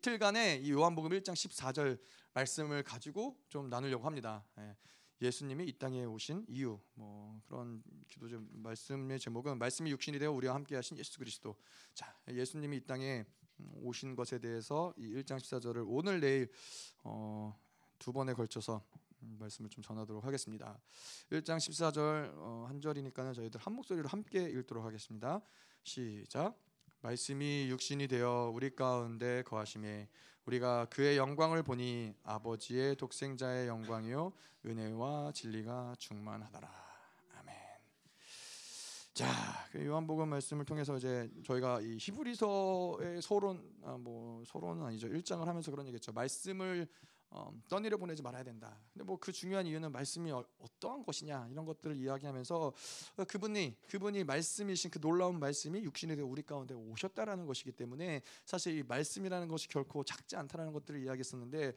이틀간의 이 요한복음 1장 14절 말씀을 가지고 좀 나누려고 합니다. 예. 예수님이 이 땅에 오신 이유 뭐 그런 기도적 말씀의 제목은 말씀이 육신이 되어 우리와 함께 하신 예수 그리스도. 자, 예수님이 이 땅에 오신 것에 대해서 이 1장 14절을 오늘 내일 어, 두 번에 걸쳐서 말씀을 좀 전하도록 하겠습니다. 1장 14절 어, 한 절이니까는 저희들 한 목소리로 함께 읽도록 하겠습니다. 시작. 말씀이 육신이 되어 우리 가운데 거하심에 우리가 그의 영광을 보니 아버지의 독생자의 영광이요 은혜와 진리가 충만하더라. 아멘. 자, 그 요한복음 말씀을 통해서 이제 저희가 이 히브리서의 서론 아, 뭐 서론은 아니죠. 1장을 하면서 그런 얘기했죠. 말씀을 어, 떠내려 보내지 말아야 된다. 근데 뭐 그 중요한 이유는 말씀이 어, 떠한 것이냐 이런 것들을 이야기하면서 어, 그분이 그분이 말씀이신 그 놀라운 말씀이 육신이 되어 우리 가운데 오셨다라는 것이기 때문에 사실 이 말씀이라는 것이 결코 작지 않다라는 것들을 이야기했었는데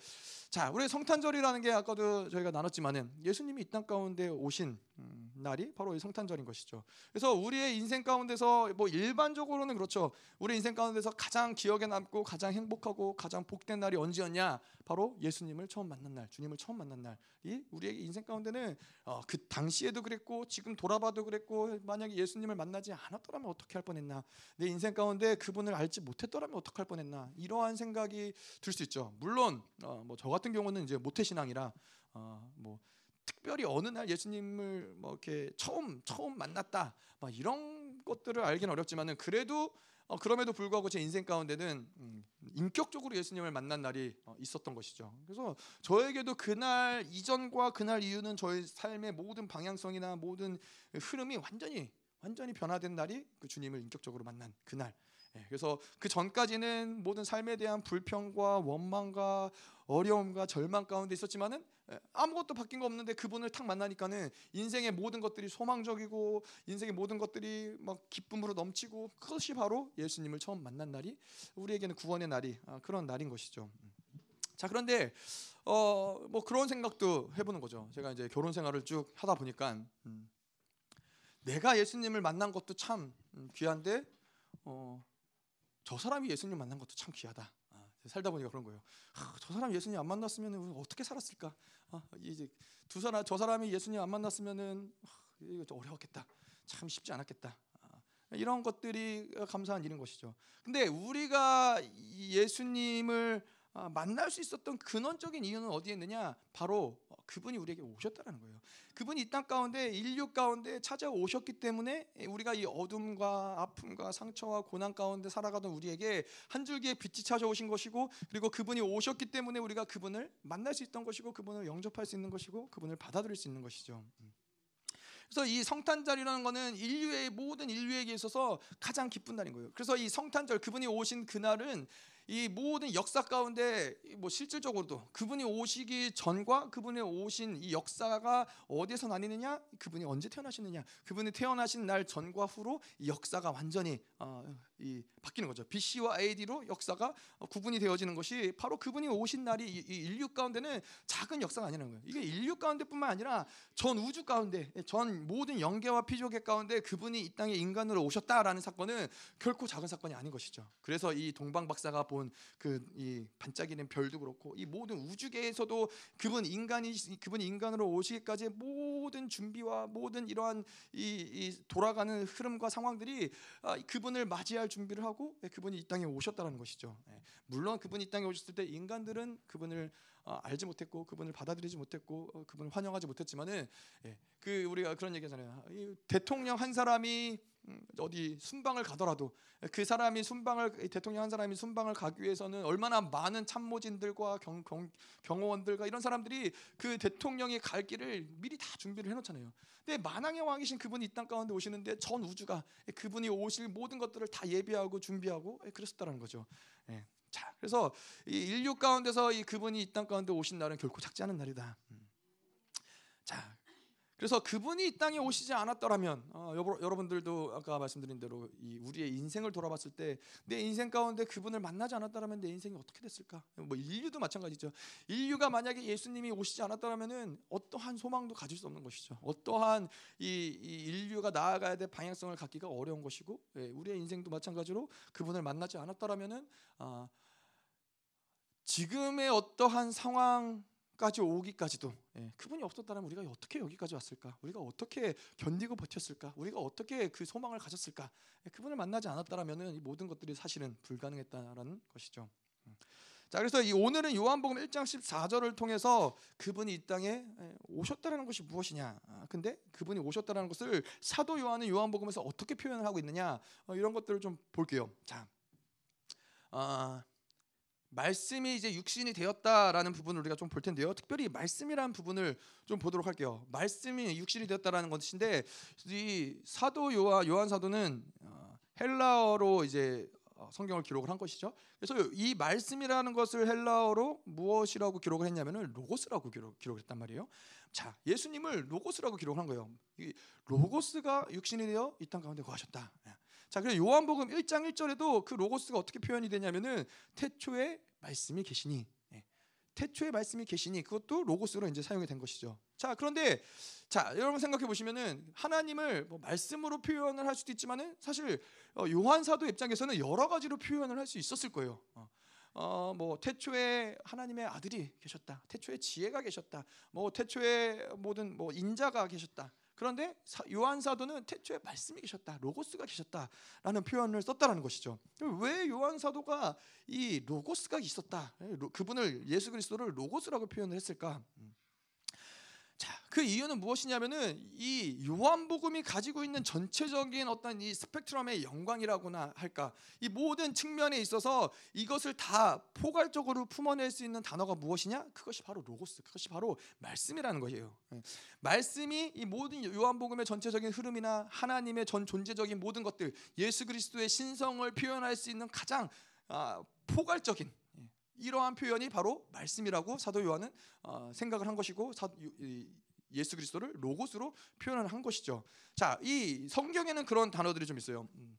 자 우리 성탄절이라는 게 아까도 저희가 나눴지만은 예수님이 이 땅 가운데 오신 음, 날이 바로 이 성탄절인 것이죠. 그래서 우리의 인생 가운데서 뭐 일반적으로는 그렇죠. 우리 인생 가운데서 가장 기억에 남고 가장 행복하고 가장 복된 날이 언제였냐? 바로 예수님을 처음 만난 날, 주님을 처음 만난 날이 우리의 인생 가운데는 어, 그 당시에도 그랬고 지금 돌아봐도 그랬고 만약에 예수님을 만나지 않았더라면 어떻게 할 뻔했나? 내 인생 가운데 그분을 알지 못했더라면 어떻게 할 뻔했나? 이러한 생각이 들 수 있죠. 물론 어, 뭐저 같은 경우는 이제 모태 신앙이라 어, 뭐 특별히 어느 날 예수님을 뭐 이렇게 처음 처음 만났다, 막 이런 것들을 알기는 어렵지만은 그래도 어, 그럼에도 불구하고 제 인생 가운데는 음, 인격적으로 예수님을 만난 날이 어, 있었던 것이죠. 그래서 저에게도 그날 이전과 그날 이후는 저의 삶의 모든 방향성이나 모든 흐름이 완전히 완전히 변화된 날이 그 주님을 인격적으로 만난 그날. 예, 그래서 그 전까지는 모든 삶에 대한 불평과 원망과 어려움과 절망 가운데 있었지만은 예, 아무것도 바뀐 거 없는데 그분을 탁 만나니까는 인생의 모든 것들이 소망적이고 인생의 모든 것들이 막 기쁨으로 넘치고 그것이 바로 예수님을 처음 만난 날이 우리에게는 구원의 날이 아, 그런 날인 것이죠. 자 그런데 어 뭐 그런 생각도 해보는 거죠. 제가 이제 결혼 생활을 쭉 하다 보니까 음, 내가 예수님을 만난 것도 참 음, 귀한데 어, 저 사람이 예수님 만난 것도 참 귀하다. 살다 보니까 그런 거예요. 아, 저 사람 예수님 안 만났으면 어떻게 살았을까? 아, 이제 두 사람 저 사람이 예수님 안 만났으면은 아, 이거 좀 어려웠겠다. 참 쉽지 않았겠다. 아, 이런 것들이 감사한 일인 것이죠. 근데 우리가 예수님을 아, 만날 수 있었던 근원적인 이유는 어디에 있느냐? 바로 그분이 우리에게 오셨다는 거예요. 그분이 이 땅 가운데 인류 가운데 찾아오셨기 때문에 우리가 이 어둠과 아픔과 상처와 고난 가운데 살아가던 우리에게 한 줄기의 빛이 찾아오신 것이고 그리고 그분이 오셨기 때문에 우리가 그분을 만날 수 있던 것이고 그분을 영접할 수 있는 것이고 그분을 받아들일 수 있는 것이죠. 그래서 이 성탄절이라는 것은 인류의 모든 인류에게 있어서 가장 기쁜 날인 거예요. 그래서 이 성탄절 그분이 오신 그날은 이 모든 역사 가운데 뭐 실질적으로도 그분이 오시기 전과 그분이 오신 이 역사가 어디에서 나뉘느냐? 그분이 언제 태어나시느냐? 그분이 태어나신 날 전과 후로 이 역사가 완전히 어, 이 바뀌는 거죠. BC와 AD로 역사가 구분이 되어지는 것이 바로 그분이 오신 날이 이 인류 가운데는 작은 역사가 아니라는 거예요. 이게 인류 가운데뿐만 아니라 전 우주 가운데, 전 모든 영계와 피조계 가운데 그분이 이 땅에 인간으로 오셨다라는 사건은 결코 작은 사건이 아닌 것이죠. 그래서 이 동방 박사가 본 그 이 반짝이는 별도 그렇고 이 모든 우주계에서도 그분 인간이 그분이 인간으로 오시기까지 모든 준비와 모든 이러한 이, 이 돌아가는 흐름과 상황들이 아, 그분을 맞이할 준비를 하고 예, 그분이 이 땅에 오셨다는 것이죠. 예, 물론 그분이 이 땅에 오셨을 때 인간들은 그분을 어, 알지 못했고 그분을 받아들이지 못했고 어, 그분을 환영하지 못했지만은 예, 그 우리가 그런 얘기잖아요. 대통령 한 사람이 음, 어디 순방을 가더라도 그 사람이 순방을 대통령 한 사람이 순방을 가기 위해서는 얼마나 많은 참모진들과 경, 경, 경호원들과 이런 사람들이 그 대통령이 갈 길을 미리 다 준비를 해놓잖아요. 근데 만왕의 왕이신 그분이 이 땅 가운데 오시는데 전 우주가 그분이 오실 모든 것들을 다 예비하고 준비하고 그랬었다는 거죠. 예. 자, 그래서 이 인류 가운데서 이 그분이 이 땅 가운데 오신 날은 결코 작지 않은 날이다. 음. 자, 그래서 그분이 이 땅에 오시지 않았더라면 어, 여러분들도 아까 말씀드린 대로 이 우리의 인생을 돌아봤을 때 내 인생 가운데 그분을 만나지 않았더라면 내 인생이 어떻게 됐을까? 뭐 인류도 마찬가지죠. 인류가 만약에 예수님이 오시지 않았더라면은 어떠한 소망도 가질 수 없는 것이죠. 어떠한 이, 이 인류가 나아가야 될 방향성을 갖기가 어려운 것이고 예, 우리의 인생도 마찬가지로 그분을 만나지 않았더라면은 아, 지금의 어떠한 상황 까지 오기까지도 예, 그분이 없었다면 우리가 어떻게 여기까지 왔을까? 우리가 어떻게 견디고 버텼을까? 우리가 어떻게 그 소망을 가졌을까? 예, 그분을 만나지 않았다라면은 이 모든 것들이 사실은 불가능했다라는 것이죠. 음. 자, 그래서 이 오늘은 요한복음 1장 14절을 통해서 그분이 이 땅에 예, 오셨다라는 것이 무엇이냐? 아, 근데 그분이 오셨다라는 것을 사도 요한은 요한복음에서 어떻게 표현을 하고 있느냐? 어, 이런 것들을 좀 볼게요. 자, 아, 말씀이 이제 육신이 되었다라는 부분을 우리가 좀 볼 텐데요. 특별히 말씀이라는 부분을 좀 보도록 할게요. 말씀이 육신이 되었다라는 것인데 이 사도 요한 요한 사도는 어, 헬라어로 이제 어, 성경을 기록을 한 것이죠. 그래서 이 말씀이라는 것을 헬라어로 무엇이라고 기록을 했냐면은 로고스라고 기록, 기록을 했단 말이에요. 자, 예수님을 로고스라고 기록한 거예요. 이 로고스가 육신이 되어 이 땅 가운데 거하셨다. 자, 그래서 요한복음 1장 1절에도 그 로고스가 어떻게 표현이 되냐면은 태초에 말씀이 계시니 예. 태초에 말씀이 계시니 그것도 로고스로 이제 사용이 된 것이죠. 자, 그런데 자, 여러분 생각해 보시면은 하나님을 뭐 말씀으로 표현을 할 수도 있지만은 사실 어, 요한 사도 입장에서는 여러 가지로 표현을 할 수 있었을 거예요. 어. 어, 뭐 태초에 하나님의 아들이 계셨다. 태초에 지혜가 계셨다. 뭐 태초에 모든 뭐 인자가 계셨다. 그런데 요한 사도는 태초에 말씀이 계셨다, 로고스가 계셨다라는 표현을 썼다라는 것이죠. 왜 요한 사도가 이 로고스가 있었다, 그분을 예수 그리스도를 로고스라고 표현을 했을까? 음. 자, 그 이유는 무엇이냐면은 이 요한복음이 가지고 있는 전체적인 어떤 이 스펙트럼의 영광이라고나 할까? 이 모든 측면에 있어서 이것을 다 포괄적으로 품어낼 수 있는 단어가 무엇이냐? 그것이 바로 로고스, 그것이 바로 말씀이라는 것이에요. 예. 말씀이 이 모든 요한복음의 전체적인 흐름이나 하나님의 전 존재적인 모든 것들, 예수 그리스도의 신성을 표현할 수 있는 가장 아, 포괄적인 이러한 표현이 바로 말씀이라고 사도 요한은 어, 생각을 한 것이고 사, 예수 그리스도를 로고스로 표현을 한 것이죠. 자, 이 성경에는 그런 단어들이 좀 있어요. 음.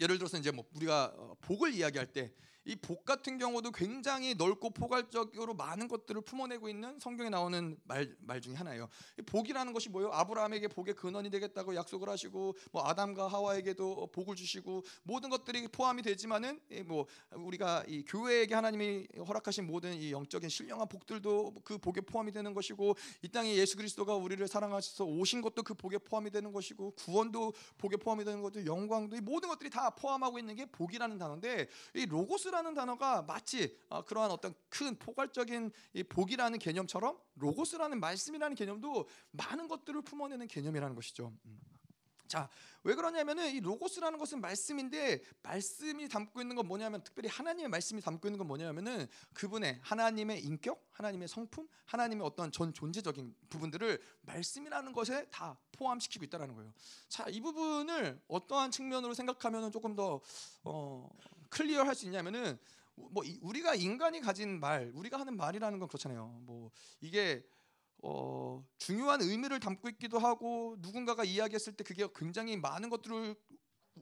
예를 들어서 이제 뭐 우리가 어, 복을 이야기할 때 이 복 같은 경우도 굉장히 넓고 포괄적으로 많은 것들을 품어내고 있는 성경에 나오는 말, 말 중에 하나예요. 복이라는 것이 뭐예요? 아브라함에게 복의 근원이 되겠다고 약속을 하시고 뭐 아담과 하와에게도 복을 주시고 모든 것들이 포함이 되지만은 뭐 우리가 이 교회에게 하나님이 허락하신 모든 이 영적인 신령한 복들도 그 복에 포함이 되는 것이고 이 땅에 예수 그리스도가 우리를 사랑하셔서 오신 것도 그 복에 포함이 되는 것이고 구원도 복에 포함이 되는 것도 영광도 이 모든 것들이 다 포함하고 있는 게 복이라는 단어인데 이 로고스라 복이라는 단어가 마치 어, 그러한 어떤 큰 포괄적인 복이라는 개념처럼 로고스라는 말씀이라는 개념도 많은 것들을 품어내는 개념이라는 것이죠. 음. 자, 왜 그러냐면은 이 로고스라는 것은 말씀인데 말씀이 담고 있는 건 뭐냐면 특별히 하나님의 말씀이 담고 있는 건 뭐냐면은 그분의 하나님의 인격, 하나님의 성품, 하나님의 어떤 전 존재적인 부분들을 말씀이라는 것에 다 포함시키고 있다라는 거예요. 자, 이 부분을 어떠한 측면으로 생각하면은 조금 더 어, 클리어할 수 있냐면은 뭐 우리가 인간이 가진 말, 우리가 하는 말이라는 건 그렇잖아요. 뭐 이게 어, 중요한 의미를 담고 있기도 하고 누군가가 이야기했을 때 그게 굉장히 많은 것들을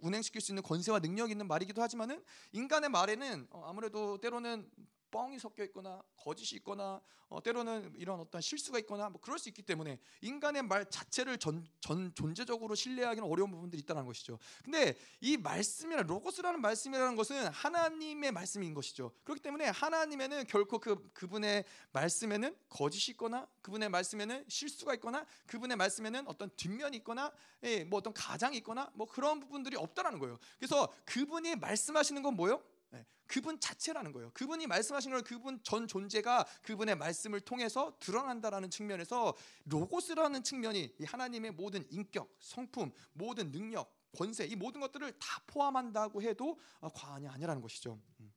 운행시킬 수 있는 권세와 능력이 있는 말이기도 하지만은 인간의 말에는 어, 아무래도 때로는 뻥이 섞여 있거나 거짓이 있거나 어, 때로는 이런 어떤 실수가 있거나 뭐 그럴 수 있기 때문에 인간의 말 자체를 전, 전 존재적으로 신뢰하기는 어려운 부분들이 있다는 것이죠. 근데 이 말씀이나 로고스라는 말씀이라는 것은 하나님의 말씀인 것이죠. 그렇기 때문에 하나님에는 결코 그 그분의 말씀에는 거짓이 있거나 그분의 말씀에는 실수가 있거나 그분의 말씀에는 어떤 뒷면이 있거나 예, 뭐 어떤 가장이 있거나 뭐 그런 부분들이 없다라는 거예요. 그래서 그분이 말씀하시는 건 뭐예요? 네, 그분 자체라는 거예요. 그분이 말씀하신 걸 그분 전 존재가 그분의 말씀을 통해서 드러난다라는 측면에서 로고스라는 측면이 하나님의 모든 인격, 성품, 모든 능력, 권세 이 모든 것들을 다 포함한다고 해도 어, 과언이 아니라는 것이죠. 음.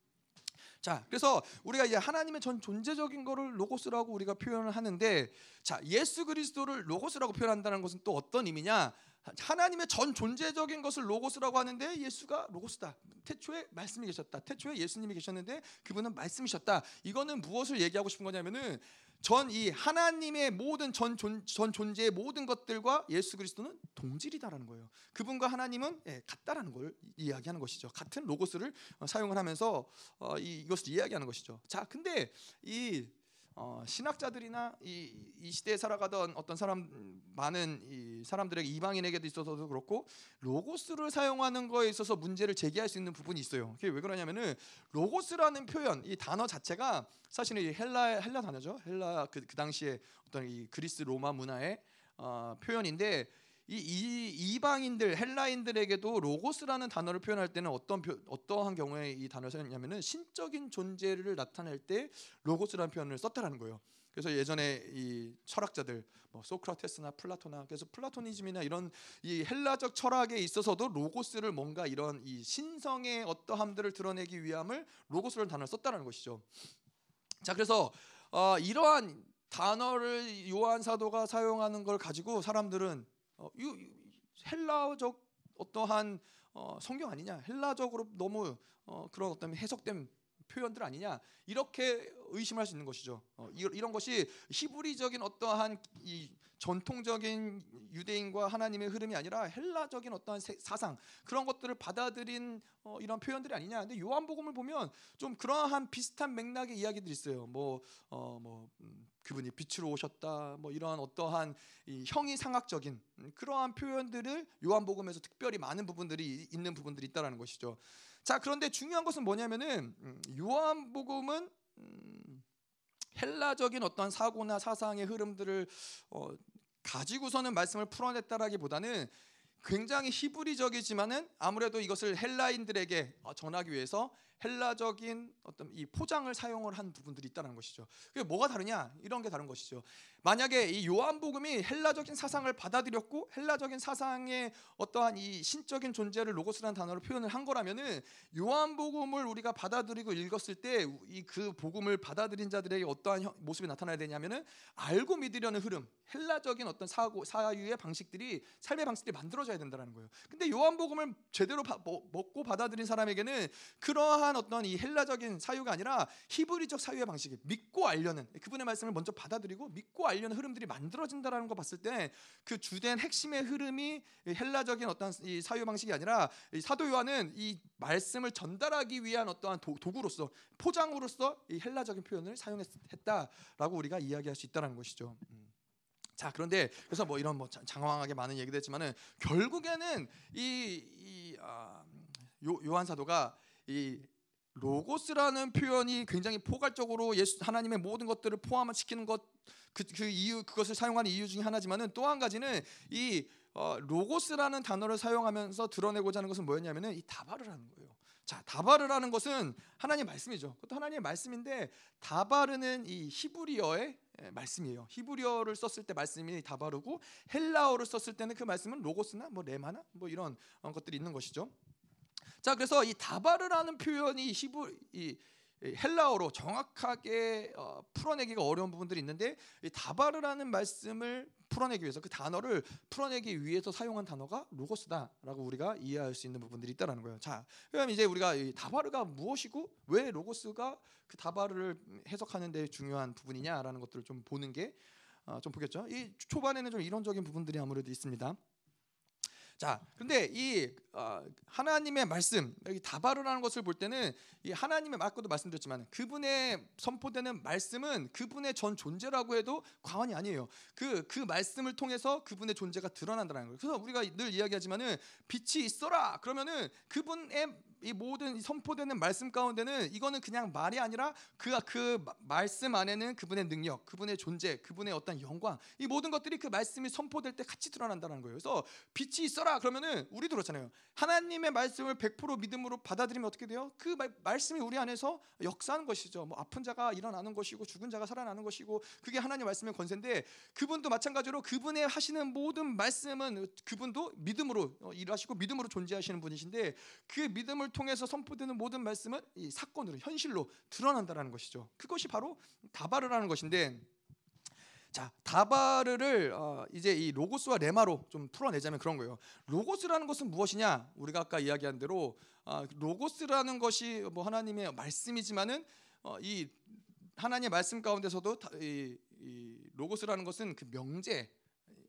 자, 그래서 우리가 이제 하나님의 전 존재적인 거를 로고스라고 우리가 표현을 하는데, 자, 예수 그리스도를 로고스라고 표현한다는 것은 또 어떤 의미냐? 하나님의 전 존재적인 것을 로고스라고 하는데 예수가 로고스다. 태초에 말씀이 계셨다. 태초에 예수님이 계셨는데 그분은 말씀이셨다. 이거는 무엇을 얘기하고 싶은 거냐면은 전 이 하나님의 모든 전, 존, 전 존재의 모든 것들과 예수 그리스도는 동질이다라는 거예요. 그분과 하나님은 예, 같다라는 걸 이야기하는 것이죠. 같은 로고스를 어, 사용을 하면서 어, 이, 이것을 이야기하는 것이죠. 자, 근데 이 어, 신학자들이나 이, 이 시대에 살아가던 어떤 사람 많은 이 사람들에게 이방인에게도 있어서도 그렇고 로고스를 사용하는 거에 있어서 문제를 제기할 수 있는 부분이 있어요. 그게 왜 그러냐면은 로고스라는 표현 이 단어 자체가 사실은 이 헬라 헬라 단어죠. 헬라 그, 그 당시에 어떤 이 그리스 로마 문화의 어, 표현인데 이, 이 이방인들 헬라인들에게도 로고스라는 단어를 표현할 때는 어떤 표, 어떠한 경우에 이 단어를 사용했냐면은 신적인 존재를 나타낼 때 로고스라는 표현을 썼다라는 거예요. 그래서 예전에 이 철학자들 뭐 소크라테스나 플라토나 그래서 플라토니즘이나 이런 이 헬라적 철학에 있어서도 로고스를 뭔가 이런 이 신성의 어떠함들을 드러내기 위함을 로고스라는 단어를 썼다라는 것이죠. 자 그래서 어, 이러한 단어를 요한 사도가 사용하는 걸 가지고 사람들은 어, 이 헬라적 어떠한 어, 성경 아니냐 헬라적으로 너무 어, 그런 어떤 해석된 표현들 아니냐 이렇게 의심할 수 있는 것이죠. 어, 이런 것이 히브리적인 어떠한 이 전통적인 유대인과 하나님의 흐름이 아니라 헬라적인 어떠한 사상 그런 것들을 받아들인 어, 이런 표현들이 아니냐. 근데 요한복음을 보면 좀 그러한 비슷한 맥락의 이야기들이 있어요. 뭐어뭐 어, 뭐, 음, 그분이 빛으로 오셨다. 뭐 이러한 어떠한 형이 상학적인 그러한 표현들을 요한복음에서 특별히 많은 부분들이 있는 부분들이 있다라는 것이죠. 자 그런데 중요한 것은 뭐냐면은 음, 요한복음은 음, 헬라적인 어떤 사고나 사상의 흐름들을 어, 가지고서는 말씀을 풀어냈다라기보다는 굉장히 히브리적이지만은 아무래도 이것을 헬라인들에게 어, 전하기 위해서 헬라적인 어떤 이 포장을 사용을 한 부분들이 있다는 것이죠. 그게 뭐가 다르냐? 이런 게 다른 것이죠. 만약에 이 요한복음이 헬라적인 사상을 받아들였고 헬라적인 사상의 어떠한 이 신적인 존재를 로고스라는 단어로 표현을 한 거라면은 요한복음을 우리가 받아들이고 읽었을 때 이 그 복음을 받아들인 자들에게 어떠한 모습이 나타나야 되냐면은 알고 믿으려는 흐름, 헬라적인 어떤 사고 사유의 방식들이 삶의 방식들이 만들어져야 된다는 거예요. 근데 요한복음을 제대로 바, 먹고 받아들인 사람에게는 그러한 어떤 이 헬라적인 사유가 아니라 히브리적 사유의 방식이 믿고 알려는 그분의 말씀을 먼저 받아들이고 믿고 알려는 흐름들이 만들어진다라는 거 봤을 때 그 주된 핵심의 흐름이 헬라적인 어떤 이 사유 방식이 아니라 사도 요한은 이 말씀을 전달하기 위한 어떠한 도, 구로서 포장으로서 이 헬라적인 표현을 사용했다라고 우리가 이야기할 수 있다는 것이죠. 음. 자 그런데 그래서 뭐 이런 뭐 장황하게 많은 얘기도 했지만은 결국에는 이, 이 아, 요, 요한 사도가 이 로고스라는 표현이 굉장히 포괄적으로 예수 하나님의 모든 것들을 포함시키는 것 그, 그 이유 그것을 사용하는 이유 중에 하나지만은 또 한 가지는 이 어, 로고스라는 단어를 사용하면서 드러내고자 하는 것은 뭐였냐면은 이 다바르라는 거예요. 자, 다바르라는 것은 하나님 말씀이죠. 그것도 하나님의 말씀인데 다바르는 이 히브리어의 말씀이에요. 히브리어를 썼을 때 말씀이 다바르고 헬라어를 썼을 때는 그 말씀은 로고스나 뭐 레마나 뭐 이런 것들이 있는 것이죠. 자, 그래서 이 다바르라는 표현이 히브 이 헬라어로 정확하게 어, 풀어내기가 어려운 부분들이 있는데 이 다바르라는 말씀을 풀어내기 위해서 그 단어를 풀어내기 위해서 사용한 단어가 로고스다라고 우리가 이해할 수 있는 부분들이 있다라는 거예요. 자, 그럼 이제 우리가 이 다바르가 무엇이고 왜 로고스가 그 다바르를 해석하는 데 중요한 부분이냐라는 것들을 좀 보는 게좀 어, 보겠죠. 이 초반에는 좀 이론적인 부분들이 아무래도 있습니다. 자, 근데 이 어, 하나님의 말씀 여기 다바르라는 것을 볼 때는 이 하나님의 아까도 말씀드렸지만 그분의 선포되는 말씀은 그분의 전 존재라고 해도 과언이 아니에요. 그그 그 말씀을 통해서 그분의 존재가 드러난다는 거예요. 그래서 우리가 늘 이야기하지만은 빛이 있어라 그러면은 그분의 이 모든 선포되는 말씀 가운데는 이거는 그냥 말이 아니라 그가 그 말씀 안에는 그분의 능력, 그분의 존재, 그분의 어떤 영광 이 모든 것들이 그 말씀이 선포될 때 같이 드러난다는 거예요. 그래서 빛이 있어라 그러면은 우리도 그렇잖아요. 하나님의 말씀을 100% 믿음으로 받아들이면 어떻게 돼요? 그 말, 말씀이 우리 안에서 역사하는 것이죠. 뭐 아픈 자가 일어나는 것이고 죽은 자가 살아나는 것이고 그게 하나님 말씀의 권세인데 그분도 마찬가지로 그분의 하시는 모든 말씀은 그분도 믿음으로 어, 일하시고 믿음으로 존재하시는 분이신데 그 믿음을 말씀을 통해서 선포되는 모든 말씀은 이 사건으로 현실로 드러난다라는 것이죠. 그것이 바로 다바르라는 것인데 자 다바르를 어, 이제 이 로고스와 레마로 좀 풀어내자면 그런 거예요. 로고스라는 것은 무엇이냐? 우리가 아까 이야기한 대로 어, 로고스라는 것이 뭐 하나님의 말씀이지만은 어, 이 하나님의 말씀 가운데서도 이, 이 로고스라는 것은 그 명제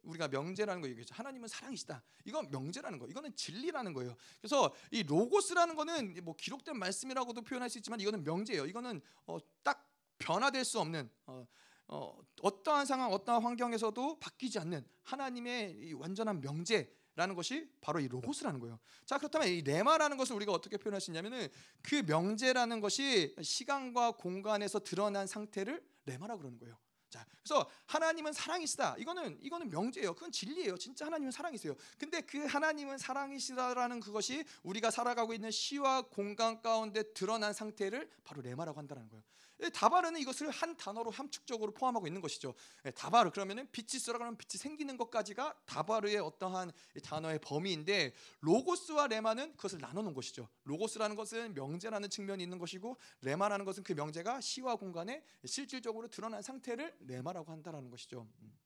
우리가 명제라는 거 얘기했죠. 하나님은 사랑이시다. 이건 명제라는 거. 이거는 진리라는 거예요. 그래서 이 로고스라는 거는 뭐 기록된 말씀이라고도 표현할 수 있지만 이거는 명제예요. 이거는 어, 딱 변화될 수 없는 어, 어, 어떠한 상황, 어떠한 환경에서도 바뀌지 않는 하나님의 완전한 명제 라는 것이 바로 이 로고스라는 거예요. 자 그렇다면 이 레마라는 것을 우리가 어떻게 표현할 수 있냐면은 그 명제라는 것이 시간과 공간에서 드러난 상태를 레마라고 그러는 거예요. 자, 그래서 하나님은 사랑이시다. 이거는 이거는 명제예요. 그건 진리예요. 진짜 하나님은 사랑이세요. 근데 그 하나님은 사랑이시다라는 그것이 우리가 살아가고 있는 시와 공간 가운데 드러난 상태를 바로 레마라고 한다는 거예요. 예, 다바르는 이것을 한 단어로 함축적으로 포함하고 있는 것이죠. 예, 다바르 그러면은 빛이 쓰라 그러면 빛이 생기는 것까지가 다바르의 어떠한 단어의 범위인데 로고스와 레마는 그것을 나눠 놓은 것이죠. 로고스라는 것은 명제라는 측면이 있는 것이고 레마라는 것은 그 명제가 시와 공간에 실질적으로 드러난 상태를 레마라고 한다라는 것이죠. 음.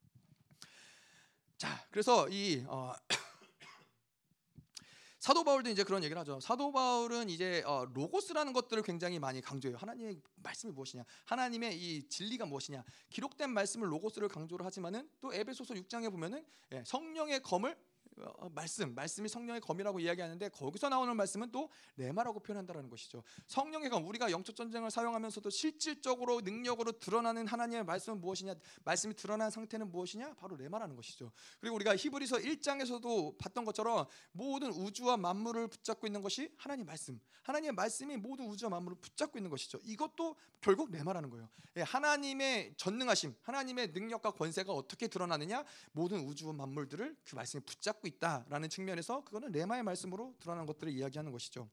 자, 그래서 이 어, 사도 바울도 이제 그런 얘기를 하죠. 사도 바울은 이제 어, 로고스라는 것들을 굉장히 많이 강조해요. 하나님의 말씀이 무엇이냐, 하나님의 이 진리가 무엇이냐. 기록된 말씀을 로고스를 강조를 하지만은 또 에베소서 6장에 보면은 예, 성령의 검을 어, 말씀, 말씀이 성령의 검이라고 이야기하는데 거기서 나오는 말씀은 또 레마라고 표현한다는 것이죠. 성령의 검, 우리가 영적 전쟁을 사용하면서도 실질적으로 능력으로 드러나는 하나님의 말씀은 무엇이냐? 말씀이 드러난 상태는 무엇이냐? 바로 레마라는 것이죠. 그리고 우리가 히브리서 1장에서도 봤던 것처럼 모든 우주와 만물을 붙잡고 있는 것이 하나님 말씀. 하나님의 말씀이 모든 우주와 만물을 붙잡고 있는 것이죠. 이것도 결국 레마라는 거예요. 예, 하나님의 전능하심, 하나님의 능력과 권세가 어떻게 드러나느냐? 모든 우주와 만물들을 그 말씀이 붙잡고 있다라는 측면에서 그거는 레마의 말씀으로 드러난 것들을 이야기하는 것이죠.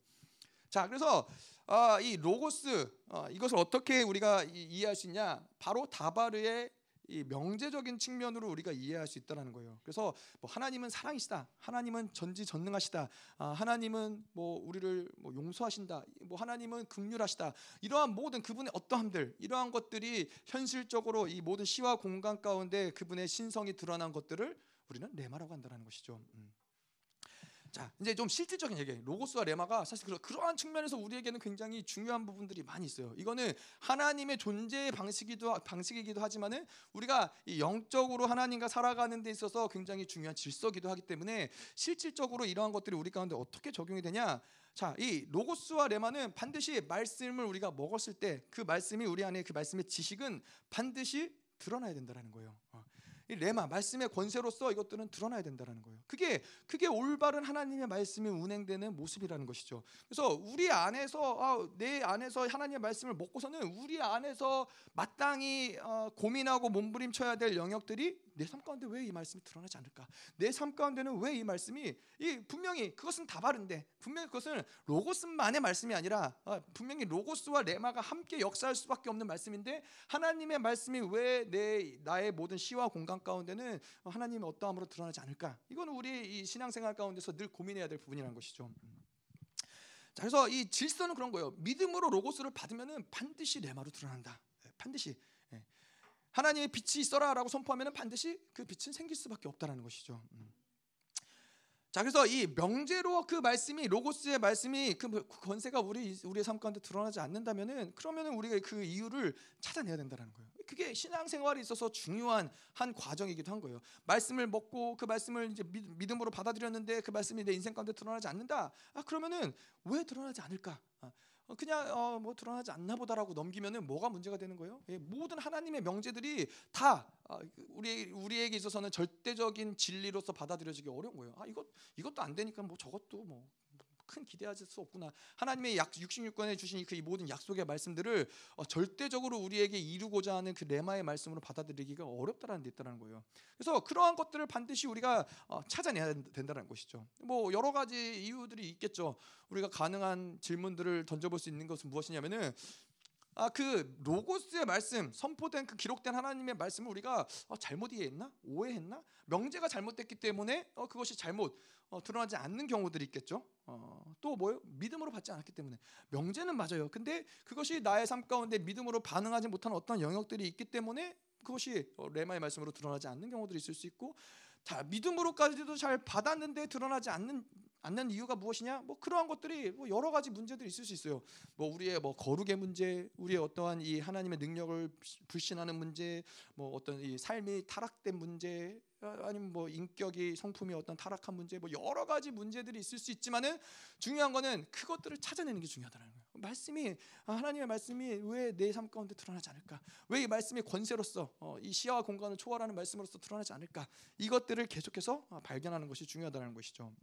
자, 그래서 어, 이 로고스 어, 이것을 어떻게 우리가 이, 이해할 수 있냐? 바로 다바르의 이 명제적인 측면으로 우리가 이해할 수 있다라는 거예요. 그래서 뭐 하나님은 사랑이시다. 하나님은 전지전능하시다. 아, 하나님은 뭐 우리를 뭐 용서하신다. 뭐 하나님은 긍휼하시다. 이러한 모든 그분의 어떠함들, 이러한 것들이 현실적으로 이 모든 시와 공간 가운데 그분의 신성이 드러난 것들을 우리는 레마라고 한다는 것이죠. 음. 자, 이제 좀 실질적인 얘기. 로고스와 레마가 사실 그러 한 측면에서 우리에게는 굉장히 중요한 부분들이 많이 있어요. 이거는 하나님의 존재의 방식이기도 방식이기도 하지만은 우리가 영적으로 하나님과 살아가는 데 있어서 굉장히 중요한 질서기도 하기 때문에 실질적으로 이러한 것들이 우리 가운데 어떻게 적용이 되냐? 자, 이 로고스와 레마는 반드시 말씀을 우리가 먹었을 때 그 말씀이 우리 안에 그 말씀의 지식은 반드시 드러나야 된다는 거예요. 어. 이 레마 말씀의 권세로서 이것들은 드러나야 된다는 거예요. 그게 그게 올바른 하나님의 말씀이 운행되는 모습이라는 것이죠. 그래서 우리 안에서 아, 내 안에서 하나님의 말씀을 먹고서는 우리 안에서 마땅히 어, 고민하고 몸부림쳐야 될 영역들이 내 삶 가운데 왜 이 말씀이 드러나지 않을까? 내 삶 가운데는 왜 이 말씀이 이 분명히 그것은 다 바른데 분명히 그것은 로고스만의 말씀이 아니라 어, 분명히 로고스와 레마가 함께 역사할 수밖에 없는 말씀인데 하나님의 말씀이 왜 내 나의 모든 시와 공간 가운데는 하나님의 어떠함으로 드러나지 않을까? 이건 우리 이 신앙생활 가운데서 늘 고민해야 될 부분이라는 것이죠. 자, 그래서 이 질서는 그런 거예요. 믿음으로 로고스를 받으면은 반드시 레마로 드러난다. 예, 반드시 하나님의 빛이 있어라라고 선포하면 반드시 그 빛은 생길 수밖에 없다라는 것이죠. 음. 자 그래서 이 명제로 그 말씀이 로고스의 말씀이 그 권세가 우리 우리의 삶 가운데 드러나지 않는다면은 그러면은 우리가 그 이유를 찾아내야 된다는 거예요. 그게 신앙생활에 있어서 중요한 한 과정이기도 한 거예요. 말씀을 먹고 그 말씀을 이제 믿음으로 받아들였는데 그 말씀이 내 인생 가운데 드러나지 않는다. 아 그러면은 왜 드러나지 않을까? 아, 어, 그냥 어, 뭐 드러나지 않나 보다라고 넘기면은 뭐가 문제가 되는 거예요? 예, 모든 하나님의 명제들이 다 어, 우리 우리에게 있어서는 절대적인 진리로서 받아들여지기 어려운 거예요. 아 이것 이것도 안 되니까 뭐 저것도 뭐 큰 기대하실 수 없구나. 하나님의 약 66권에 주신 그 모든 약속의 말씀들을 어, 절대적으로 우리에게 이루고자 하는 그 레마의 말씀으로 받아들이기가 어렵다라는 데 있다는 거예요. 그래서 그러한 것들을 반드시 우리가 어, 찾아내야 된다는 것이죠. 뭐 여러 가지 이유들이 있겠죠. 우리가 가능한 질문들을 던져볼 수 있는 것은 무엇이냐면은 아, 그 로고스의 말씀, 선포된 그 기록된 하나님의 말씀을 우리가 어, 잘못 이해했나? 오해했나? 명제가 잘못됐기 때문에 어, 그것이 잘못 어, 드러나지 않는 경우들이 있겠죠. 어, 또 뭐요? 믿음으로 받지 않았기 때문에 명제는 맞아요. 근데 그것이 나의 삶 가운데 믿음으로 반응하지 못하는 어떤 영역들이 있기 때문에 그것이 어, 레마의 말씀으로 드러나지 않는 경우들이 있을 수 있고 다 믿음으로까지도 잘 받았는데 드러나지 않는 않는 이유가 무엇이냐? 뭐 그러한 것들이 뭐 여러 가지 문제들이 있을 수 있어요. 뭐 우리의 뭐 거룩의 문제, 우리의 어떠한 이 하나님의 능력을 불신하는 문제, 뭐 어떤 이 삶이 타락된 문제, 어, 아니면 뭐 인격이 성품이 어떤 타락한 문제 뭐 여러 가지 문제들이 있을 수 있지만은 중요한 거는 그것들을 찾아내는 게 중요하다는 거예요. 말씀이 아, 하나님의 말씀이 왜 내 삶 가운데 드러나지 않을까? 왜 이 말씀이 권세로서 어, 이 시야와 공간을 초월하는 말씀으로서 드러나지 않을까? 이것들을 계속해서 어, 발견하는 것이 중요하다는 것이죠.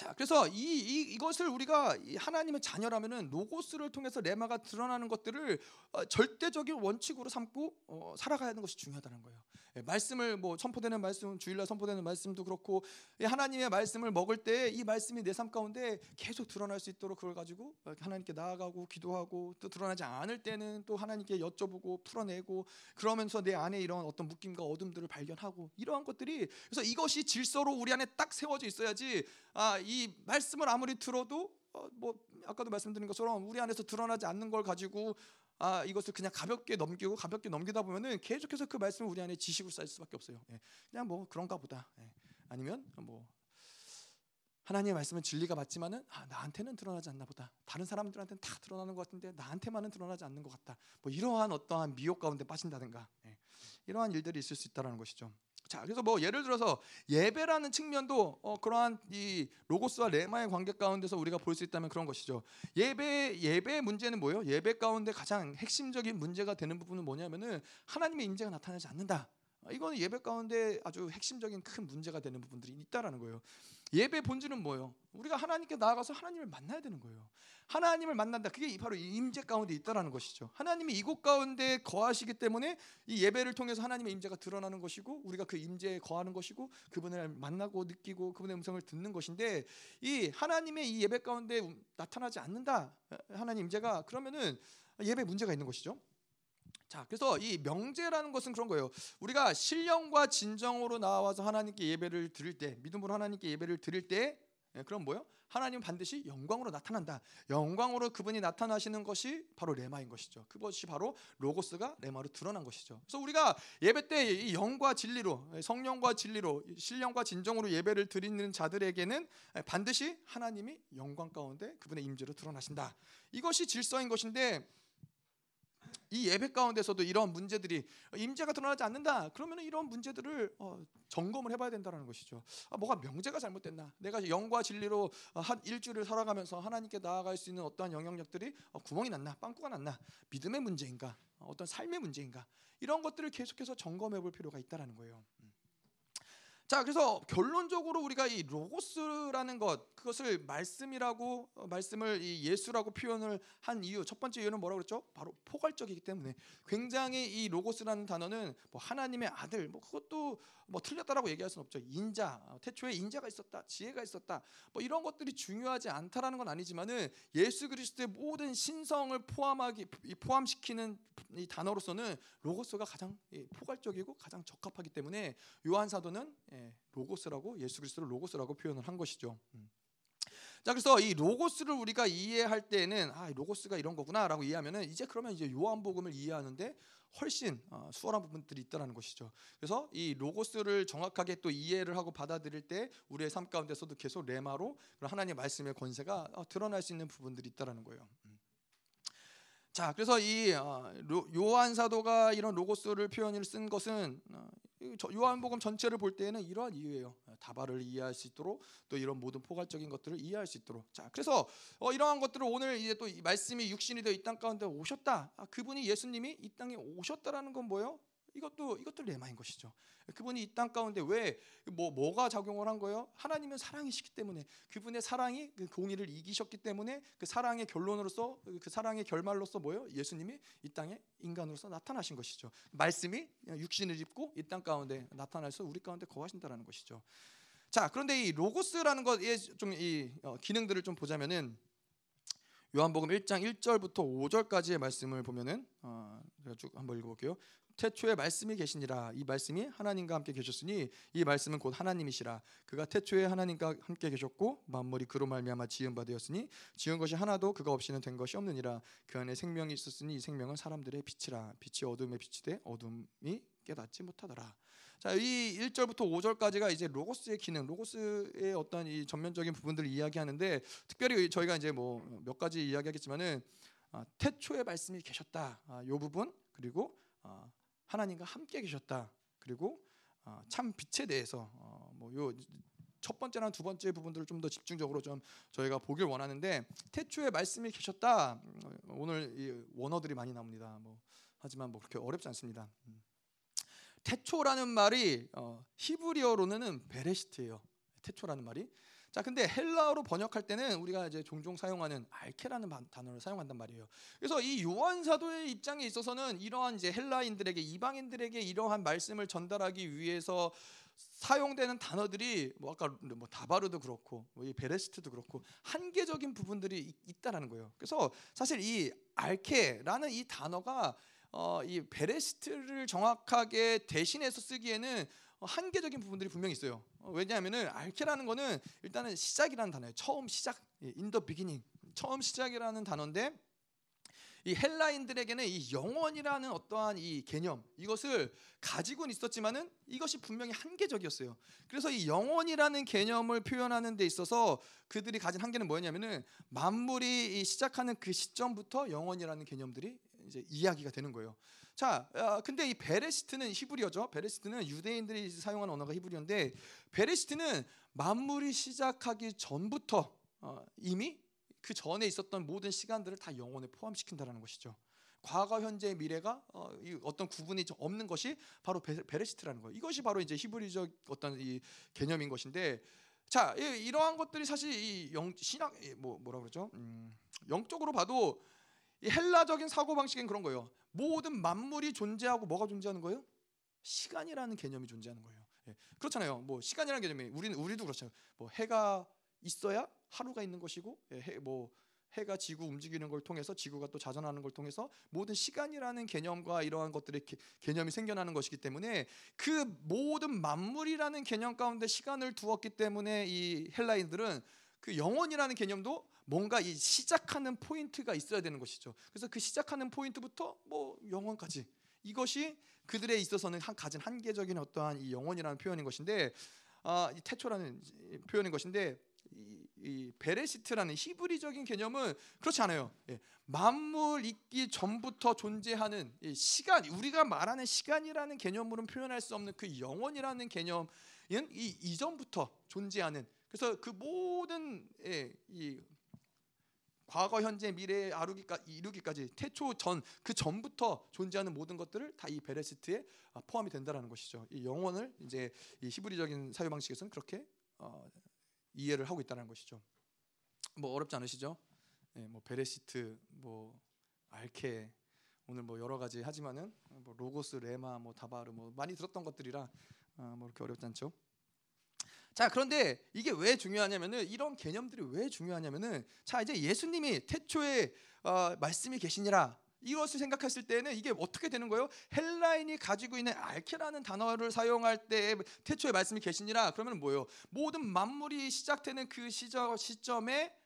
자, 그래서 이, 이 이것을 우리가 하나님의 자녀라면은 로고스를 통해서 레마가 드러나는 것들을 어, 절대적인 원칙으로 삼고 어, 살아가야 하는 것이 중요하다는 거예요. 예, 말씀을 뭐 선포되는 말씀, 주일날 선포되는 말씀도 그렇고 예, 하나님의 말씀을 먹을 때 이 말씀이 내 삶 가운데 계속 드러날 수 있도록 그걸 가지고 어, 하나님께 나아가고 기도하고 또 드러나지 않을 때는 또 하나님께 여쭤보고 풀어내고 그러면서 내 안에 이런 어떤 묶임과 어둠들을 발견하고 이러한 것들이 그래서 이것이 질서로 우리 안에 딱 세워져 있어야지 아, 이 말씀을 아무리 들어도 어, 뭐 아까도 말씀드린 것처럼 우리 안에서 드러나지 않는 걸 가지고 아 이것을 그냥 가볍게 넘기고 가볍게 넘기다 보면은 계속해서 그 말씀을 우리 안에 지식으로 쌓일 수밖에 없어요. 예. 그냥 뭐 그런가 보다. 예. 아니면 뭐 하나님의 말씀은 진리가 맞지만은 아, 나한테는 드러나지 않나 보다. 다른 사람들한테는 다 드러나는 것 같은데 나한테만은 드러나지 않는 것 같다. 뭐 이러한 어떠한 미혹 가운데 빠진다든가 예. 이러한 일들이 있을 수 있다라는 것이죠. 자, 그래서 뭐 예를 들어서 예배라는 측면도 어, 그러한 이 로고스와 레마의 관계 가운데서 우리가 볼 수 있다면 그런 것이죠. 예배 예배 문제는 뭐예요? 예배 가운데 가장 핵심적인 문제가 되는 부분은 뭐냐면은 하나님의 임재가 나타나지 않는다. 이거는 예배 가운데 아주 핵심적인 큰 문제가 되는 부분들이 있다라는 거예요. 예배 본질은 뭐예요? 우리가 하나님께 나아가서 하나님을 만나야 되는 거예요. 하나님을 만난다. 그게 바로 임재 가운데 있다라는 것이죠. 하나님이 이곳 가운데 거하시기 때문에 이 예배를 통해서 하나님의 임재가 드러나는 것이고 우리가 그 임재에 거하는 것이고 그분을 만나고 느끼고 그분의 음성을 듣는 것인데 이 하나님의 이 예배 가운데 나타나지 않는다. 하나님 임재가 그러면은 예배 문제가 있는 것이죠. 자, 그래서 이 명제라는 것은 그런 거예요. 우리가 신령과 진정으로 나와서 하나님께 예배를 드릴 때, 믿음으로 하나님께 예배를 드릴 때, 예, 그럼 뭐요? 하나님은 반드시 영광으로 나타난다. 영광으로 그분이 나타나시는 것이 바로 레마인 것이죠. 그것이 바로 로고스가 레마로 드러난 것이죠. 그래서 우리가 예배 때 이 영과 진리로 성령과 진리로 신령과 진정으로 예배를 드리는 자들에게는 반드시 하나님이 영광 가운데 그분의 임재로 드러나신다. 이것이 질서인 것인데 이 예배 가운데서도 이런 문제들이 임재가 드러나지 않는다. 그러면 이런 문제들을 어, 점검을 해봐야 된다는 것이죠. 아, 뭐가 명제가 잘못됐나? 내가 영과 진리로 어, 한 일주일을 살아가면서 하나님께 나아갈 수 있는 어떠한 영향력들이 어, 구멍이 났나, 빵꾸가 났나? 믿음의 문제인가? 어떤 삶의 문제인가? 이런 것들을 계속해서 점검해볼 필요가 있다라는 거예요. 음. 자, 그래서 결론적으로 우리가 이 로고스라는 것 그것을 말씀이라고 어, 말씀을 이 예수라고 표현을 한 이유 첫 번째 이유는 뭐라고 그랬죠? 바로 포괄적이기 때문에 굉장히 이 로고스라는 단어는 뭐 하나님의 아들 뭐 그것도 뭐 틀렸다라고 얘기할 수는 없죠. 인자 어, 태초에 인자가 있었다, 지혜가 있었다 뭐 이런 것들이 중요하지 않다라는 건 아니지만은 예수 그리스도의 모든 신성을 포함하기 포함시키는 이 단어로서는 로고스가 가장 포괄적이고 가장 적합하기 때문에 요한 사도는 예, 로고스라고 예수 그리스도를 로고스라고 표현을 한 것이죠. 음. 자 그래서 이 로고스를 우리가 이해할 때는 아 로고스가 이런 거구나라고 이해하면은 이제 그러면 이제 요한복음을 이해하는데 훨씬 어, 수월한 부분들이 있다라는 것이죠. 그래서 이 로고스를 정확하게 또 이해를 하고 받아들일 때 우리의 삶 가운데서도 계속 레마로 하나님의 말씀의 권세가 어, 드러날 수 있는 부분들이 있다라는 거예요. 음. 자, 그래서 이 어, 요한 사도가 이런 로고스를 표현을 쓴 것은 요한복음 전체를 볼 때에는 이러한 이유예요. 다발을 이해할 수 있도록 또 이런 모든 포괄적인 것들을 이해할 수 있도록. 자, 그래서 어, 이러한 것들을 오늘 이제 또 말씀이 육신이 되어 이 땅 가운데 오셨다. 아, 그분이 예수님이 이 땅에 오셨다라는 건 뭐예요? 이것도 이것도 레마인 것이죠. 그분이 이 땅 가운데 왜 뭐 뭐가 작용을 한 거예요? 하나님은 사랑이시기 때문에 그분의 사랑이 그 공의를 이기셨기 때문에 그 사랑의 결론으로서 그 사랑의 결말로서 뭐예요? 예수님이 이 땅에 인간으로서 나타나신 것이죠. 말씀이 육신을 입고 이 땅 가운데 나타나서 우리 가운데 거하신다라는 것이죠. 자, 그런데 이 로고스라는 것의 좀이 어, 기능들을 좀 보자면은 요한복음 1장 1절부터 5절까지의 말씀을 보면은 어, 제가 쭉 한번 읽어볼게요. 태초에 말씀이 계시니라. 이 말씀이 하나님과 함께 계셨으니 이 말씀은 곧 하나님이시라. 그가 태초에 하나님과 함께 계셨고 만물이 그로 말미암아 지은 바 되었으니 지은 것이 하나도 그가 없이는 된 것이 없느니라. 그 안에 생명이 있었으니 이 생명은 사람들의 빛이라. 빛이 어둠에 빛이 돼 어둠이 깨닫지 못하더라. 자, 이 1절부터 5절까지가 이제 로고스의 기능, 로고스의 어떤 이 전면적인 부분들을 이야기하는데 특별히 저희가 이제 뭐 몇 가지 이야기하겠지만은 아, 태초에 말씀이 계셨다. 아, 요 부분 그리고 아, 하나님과 함께 계셨다. 그리고 어, 참 빛에 대해서 어, 뭐요 첫 번째나 두 번째 부분들을 좀 더 집중적으로 좀 저희가 보길 원하는데 태초에 말씀이 계셨다. 음, 오늘 이 원어들이 많이 나옵니다. 뭐 하지만 뭐 그렇게 어렵지 않습니다. 음. 태초라는 말이 어, 히브리어로는 베레시트예요. 태초라는 말이. 자, 근데 헬라어로 번역할 때는 우리가 이제 종종 사용하는 알케라는 단어를 사용한단 말이에요. 그래서 이 요한 사도의 입장에 있어서는 이러한 이제 헬라인들에게 이방인들에게 이러한 말씀을 전달하기 위해서 사용되는 단어들이 뭐 아까 뭐 다바르도 그렇고 뭐이 베레스트도 그렇고 한계적인 부분들이 있, 다라는 거예요. 그래서 사실 이 알케라는 이 단어가 어, 이 베레스트를 정확하게 대신해서 쓰기에는 한계적인 부분들이 분명히 있어요. 어, 왜냐하면은 알케라는 거는 일단은 시작이라는 단어예요. 처음 시작, in the beginning, 처음 시작이라는 단어인데 이 헬라인들에게는 이 영원이라는 어떠한 이 개념 이것을 가지고는 있었지만은 이것이 분명히 한계적이었어요. 그래서 이 영원이라는 개념을 표현하는 데 있어서 그들이 가진 한계는 뭐였냐면은 만물이 시작하는 그 시점부터 영원이라는 개념들이 이제 이야기가 되는 거예요. 자, 어, 근데 이 베레시트는 히브리어죠. 베레시트는 유대인들이 사용하는 언어가 히브리어인데 베레시트는 만물이 시작하기 전부터 어, 이미 그 전에 있었던 모든 시간들을 다 영원에 포함시킨다라는 것이죠. 과거, 현재, 미래가 어, 떤 구분이 없는 것이 바로 베레시트라는 거예요. 이것이 바로 이제 히브리적 어떤 이 개념인 것인데, 자 이, 러한 것들이 사실 이 영, 신학 뭐 뭐라 그러죠? 음, 영적으로 봐도 이 헬라적인 사고 방식은 그런 거예요. 모든 만물이 존재하고 뭐가 존재하는 거예요? 시간이라는 개념이 존재하는 거예요. 예, 그렇잖아요. 뭐 시간이라는 개념이 우리는 우리도 그렇잖아요. 뭐 해가 있어야 하루가 있는 것이고 예, 해, 뭐 해가 지구 움직이는 걸 통해서 지구가 또 자전하는 걸 통해서 모든 시간이라는 개념과 이러한 것들의 개, 개념이 생겨나는 것이기 때문에 그 모든 만물이라는 개념 가운데 시간을 두었기 때문에 이 헬라인들은 그 영원이라는 개념도 뭔가 이 시작하는 포인트가 있어야 되는 것이죠. 그래서 그 시작하는 포인트부터 뭐 영원까지 이것이 그들에 있어서는 한 가진 한계적인 어떠한 이 영원이라는 표현인 것인데 아, 이 태초라는 표현인 것인데 이, 이 베레시트라는 히브리적인 개념은 그렇지 않아요. 예, 만물 있기 전부터 존재하는 시간, 우리가 말하는 시간이라는 개념으로는 표현할 수 없는 그 영원이라는 개념은 이 이전부터 존재하는 그래서 그 모든 예, 이 과거, 현재, 미래에 이루기까지 태초 전 그 전부터 존재하는 모든 것들을 다 이 베레시트에 포함이 된다라는 것이죠. 이 영원을 이제 이 히브리적인 사유 방식에서는 그렇게 어, 이해를 하고 있다는 것이죠. 뭐 어렵지 않으시죠? 네, 뭐 베레시트, 뭐 알케 오늘 뭐 여러 가지 하지만은 뭐 로고스, 레마, 뭐 다바르 뭐 많이 들었던 것들이라 어, 뭐 이렇게 어렵지 않죠. 자 그런데 이게 왜 중요하냐면은 이런 개념들이 왜 중요하냐면은 자 이제 예수님이 태초에 어, 말씀이 계시니라 이것을 생각했을 때는 이게 어떻게 되는 거예요? 헬라인이 가지고 있는 알케라는 단어를 사용할 때 태초에 말씀이 계시니라 그러면 뭐예요? 모든 만물이 시작되는 그 시점, 시점에 어,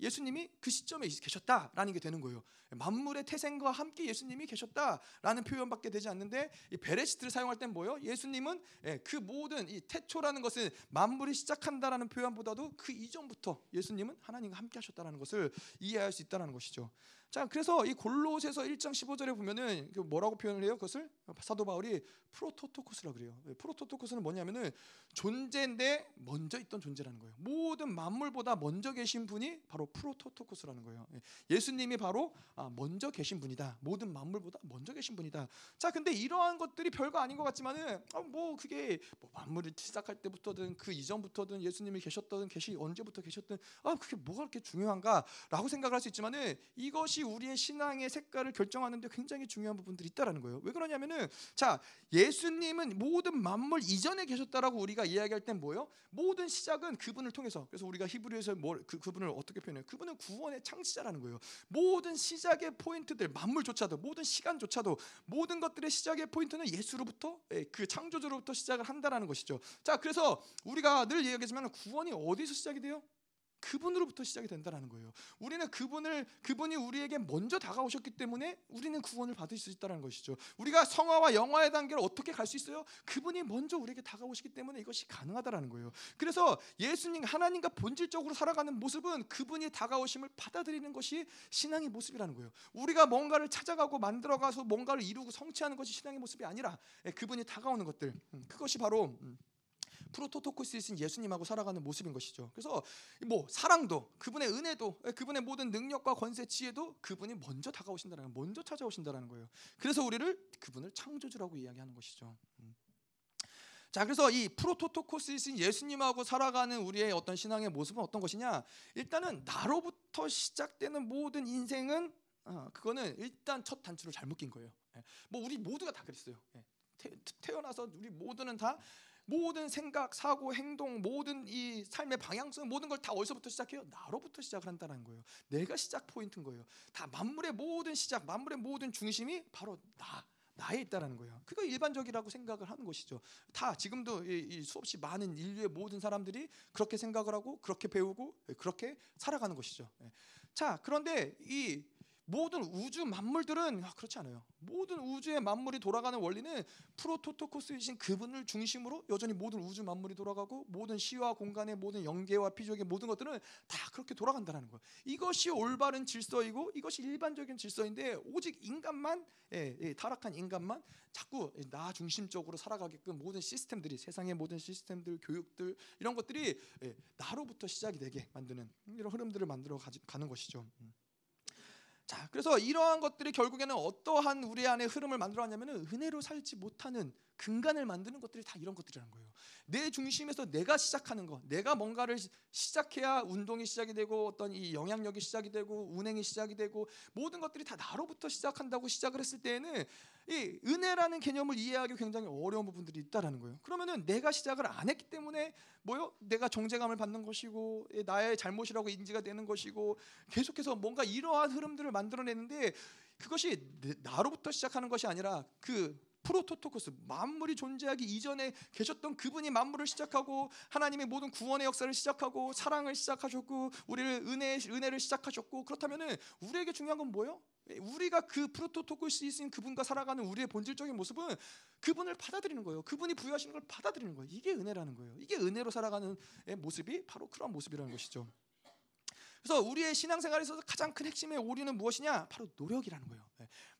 예수님이 그 시점에 계셨다라는 게 되는 거예요. 만물의 태생과 함께 예수님이 계셨다라는 표현밖에 되지 않는데 이 베레시트를 사용할 땐 뭐예요? 예수님은 예, 그 모든 이 태초라는 것은 만물이 시작한다라는 표현보다도 그 이전부터 예수님은 하나님과 함께 하셨다라는 것을 이해할 수 있다라는 것이죠. 자, 그래서 이 골로새서 1장 15절에 보면은 그 뭐라고 표현을 해요? 그것을 사도 바울이 프로토토코스라 그래요. 예, 프로토토코스는 뭐냐면은 존재인데 먼저 있던 존재라는 거예요. 모든 만물보다 먼저 계신 분이 바로 프로토토코스라는 거예요. 예, 예수님이 바로 아, 먼저 계신 분이다. 모든 만물보다 먼저 계신 분이다. 자, 근데 이러한 것들이 별거 아닌 것 같지만은 아, 뭐 그게 뭐 만물을 시작할 때부터든 그 이전부터든 예수님이 계셨던 계시 언제부터 계셨든 아 그게 뭐가 그렇게 중요한가라고 생각을 할 수 있지만은 이것이 이것이 우리의 신앙의 색깔을 결정하는데 굉장히 중요한 부분들이 있다라는 거예요. 왜 그러냐면은 자 예수님은 모든 만물 이전에 계셨다라고 우리가 이야기할 땐 뭐예요? 모든 시작은 그분을 통해서. 그래서 우리가 히브리에서 뭘 그, 그분을 어떻게 표현해요? 그분은 구원의 창시자라는 거예요. 모든 시작의 포인트들, 만물조차도 모든 시간조차도 모든 것들의 시작의 포인트는 예수로부터 예, 그 창조주로부터 시작을 한다라는 것이죠. 자 그래서 우리가 늘 이야기하지만 구원이 어디서 시작이 돼요? 그분으로부터 시작이 된다라는 거예요. 우리는 그분을 그분이 우리에게 먼저 다가오셨기 때문에 우리는 구원을 받을 수 있다는 것이죠. 우리가 성화와 영화의 단계를 어떻게 갈 수 있어요? 그분이 먼저 우리에게 다가오시기 때문에 이것이 가능하다라는 거예요. 그래서 예수님 하나님과 본질적으로 살아가는 모습은 그분이 다가오심을 받아들이는 것이 신앙의 모습이라는 거예요. 우리가 뭔가를 찾아가고 만들어가서 뭔가를 이루고 성취하는 것이 신앙의 모습이 아니라 예, 그분이 다가오는 것들 음, 그것이 바로 음, 프로토토코스이신 예수님하고 살아가는 모습인 것이죠. 그래서 뭐 사랑도 그분의 은혜도 그분의 모든 능력과 권세 지혜도 그분이 먼저 다가오신다는 먼저 찾아오신다는 거예요. 그래서 우리를 그분을 창조주라고 이야기하는 것이죠. 음. 자, 그래서 이 프로토토코스이신 예수님하고 살아가는 우리의 어떤 신앙의 모습은 어떤 것이냐? 일단은 나로부터 시작되는 모든 인생은 어, 그거는 일단 첫 단추를 잘못 낀 거예요. 예. 뭐 우리 모두가 다 그랬어요. 예. 태어나서 우리 모두는 다 모든 생각, 사고, 행동, 모든 이 삶의 방향성 모든 걸 다 어디서부터 시작해요? 나로부터 시작을 한다는 거예요. 내가 시작 포인트인 거예요. 다 만물의 모든 시작, 만물의 모든 중심이 바로 나. 나에 있다라는 거예요. 그거 일반적이라고 생각을 하는 것이죠. 다 지금도 수없이 많은 인류의 모든 사람들이 그렇게 생각을 하고 그렇게 배우고 그렇게 살아가는 것이죠. 예. 자, 그런데 이 모든 우주 만물들은 아, 그렇지 않아요. 모든 우주의 만물이 돌아가는 원리는 프로토토코스이신 그분을 중심으로 여전히 모든 우주 만물이 돌아가고 모든 시와 공간의 모든 영계와 피조의 모든 것들은 다 그렇게 돌아간다는 거예요. 이것이 올바른 질서이고 이것이 일반적인 질서인데 오직 인간만 예, 예, 타락한 인간만 자꾸 나 중심적으로 살아가게끔 모든 시스템들이 세상의 모든 시스템들, 교육들 이런 것들이 예, 나로부터 시작이 되게 만드는 이런 흐름들을 만들어 가는 것이죠. 음. 자, 그래서 이러한 것들이 결국에는 어떠한 우리 안에 흐름을 만들어가냐면은 은혜로 살지 못하는 근간을 만드는 것들이 다 이런 것들이라는 거예요. 내 중심에서 내가 시작하는 거, 내가 뭔가를 시작해야 운동이 시작이 되고 어떤 이 영향력이 시작이 되고 운행이 시작이 되고 모든 것들이 다 나로부터 시작한다고 시작을 했을 때에는 이 은혜라는 개념을 이해하기 굉장히 어려운 부분들이 있다라는 거예요. 그러면은 내가 시작을 안 했기 때문에 뭐요? 내가 정죄감을 받는 것이고 나의 잘못이라고 인지가 되는 것이고 계속해서 뭔가 이러한 흐름들을 만들어내는데 그것이 나로부터 시작하는 것이 아니라 그 프로토토코스 만물이 존재하기 이전에 계셨던 그분이 만물을 시작하고 하나님의 모든 구원의 역사를 시작하고 사랑을 시작하셨고 우리를 은혜 은혜를 시작하셨고 그렇다면은 우리에게 중요한 건 뭐예요? 우리가 그 프로토토코스이신 그분과 살아가는 우리의 본질적인 모습은 그분을 받아들이는 거예요. 그분이 부여하시는 걸 받아들이는 거예요. 이게 은혜라는 거예요. 이게 은혜로 살아가는 모습이 바로 그런 모습이라는 것이죠. 그래서 우리의 신앙생활에 서 가장 큰 핵심의 오류는 무엇이냐? 바로 노력이라는 거예요.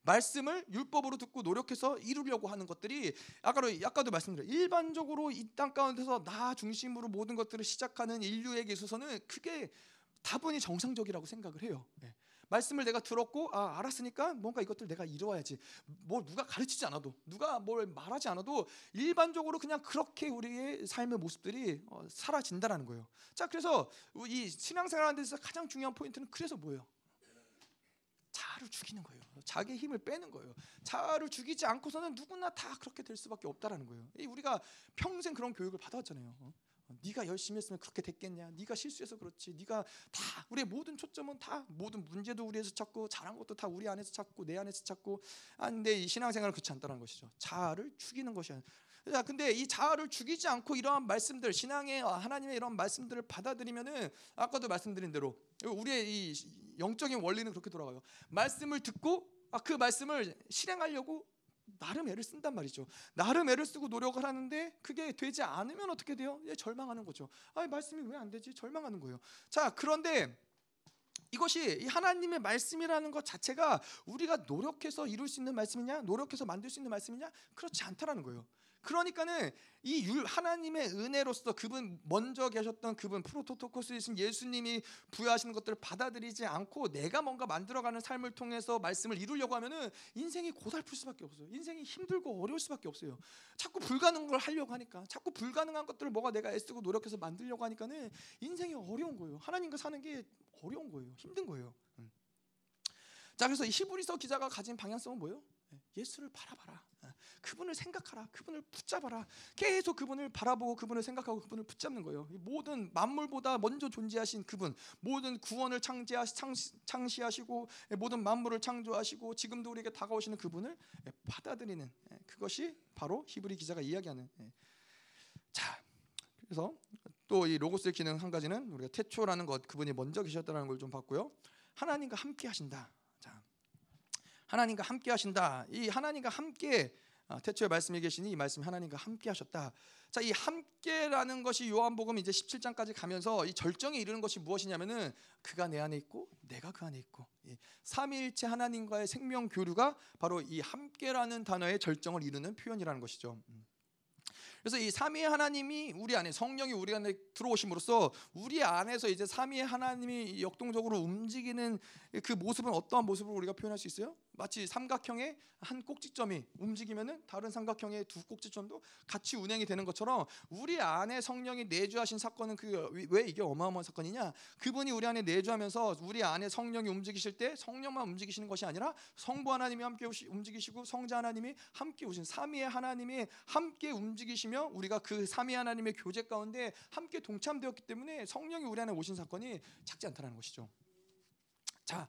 네. 말씀을 율법으로 듣고 노력해서 이루려고 하는 것들이 아까도 아까도 말씀드려 일반적으로 이 땅 가운데서 나 중심으로 모든 것들을 시작하는 인류에게 있어서는 크게 다분히 정상적이라고 생각을 해요. 네. 말씀을 내가 들었고 아 알았으니까 뭔가 이것들 내가 이루어야지. 뭐 누가 가르치지 않아도 누가 뭘 말하지 않아도 일반적으로 그냥 그렇게 우리의 삶의 모습들이 어, 사라진다라는 거예요. 자 그래서 이 신앙생활하는 데서 가장 중요한 포인트는 그래서 뭐예요? 자아를 죽이는 거예요. 자기의 힘을 빼는 거예요. 자아를 죽이지 않고서는 누구나 다 그렇게 될 수밖에 없다라는 거예요. 우리가 평생 그런 교육을 받았잖아요. 어? 네가 열심히 했으면 그렇게 됐겠냐? 네가 실수해서 그렇지. 네가 다 우리의 모든 초점은 다 모든 문제도 우리에서 찾고 잘한 것도 다 우리 안에서 찾고 내 안에서 찾고. 아 근데 이 신앙생활은 그렇지 않다는 것이죠. 자아를 죽이는 것이 아니라. 자, 근데 이 자아를 죽이지 않고 이러한 말씀들, 신앙의 하나님의 이런 말씀들을 받아들이면은 아까도 말씀드린 대로 우리의 이 영적인 원리는 그렇게 돌아가요. 말씀을 듣고 아, 그 말씀을 실행하려고 나름 애를 쓴단 말이죠. 나름 애를 쓰고 노력을 하는데 그게 되지 않으면 어떻게 돼요? 예, 절망하는 거죠. 아, 말씀이 왜 안 되지? 절망하는 거예요. 자, 그런데 이것이 하나님의 말씀이라는 것 자체가 우리가 노력해서 이룰 수 있는 말씀이냐, 노력해서 만들 수 있는 말씀이냐, 그렇지 않다라는 거예요. 그러니까는 이 하나님의 은혜로서 그분 먼저 계셨던 그분 프로토토코스이신 예수님이 부여하시는 것들을 받아들이지 않고 내가 뭔가 만들어가는 삶을 통해서 말씀을 이루려고 하면은 인생이 고달플 수밖에 없어요. 인생이 힘들고 어려울 수밖에 없어요. 자꾸 불가능한 걸 하려고 하니까, 자꾸 불가능한 것들을 뭐가 내가 애쓰고 노력해서 만들려고 하니까는 인생이 어려운 거예요. 하나님과 사는 게 어려운 거예요. 힘든 거예요. 음. 자, 그래서 히브리서 기자가 가진 방향성은 뭐예요? 예, 예수를 바라봐라. 그분을 생각하라. 그분을 붙잡아라. 계속 그분을 바라보고 그분을 생각하고 그분을 붙잡는 거예요. 모든 만물보다 먼저 존재하신 그분, 모든 구원을 창시, 하시고 모든 만물을 창조하시고 지금도 우리에게 다가오시는 그분을 받아들이는 그것이 바로 히브리 기자가 이야기하는. 자, 그래서 또 이 로고스의 기능 한 가지는 우리가 태초라는 것 그분이 먼저 계셨다는 걸 좀 봤고요. 하나님과 함께 하신다. 자, 하나님과 함께 하신다. 이 하나님과 함께 아, 태초에 말씀이 계시니 이 말씀 하나님과 함께 하셨다. 자, 이 함께라는 것이 요한복음 이제 17장까지 가면서 이 절정에 이르는 것이 무엇이냐면은 그가 내 안에 있고 내가 그 안에 있고 이 삼위일체 하나님과의 생명 교류가 바로 이 함께라는 단어의 절정을 이루는 표현이라는 것이죠. 음. 그래서 이 삼위의 하나님이 우리 안에 성령이 우리 안에 들어오심으로써 우리 안에서 이제 삼위의 하나님이 역동적으로 움직이는 그 모습은 어떠한 모습으로 우리가 표현할 수 있어요? 마치 삼각형의 한 꼭지점이 움직이면은 다른 삼각형의 두 꼭지점도 같이 운행이 되는 것처럼 우리 안에 성령이 내주하신 사건은 그 왜 이게 어마어마한 사건이냐? 그분이 우리 안에 내주하면서 우리 안에 성령이 움직이실 때 성령만 움직이시는 것이 아니라 성부 하나님이 함께 움직이시고 성자 하나님이 함께 오신 삼위의 하나님이 함께 움직이시며 우리가 그 삼위 하나님의 교제 가운데 함께 동참되었기 때문에 성령이 우리 안에 오신 사건이 작지 않다는 것이죠. 자,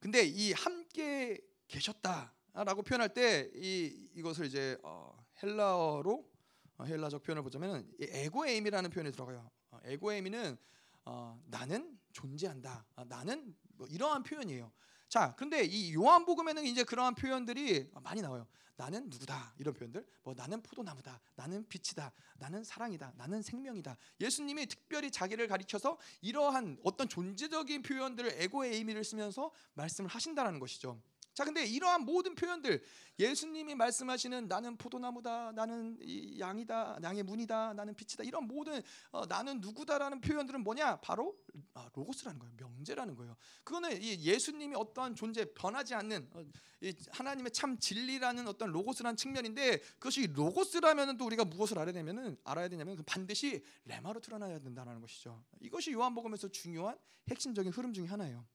근데 이 함께 계셨다라고 표현할 때 이 이것을 이제 어, 헬라어로 어, 헬라적 표현을 보자면 에고에임이라는 표현이 들어가요. 어, 에고에임은 어, 나는 존재한다. 아, 나는 뭐 이러한 표현이에요. 자, 그런데 이 요한복음에는 이제 그러한 표현들이 많이 나와요. 나는 누구다 이런 표현들. 뭐 나는 포도나무다. 나는 빛이다. 나는 사랑이다. 나는 생명이다. 예수님이 특별히 자기를 가리켜서 이러한 어떤 존재적인 표현들을 에고의 의미를 쓰면서 말씀을 하신다라는 것이죠. 자, 근데 이러한 모든 표현들 예수님이 말씀하시는 나는 포도나무다, 나는 양이다, 양의 문이다, 나는 빛이다 이런 모든 어, 나는 누구다라는 표현들은 뭐냐? 바로 아, 로고스라는 거예요. 명제라는 거예요. 그거는 예수님이 어떠한 존재 변하지 않는 어, 하나님의 참 진리라는 어떤 로고스라는 측면인데 그것이 로고스라면은 또 우리가 무엇을 알아야 되면은 알아야 되냐면 그 반드시 레마로 드러나야 된다는 것이죠. 이것이 요한복음에서 중요한 핵심적인 흐름 중의 하나예요.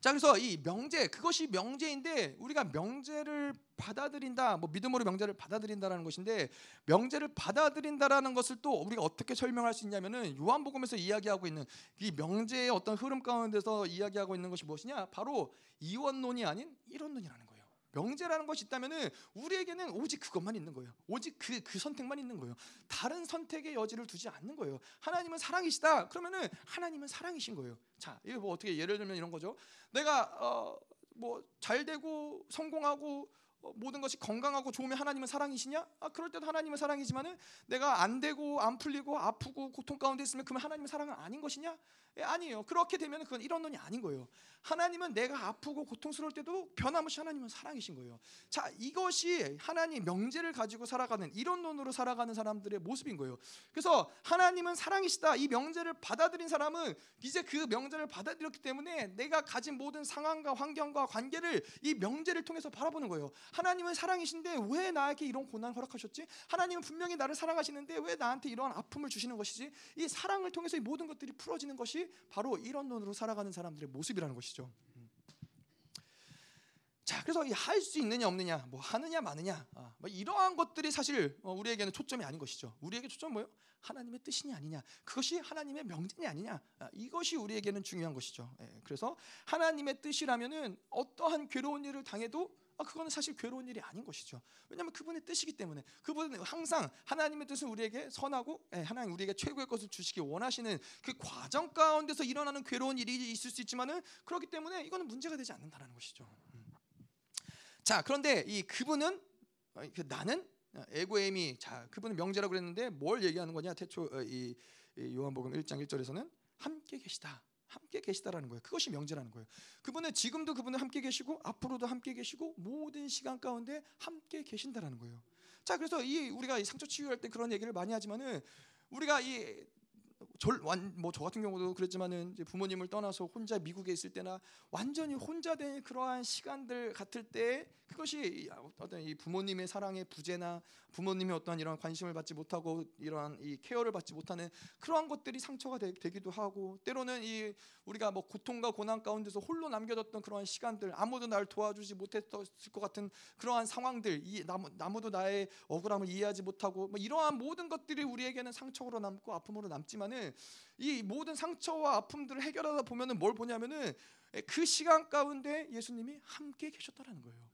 자 그래서 이 명제 그것이 명제인데 우리가 명제를 받아들인다 뭐 믿음으로 명제를 받아들인다라는 것인데 명제를 받아들인다라는 것을 또 우리가 어떻게 설명할 수 있냐면은 요한복음에서 이야기하고 있는 이 명제의 어떤 흐름 가운데서 이야기하고 있는 것이 무엇이냐 바로 이원론이 아닌 이론론이라는. 명제라는 것이 있다면은 우리에게는 오직 그것만 있는 거예요. 오직 그, 그 선택만 있는 거예요. 다른 선택의 여지를 두지 않는 거예요. 하나님은 사랑이시다. 그러면은 하나님은 사랑이신 거예요. 자, 이거 뭐 어떻게 예를 들면 이런 거죠. 내가 어, 뭐잘 되고 성공하고 어, 모든 것이 건강하고 좋으면 하나님은 사랑이시냐? 아, 그럴 때도 하나님은 사랑이지만은 내가 안 되고 안 풀리고 아프고 고통 가운데 있으면 그러면 하나님은 사랑은 아닌 것이냐? 예, 아니에요. 그렇게 되면 그건 이런 논이 아닌 거예요. 하나님은 내가 아프고 고통스러울 때도 변함없이 하나님은 사랑이신 거예요. 자, 이것이 하나님 명제를 가지고 살아가는 이런론으로 살아가는 사람들의 모습인 거예요. 그래서 하나님은 사랑이시다. 이 명제를 받아들인 사람은 이제 그 명제를 받아들였기 때문에 내가 가진 모든 상황과 환경과 관계를 이 명제를 통해서 바라보는 거예요. 하나님은 사랑이신데 왜 나에게 이런 고난을 허락하셨지? 하나님은 분명히 나를 사랑하시는데 왜 나한테 이러한 아픔을 주시는 것이지? 이 사랑을 통해서 이 모든 것들이 풀어지는 것이 바로 이런 논으로 살아가는 사람들의 모습이라는 것이죠. 자, 그래서 할수 있느냐 없느냐, 뭐 하느냐 마느냐, 아, 뭐 이러한 것들이 사실 어, 우리에게는 초점이 아닌 것이죠. 우리에게 초점 뭐요? 하나님의 뜻이냐 아니냐, 그것이 하나님의 명제냐 아니냐, 아, 이것이 우리에게는 중요한 것이죠. 예, 그래서 하나님의 뜻이라면은 어떠한 괴로운 일을 당해도 아, 그거는 사실 괴로운 일이 아닌 것이죠. 왜냐하면 그분의 뜻이기 때문에 그분은 항상 하나님의 뜻은 우리에게 선하고 예, 하나님 우리에게 최고의 것을 주시기 원하시는 그 과정 가운데서 일어나는 괴로운 일이 있을 수 있지만은 그렇기 때문에 이거는 문제가 되지 않는다는 것이죠. 음. 자 그런데 이 그분은 어, 그 나는 에고엠이 자 그분은 명제라고 그랬는데 뭘 얘기하는 거냐 태초 어, 이 요한복음 1장 1절에서는 함께 계시다. 함께 계시다라는 거예요. 그것이 명제라는 거예요. 그분은 지금도 그분은 함께 계시고 앞으로도 함께 계시고 모든 시간 가운데 함께 계신다라는 거예요. 자, 그래서 이 우리가 상처 치유할 때 그런 얘기를 많이 하지만은 우리가 이 뭐저 같은 경우도 그랬지만은 부모님을 떠나서 혼자 미국에 있을 때나 완전히 혼자 된 그러한 시간들 같을 때 그것이 어떤 이 부모님의 사랑의 부재나 부모님의 어떤 이런 관심을 받지 못하고 이러한 이 케어를 받지 못하는 그러한 것들이 상처가 되, 기도 하고 때로는 이 우리가 뭐 고통과 고난 가운데서 홀로 남겨졌던 그러한 시간들 아무도 날 도와주지 못했을 것 같은 그러한 상황들 이 나무, 나무도 나의 억울함을 이해하지 못하고 뭐 이러한 모든 것들이 우리에게는 상처로 남고 아픔으로 남지만 은 이 모든 상처와 아픔들을 해결하다 보면은 뭘 보냐면은 그 시간 가운데 예수님이 함께 계셨다라는 거예요.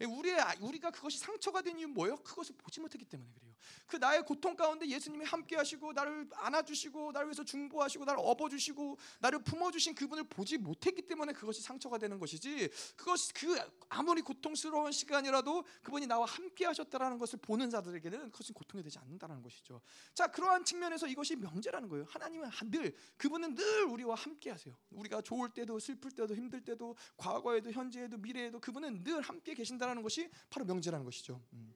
예, 우리 우리가 그것이 상처가 된 이유 뭐예요? 그것을 보지 못했기 때문에 그래요. 그 나의 고통 가운데 예수님이 함께 하시고 나를 안아 주시고 나를 위해서 중보하시고 나를 업어 주시고 나를 품어 주신 그분을 보지 못했기 때문에 그것이 상처가 되는 것이지. 그것이 그 아무리 고통스러운 시간이라도 그분이 나와 함께 하셨다라는 것을 보는 자들에게는 그것은 고통이 되지 않는다는 것이죠. 자, 그러한 측면에서 이것이 명제라는 거예요. 하나님은 늘 그분은 늘 우리와 함께 하세요. 우리가 좋을 때도 슬플 때도 힘들 때도 과거에도 현재에도 미래에도 그분은 늘 함께 계신다 라는 것이 바로 명제라는 것이죠. 음.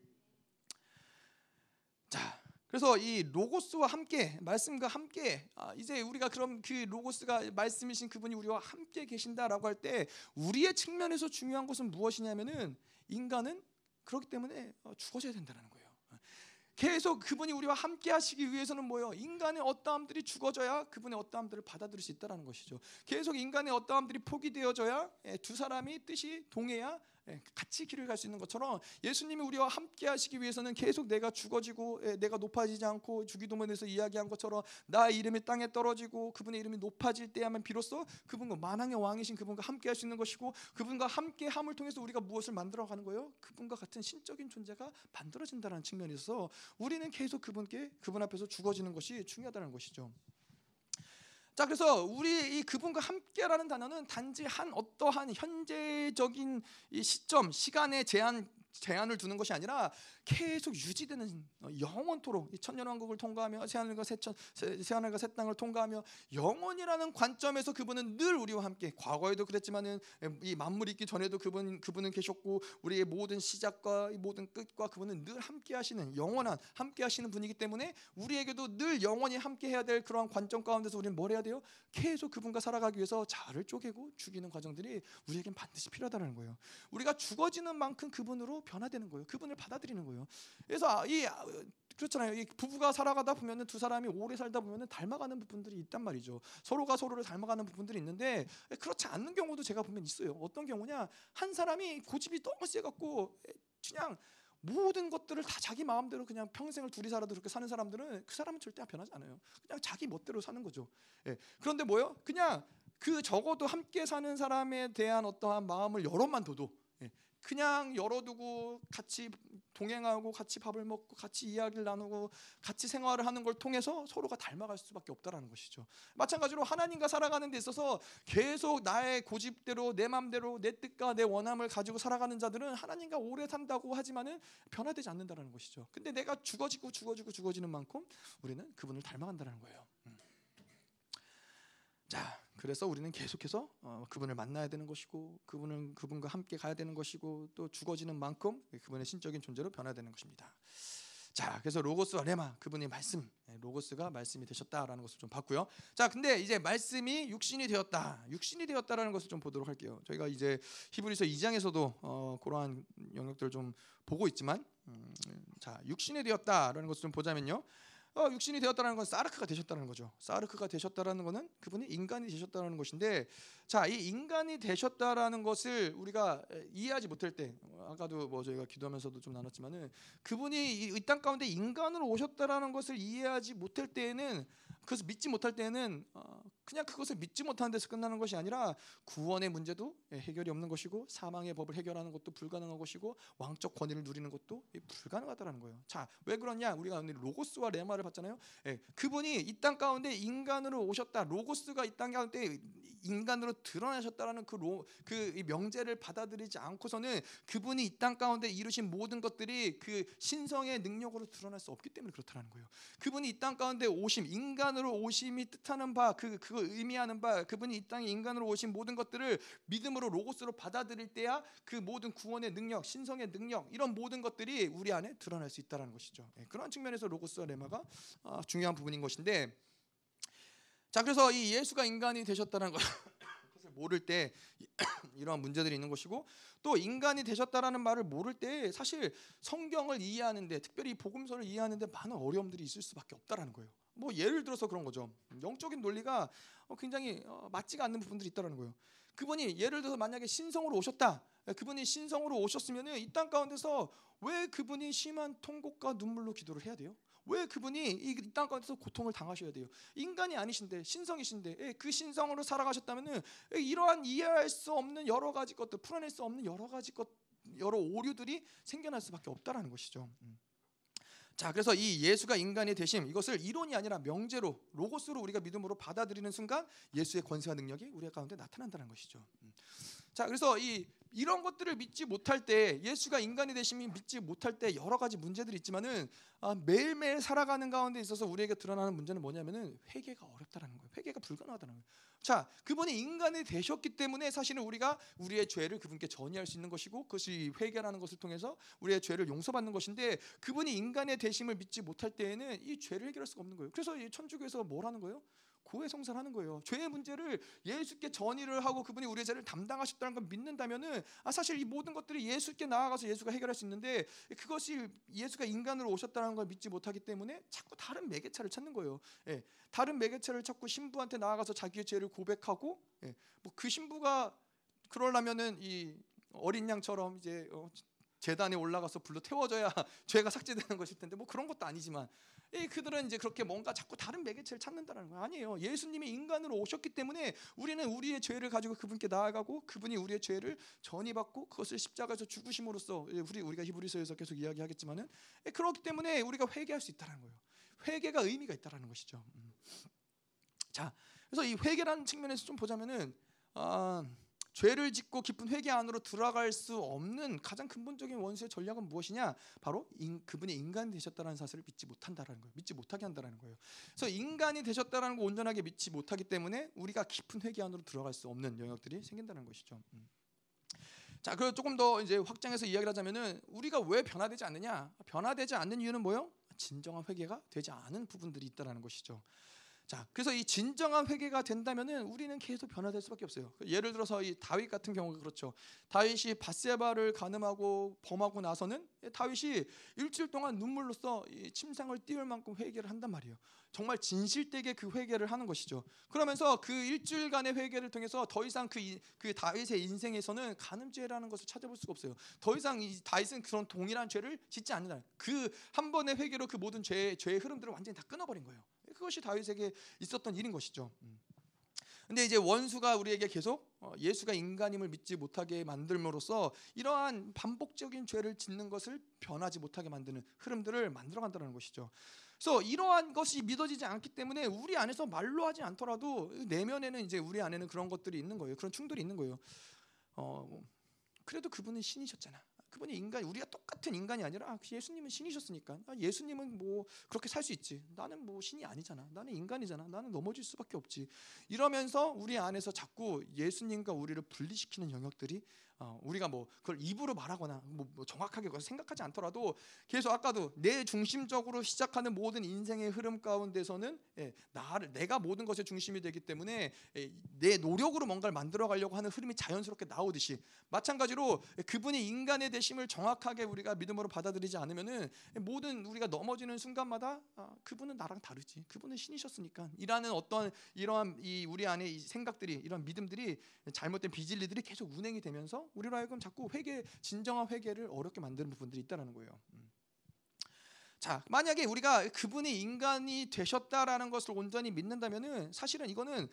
자, 그래서 이 로고스와 함께 말씀과 함께 아, 이제 우리가 그럼 그 로고스가 말씀이신 그분이 우리와 함께 계신다라고 할 때 우리의 측면에서 중요한 것은 무엇이냐면은 인간은 그렇기 때문에 어, 죽어져야 된다는 거예요. 계속 그분이 우리와 함께 하시기 위해서는 뭐요? 인간의 어떠함들이 죽어져야 그분의 어떠함들을 받아들일 수 있다는 것이죠. 계속 인간의 어떠함들이 포기되어져야 예, 두 사람이 뜻이 동해야 예, 같이 길을 갈 수 있는 것처럼 예수님이 우리와 함께 하시기 위해서는 계속 내가 죽어지고 예, 내가 높아지지 않고 주기도문에서 이야기한 것처럼 나의 이름이 땅에 떨어지고 그분의 이름이 높아질 때야만 비로소 그분과 만왕의 왕이신 그분과 함께 할 수 있는 것이고 그분과 함께 함을 통해서 우리가 무엇을 만들어 가는 거예요? 그분과 같은 신적인 존재가 만들어진다는 측면이 있어서 우리는 계속 그분께 그분 앞에서 죽어지는 것이 중요하다는 것이죠. 자 그래서 우리 이 그분과 함께라는 단어는 단지 한 어떠한 현재적인 이 시점 시간의 제한 제한을 두는 것이 아니라 계속 유지되는 어, 영원토록 천년 왕국을 통과하며 새하늘과 새 천 새하늘과 새 땅을 통과하며 영원이라는 관점에서 그분은 늘 우리와 함께 과거에도 그랬지만은 이 만물이 있기 전에도 그분 그분은 계셨고 우리의 모든 시작과 모든 끝과 그분은 늘 함께 하시는 영원한 함께 하시는 분이기 때문에 우리에게도 늘 영원히 함께 해야 될 그러한 관점 가운데서 우리는 뭘 해야 돼요? 계속 그분과 살아가기 위해서 자를 쪼개고 죽이는 과정들이 우리에겐 반드시 필요하다는 거예요. 우리가 죽어지는 만큼 그분으로 변화되는 거예요. 그분을 받아들이는 거예요. 그래서 아, 이 아, 그렇잖아요. 이 부부가 살아가다 보면은 두 사람이 오래 살다 보면은 닮아가는 부분들이 있단 말이죠. 서로가 서로를 닮아가는 부분들이 있는데 그렇지 않는 경우도 제가 보면 있어요. 어떤 경우냐? 한 사람이 고집이 너무 세갖고 그냥 모든 것들을 다 자기 마음대로 그냥 평생을 둘이 살아도 그렇게 사는 사람들은 그 사람은 절대 변하지 않아요. 그냥 자기 멋대로 사는 거죠. 예. 그런데 뭐요? 그냥 그 적어도 함께 사는 사람에 대한 어떠한 마음을 열어만 둬도 그냥 열어두고 같이 동행하고 같이 밥을 먹고 같이 이야기를 나누고 같이 생활을 하는 걸 통해서 서로가 닮아갈 수밖에 없다라는 것이죠. 마찬가지로 하나님과 살아가는 데 있어서 계속 나의 고집대로 내 마음대로 내 뜻과 내 원함을 가지고 살아가는 자들은 하나님과 오래 산다고 하지만은 변화되지 않는다라는 것이죠. 근데 내가 죽어지고 죽어지고 죽어지는 만큼 우리는 그분을 닮아간다는 거예요. 음. 자, 그래서 우리는 계속해서 어, 그분을 만나야 되는 것이고 그분은 그분과 함께 가야 되는 것이고 또 죽어지는 만큼 그분의 신적인 존재로 변화되는 것입니다. 자, 그래서 로고스와 레마 그분의 말씀, 네, 로고스가 말씀이 되셨다라는 것을 좀 봤고요. 자, 근데 이제 말씀이 육신이 되었다, 육신이 되었다라는 것을 좀 보도록 할게요. 저희가 이제 히브리서 2장에서도 어, 그러한 영역들을 좀 보고 있지만, 음, 자, 육신이 되었다라는 것을 좀 보자면요. 어, 육신이 되었다는 건 사르크가 되셨다는 거죠. 사르크가 되셨다라는 것은 그분이 인간이 되셨다는 것인데, 자, 이 인간이 되셨다라는 것을 우리가 이해하지 못할 때, 아까도 뭐 저희가 기도하면서도 좀 나눴지만은 그분이 이 땅 가운데 인간으로 오셨다라는 것을 이해하지 못할 때에는 그래서 믿지 못할 때는 어, 그냥 그것을 믿지 못하는 데서 끝나는 것이 아니라 구원의 문제도 예, 해결이 없는 것이고 사망의 법을 해결하는 것도 불가능한 것이고 왕적 권위를 누리는 것도 불가능하다라는 거예요. 자, 왜 그러냐? 우리가 오늘 로고스와 레마를 봤잖아요. 예, 그분이 이 땅 가운데 인간으로 오셨다. 로고스가 이 땅 가운데 인간으로 드러나셨다라는 그, 로, 그 명제를 받아들이지 않고서는 그분이 이 땅 가운데 이루신 모든 것들이 그 신성의 능력으로 드러날 수 없기 때문에 그렇다는 거예요. 그분이 이 땅 가운데 오심, 인간으로 오심이 뜻하는 바, 그 그거 의미하는 바, 그분이 이 땅에 인간으로 오신 모든 것들을 믿음으로 로고스로 받아들일 때야 그 모든 구원의 능력, 신성의 능력 이런 모든 것들이 우리 안에 드러날 수 있다라는 것이죠. 예, 그런 측면에서 로고스와 레마가 아, 중요한 부분인 것인데. 자 그래서 이 예수가 인간이 되셨다는 것, 모를 때 이러한 문제들이 있는 것이고 또 인간이 되셨다라는 말을 모를 때 사실 성경을 이해하는데 특별히 복음서를 이해하는데 많은 어려움들이 있을 수밖에 없다라는 거예요. 뭐 예를 들어서 그런 거죠. 영적인 논리가 어, 굉장히 어, 맞지가 않는 부분들이 있다라는 거예요. 그분이 예를 들어서 만약에 신성으로 오셨다. 그분이 신성으로 오셨으면 이 땅 가운데서 왜 그분이 심한 통곡과 눈물로 기도를 해야 돼요? 왜 그분이 이 땅 가운데서 고통을 당하셔야 돼요? 인간이 아니신데 신성이신데 예, 그 신성으로 살아가셨다면은 이러한 이해할 수 없는 여러 가지 것들, 풀어낼 수 없는 여러 가지 것 여러 오류들이 생겨날 수밖에 없다라는 것이죠. 음. 자, 그래서 이 예수가 인간이 되심 이것을 이론이 아니라 명제로 로고스로 우리가 믿음으로 받아들이는 순간 예수의 권세와 능력이 우리 가운데 나타난다는 것이죠. 음. 자, 그래서 이 이런 것들을 믿지 못할 때 예수가 인간이 되심이 믿지 못할 때 여러 가지 문제들이 있지만은 아, 매일매일 살아가는 가운데 있어서 우리에게 드러나는 문제는 뭐냐면은 회개가 어렵다라는 거예요. 회개가 불가능하다는 거예요. 자, 그분이 인간이 되셨기 때문에 사실은 우리가 우리의 죄를 그분께 전이할 수 있는 것이고 그것이 회개라는 것을 통해서 우리의 죄를 용서받는 것인데 그분이 인간의 되심을 믿지 못할 때에는 이 죄를 해결할 수가 없는 거예요. 그래서 이 천주교에서 뭘 하는 거예요? 고해 성사하는 거예요. 죄의 문제를 예수께 전의를 하고 그분이 우리의 죄를 담당하셨다는 걸 믿는다면은 아 사실 이 모든 것들이 예수께 나아가서 예수가 해결할 수 있는데 그것이 예수가 인간으로 오셨다는 걸 믿지 못하기 때문에 자꾸 다른 매개차를 찾는 거예요. 예, 다른 매개차를 찾고 신부한테 나아가서 자기의 죄를 고백하고 예, 뭐그 신부가 그러려면은 이 어린 양처럼 이제 어, 재단에 올라가서 불로 태워져야 죄가 삭제되는 것일 텐데 뭐 그런 것도 아니지만 이 그들은 이제 그렇게 뭔가 자꾸 다른 매개체를 찾는다는 거 아니에요. 예수님이 인간으로 오셨기 때문에 우리는 우리의 죄를 가지고 그분께 나아가고 그분이 우리의 죄를 전이받고 그것을 십자가에서 죽으심으로써 우리 우리가 히브리서에서 계속 이야기하겠지만은 그렇기 때문에 우리가 회개할 수 있다는 거예요. 회개가 의미가 있다라는 것이죠. 음. 자, 그래서 이 회개라는 측면에서 좀 보자면은 아, 죄를 짓고 깊은 회개 안으로 들어갈 수 없는 가장 근본적인 원수의 전략은 무엇이냐? 바로 인, 그분이 인간 되셨다는 사실을 믿지 못한다라는 거예요. 믿지 못하게 한다라는 거예요. 그래서 인간이 되셨다라는 거 온전하게 믿지 못하기 때문에 우리가 깊은 회개 안으로 들어갈 수 없는 영역들이 생긴다는 것이죠. 음. 자, 그리고 조금 더 이제 확장해서 이야기를 하자면은 우리가 왜 변화되지 않느냐? 변화되지 않는 이유는 뭐요? 진정한 회개가 되지 않은 부분들이 있다라는 것이죠. 자, 그래서 이 진정한 회개가 된다면은 우리는 계속 변화될 수밖에 없어요. 예를 들어서 이 다윗 같은 경우가 그렇죠. 다윗이 바세바를 가늠하고 범하고 나서는 다윗이 일주일 동안 눈물로써 이 침상을 띄울 만큼 회개를 한단 말이에요. 정말 진실되게 그 회개를 하는 것이죠. 그러면서 그 일주일간의 회개를 통해서 더 이상 그, 그 다윗의 인생에서는 간음죄라는 것을 찾아볼 수가 없어요. 더 이상 이 다윗은 그런 동일한 죄를 짓지 않는다. 그 한 번의 회개로 그 모든 죄의 죄의 흐름들을 완전히 다 끊어버린 거예요. 그것이 다윗에게 있었던 일인 것이죠. 음. 근데 이제 원수가 우리에게 계속 어, 예수가 인간임을 믿지 못하게 만들므로써 이러한 반복적인 죄를 짓는 것을 변하지 못하게 만드는 흐름들을 만들어 간다는 것이죠. 그래서 이러한 것이 믿어지지 않기 때문에 우리 안에서 말로 하지 않더라도 내면에는 이제 우리 안에는 그런 것들이 있는 거예요. 그런 충돌이 있는 거예요. 어, 뭐, 그래도 그분은 신이셨잖아. 그분이 인간 우리가 똑같은 인간이 아니라 아, 예수님은 신이셨으니까. 아, 예수님은 뭐 그렇게 살 수 있지. 나는 뭐 신이 아니잖아. 나는 인간이잖아. 나는 넘어질 수밖에 없지. 이러면서 우리 안에서 자꾸 예수님과 우리를 분리시키는 영역들이 어, 우리가 뭐 그걸 입으로 말하거나 뭐, 뭐 정확하게 생각하지 않더라도 계속 아까도 내 중심적으로 시작하는 모든 인생의 흐름 가운데서는 예, 나를 내가 모든 것의 중심이 되기 때문에 예, 내 노력으로 뭔가를 만들어 가려고 하는 흐름이 자연스럽게 나오듯이 마찬가지로 그분이 인간의 대심을 정확하게 우리가 믿음으로 받아들이지 않으면은 모든 우리가 넘어지는 순간마다 아, 그분은 나랑 다르지. 그분은 신이셨으니까. 이라는 어떤 이러한 이 우리 안에 이 생각들이 이런 믿음들이 잘못된 비진리들이 계속 운행이 되면서 우리로 하여금 자꾸 회개 진정한 회개를 어렵게 만드는 부분들이 있다라는 거예요. 음. 자, 만약에 우리가 그분이 인간이 되셨다라는 것을 온전히 믿는다면은 사실은 이거는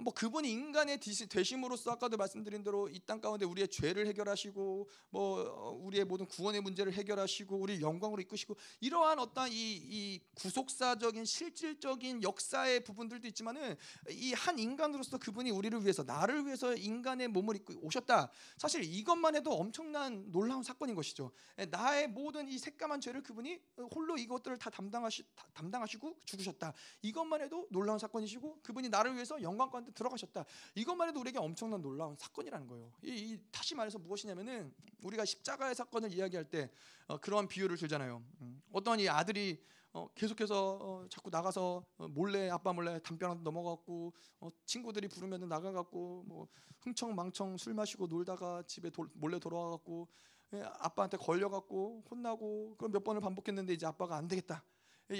뭐 그분이 인간의 되심으로써 아까도 말씀드린 대로 이 땅 가운데 우리의 죄를 해결하시고 뭐 어, 우리의 모든 구원의 문제를 해결하시고 우리 영광으로 이끄시고 이러한 어떤 이, 이 구속사적인 실질적인 역사의 부분들도 있지만은 이 한 인간으로서 그분이 우리를 위해서 나를 위해서 인간의 몸을 입고 오셨다. 사실 이것만 해도 엄청난 놀라운 사건인 것이죠. 예, 나의 모든 이 새까만 죄를 그분이 홀로 이것들을 다 담당하시 담당하시고 죽으셨다. 이것만 해도 놀라운 사건이시고 그분이 나를 위해서 영광과 가운데 들어가셨다. 이것만 해도 우리에게 엄청난 놀라운 사건이라는 거예요. 이, 이 다시 말해서 무엇이냐면은 우리가 십자가의 사건을 이야기할 때 어, 그런 비유를 들잖아요. 음, 어떤 이 아들이 어, 계속해서 어, 자꾸 나가서 어, 몰래 아빠 몰래 담벼락 넘어갔고 어, 친구들이 부르면 나가갖고 뭐 흥청망청 술 마시고 놀다가 집에 도, 몰래 돌아와갖고 예, 아빠한테 걸려갖고 혼나고 그런 몇 번을 반복했는데 이제 아빠가 안 되겠다.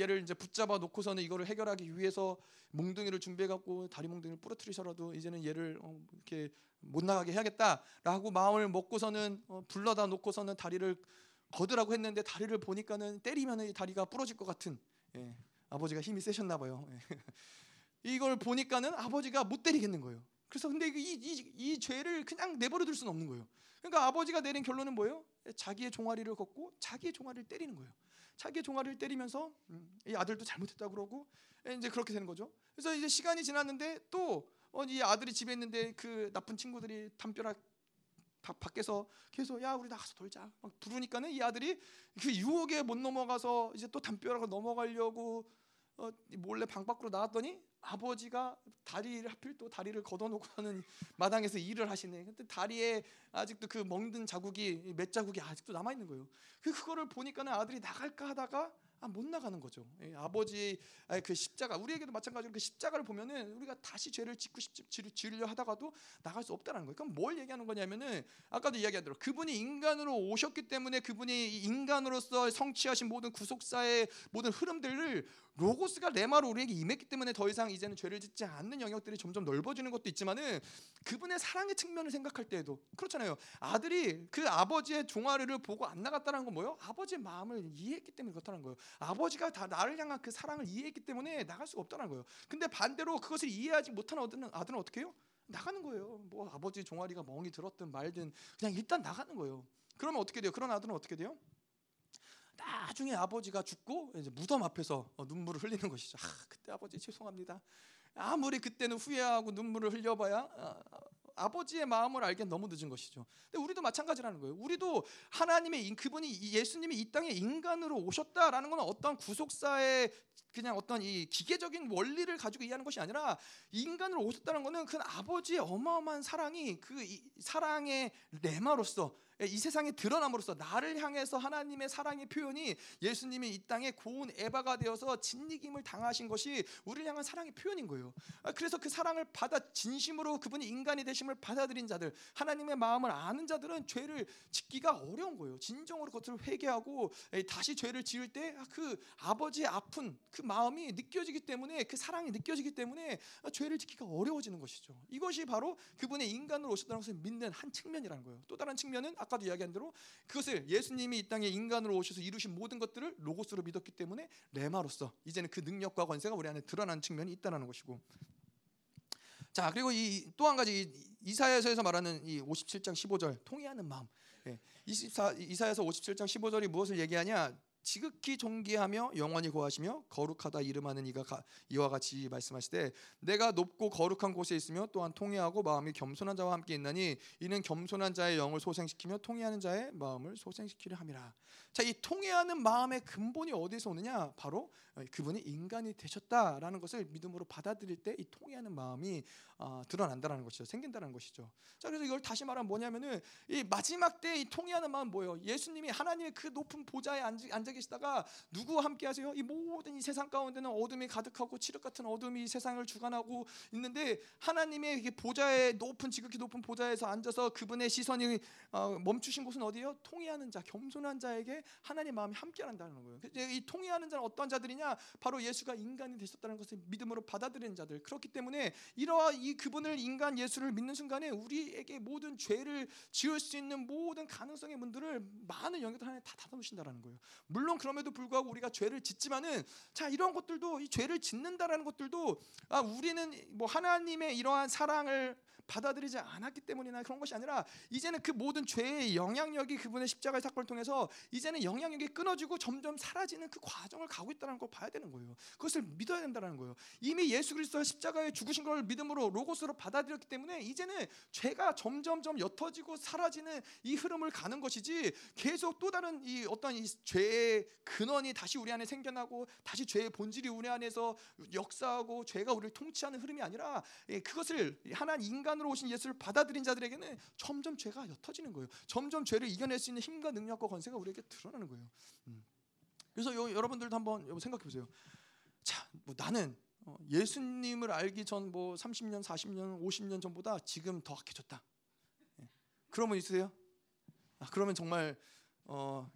얘를 이제 붙잡아 놓고서는 이거를 해결하기 위해서 몽둥이를 준비해 갖고 다리 몽둥이를 부러뜨리셔라도 이제는 얘를 어, 이렇게 못 나가게 해야겠다라고 마음을 먹고서는 어, 불러다 놓고서는 다리를 거두라고 했는데 다리를 보니까는 때리면 이 다리가 부러질 것 같은 예, 아버지가 힘이 세셨나 봐요. 예. 이걸 보니까는 아버지가 못 때리겠는 거예요. 그래서 근데 이, 이, 이 죄를 그냥 내버려 둘 수는 없는 거예요. 그러니까 아버지가 내린 결론은 뭐예요? 자기의 종아리를 걷고 자기의 종아리를 때리는 거예요. 자기의 종아리를 때리면서 음, 이 아들도 잘못했다 그러고 예, 이제 그렇게 되는 거죠. 그래서 이제 시간이 지났는데 또 어, 이 아들이 집에 있는데 그 나쁜 친구들이 담벼락 바, 밖에서 계속 야 우리 나가서 놀자 막 부르니까는 이 아들이 그 유혹에 못 넘어가서 이제 또 담벼락을 넘어가려고 어, 몰래 방 밖으로 나왔더니 아버지가 다리를 하필 또 다리를 걷어놓고 하는 마당에서 일을 하시네. 근데 다리에 아직도 그 멍든 자국이 몇 자국이 아직도 남아 있는 거예요. 그 그거를 보니까는 아들이 나갈까 하다가 아, 못 나가는 거죠. 예, 아버지 그 십자가 우리에게도 마찬가지로 그 십자가를 보면은 우리가 다시 죄를 짓고 싶 지으려 하다가도 나갈 수 없다는 거예요. 그럼 뭘 얘기하는 거냐면은 아까도 이야기한 대로 그분이 인간으로 오셨기 때문에 그분이 인간으로서 성취하신 모든 구속사의 모든 흐름들을 로고스가 레마로 우리에게 임했기 때문에 더 이상 이제는 죄를 짓지 않는 영역들이 점점 넓어지는 것도 있지만은 그분의 사랑의 측면을 생각할 때에도 그렇잖아요. 아들이 그 아버지의 종아리를 보고 안 나갔다는 건 뭐예요? 아버지의 마음을 이해했기 때문에 그렇다는 거예요. 아버지가 다 나를 향한 그 사랑을 이해했기 때문에 나갈 수가 없다는 거예요. 근데 반대로 그것을 이해하지 아들은 아들은 어떻게 해요? 나가는 거예요. 뭐 아버지 종아리가 멍이 들었든 말든 그냥 일단 나가는 거예요. 그러면 어떻게 돼요? 그런 아들은 어떻게 돼요? 나중에 아버지가 죽고 이제 무덤 앞에서 어, 눈물을 흘리는 것이죠. 아, 그때 아버지 죄송합니다. 아무리 그때는 후회하고 눈물을 흘려봐야 아, 버지의 마음을 알기엔 너무 늦은 것이죠. 근데 우리도 마찬가지라는 거예요. 우리도 하나님의 그분이 예수님이 이 땅에 인간으로 오셨다라는 것은 어떤 구속사의 그냥 어떤 이 기계적인 원리를 가지고 이해하는 것이 아니라 인간으로 오셨다는 것은 그 아버지의 어마어마한 사랑이 그 사랑의 레마로서 이 세상에 드러남으로써 나를 향해서 하나님의 사랑의 표현이 예수님이 이 땅에 고운 에바가 되어서 진리김을 당하신 것이 우리를 향한 사랑의 표현인 거예요. 아, 그래서 그 사랑을 받아 진심으로 그분이 인간이 되심을 받아들인 자들, 하나님의 마음을 아는 자들은 죄를 짓기가 어려운 거예요. 진정으로 그것을 회개하고 다시 죄를 지을 때그 아, 아버지의 아픈 그 마음이 느껴지기 때문에 그 사랑이 느껴지기 때문에 죄를 짓기가 어려워지는 것이죠. 이것이 바로 그분의 인간으로 오셨다는 것을 믿는 한 측면이라는 거예요. 또 다른 측면은 아까 아까도 이야기한 대로 그것을 예수님이 이 땅에 인간으로 오셔서 이루신 모든 것들을 로고스로 믿었기 때문에 레마로서 이제는 그 능력과 권세가 우리 안에 드러나는 측면이 있다는 것이고. 자 그리고 이 또 한 가지 이사야서에서 말하는 이 57장 15절 통해하는 마음. 예, 24, 이사야서 57장 15절이 무엇을 얘기하냐 지극히 존귀하며 영원히 고하시며 거룩하다 이름하는 이가 가, 이와 같이 말씀하시되 내가 높고 거룩한 곳에 있으며 또한 통회하고 마음이 겸손한 자와 함께 있나니 이는 겸손한 자의 영을 소생시키며 통회하는 자의 마음을 소생시키려 함이라. 자, 이 통회하는 마음의 근본이 어디서 오느냐? 바로 그분이 인간이 되셨다라는 것을 믿음으로 받아들일 때 이 통회하는 마음이 어, 드러난다라는 것이죠. 생긴다는 것이죠. 자, 그래서 이걸 다시 말하면 뭐냐면은 이 마지막 때 이 통회하는 마음 뭐예요? 예수님이 하나님의 그 높은 보좌에 앉, 앉아 계시다가 누구와 함께 하세요? 이 모든 이 세상 가운데는 어둠이 가득하고 칠흑 같은 어둠이 세상을 주관하고 있는데 하나님의 보좌에 높은 지극히 높은 보좌에서 앉아서 그분의 시선이 어, 멈추신 곳은 어디예요? 통회하는 자, 겸손한 자에게 하나님 마음이 함께 한다는 거예요. 이 통회하는 자는 어떤 자들이냐? 바로 예수가 인간이 되셨다는 것을 믿음으로 받아들이는 자들. 그렇기 때문에 이러한 이 그분을 인간 예수를 믿는 순간에 우리에게 모든 죄를 지을 수 있는 모든 가능성의 문들을 많은 영역들 하나님 다 닫아놓으신다라는 거예요. 물론 그럼에도 불구하고 우리가 죄를 짓지만은 자 이런 것들도 이 죄를 짓는다라는 것들도 아 우리는 뭐 하나님의 이러한 사랑을 받아들이지 않았기 때문이나 그런 것이 아니라 이제는 그 모든 죄의 영향력이 그분의 십자가의 사건을 통해서 이제는 영향력이 끊어지고 점점 사라지는 그 과정을 가고 있다는 걸 봐야 되는 거예요. 그것을 믿어야 된다는 거예요. 이미 예수 그리스도가 십자가에 죽으신 걸 믿음으로 로고스로 받아들였기 때문에 이제는 죄가 점점점 옅어지고 사라지는 이 흐름을 가는 것이지 계속 또 다른 이 어떤 이 죄의 근원이 다시 우리 안에 생겨나고 다시 죄의 본질이 우리 안에서 역사하고 죄가 우리를 통치하는 흐름이 아니라 예, 그것을 하나님 인간 인간으로 오신 예수를 받아들인 자들에게는 점점 죄가 옅어지는 거예요. 점점 죄를 이겨낼 수 있는 힘과 능력과 권세가 우리에게 드러나는 거예요. 음. 그래서 요, 여러분들도 한번 생각해 보세요. 자, 뭐 나는 어, 예수님을 알기 전 뭐 30년, 40년, 50년 전보다 지금 더 악해졌다. 예. 그러면 있으세요? 아, 그러면 정말 어,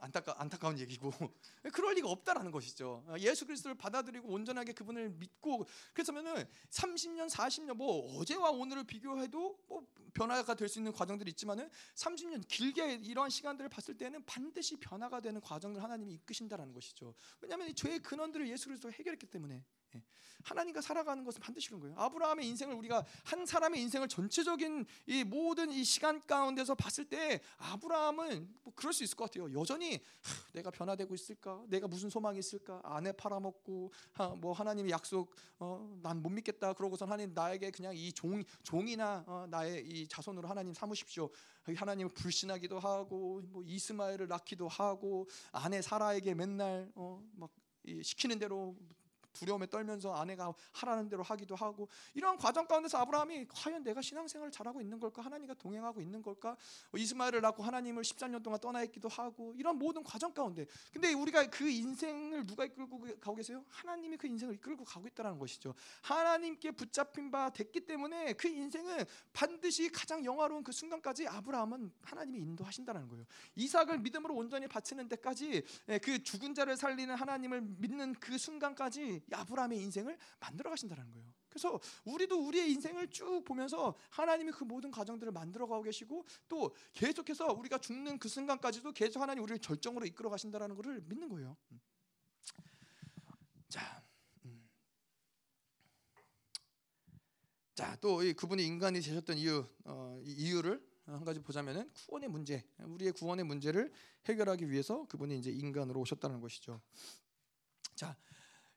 안타까, 안타까운 얘기고 그럴 리가 없다라는 것이죠. 예수 그리스도를 받아들이고 온전하게 그분을 믿고 그래서면은 30년, 40년 뭐 어제와 오늘을 비교해도 뭐 변화가 될 수 있는 과정들이 있지만은 30년 길게 이런 시간들을 봤을 때는 반드시 변화가 되는 과정을 하나님이 이끄신다라는 것이죠. 왜냐하면 죄의 근원들을 예수 그리스도가 해결했기 때문에 예. 하나님과 살아가는 것은 반드시 그런 거예요. 아브라함의 인생을 우리가 한 사람의 인생을 전체적인 이 모든 이 시간 가운데서 봤을 때 아브라함은 뭐 그럴 수 있을 것 같아요. 여전히 내가 변화되고 있을까? 내가 무슨 소망이 있을까? 아내 팔아먹고 뭐 하나님의 약속 어, 난 못 믿겠다. 그러고선 하나님 나에게 그냥 이 종 종이나 어, 나의 이 자손으로 하나님 삼으십시오. 하나님을 불신하기도 하고 뭐 이스마엘을 낳기도 하고 아내 사라에게 맨날 어, 막 시키는 대로 두려움에 떨면서 아내가 하라는 대로 하기도 하고 이런 과정 가운데서 아브라함이 과연 내가 신앙생활을 잘하고 있는 걸까? 하나님과 동행하고 있는 걸까? 이스마엘을 낳고 하나님을 13년 동안 떠나 있기도 하고 이런 모든 과정 가운데 근데 우리가 그 인생을 누가 이끌고 가고 계세요? 하나님이 그 인생을 이끌고 가고 있다는 것이죠. 하나님께 붙잡힌 바 됐기 때문에 그 인생은 반드시 가장 영화로운 그 순간까지 아브라함은 하나님이 인도하신다는 거예요. 이삭을 믿음으로 온전히 바치는 데까지 예, 그 죽은 자를 살리는 하나님을 믿는 그 순간까지 아브라함의 인생을 만들어 가신다는 거예요. 그래서 우리도 우리의 인생을 쭉 보면서 하나님이 그 모든 과정들을 만들어 가고 계시고 또 계속해서 우리가 죽는 그 순간까지도 계속 하나님 우리를 절정으로 이끌어 가신다라는 것을 믿는 거예요. 음. 자, 음. 자, 또 그분이 인간이 되셨던 이유, 어, 이유를 한 가지 보자면은 구원의 문제, 우리의 구원의 문제를 해결하기 위해서 그분이 이제 인간으로 오셨다는 것이죠. 자,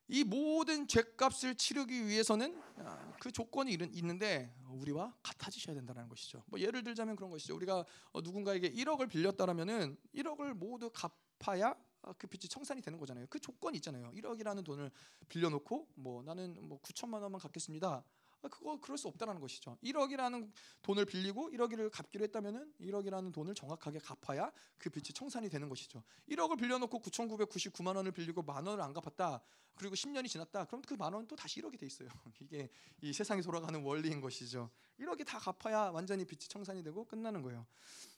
이 모든 죄값을 치르기 위해서는 아, 그 조건이 있는데 우리와 같아지셔야 된다는 것이죠. 뭐 예를 들자면 그런 것이죠. 우리가 어, 누군가에게 1억을 빌렸다라면은 1억을 모두 갚아야 아, 그 빚이 청산이 되는 거잖아요. 그 조건이 있잖아요. 1억이라는 돈을 빌려놓고 뭐 나는 뭐 9천만 원만 갚겠습니다. 아, 그거 그럴 수 없다는 것이죠. 1억이라는 돈을 빌리고 1억을 갚기로 했다면은 1억이라는 돈을 정확하게 갚아야 그 빚이 청산이 되는 것이죠. 1억을 빌려놓고 9,999만 원을 빌리고 만 원을 안 갚았다. 그리고 10년이 지났다. 그럼 그 만 원 또 다시 1억이 돼 있어요. 이게 이 세상이 돌아가는 원리인 것이죠. 1억이 다 갚아야 완전히 빚이 청산이 되고 끝나는 거예요.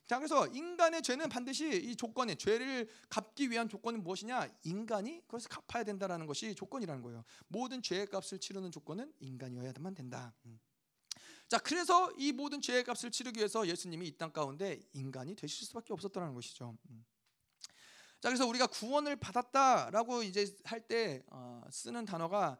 자, 그래서 인간의 죄는 반드시 이 조건에 죄를 갚기 위한 조건은 무엇이냐? 인간이 그것을 갚아야 된다라는 것이 조건이라는 거예요. 모든 죄의 값을 치르는 조건은 인간이어야만 된다. 음. 자, 그래서 이 모든 죄의 값을 치르기 위해서 예수님이 이 땅 가운데 인간이 되실 수밖에 없었다는 것이죠. 음. 자, 그래서 우리가 구원을 받았다라고 이제 할때 어, 쓰는 단어가 어,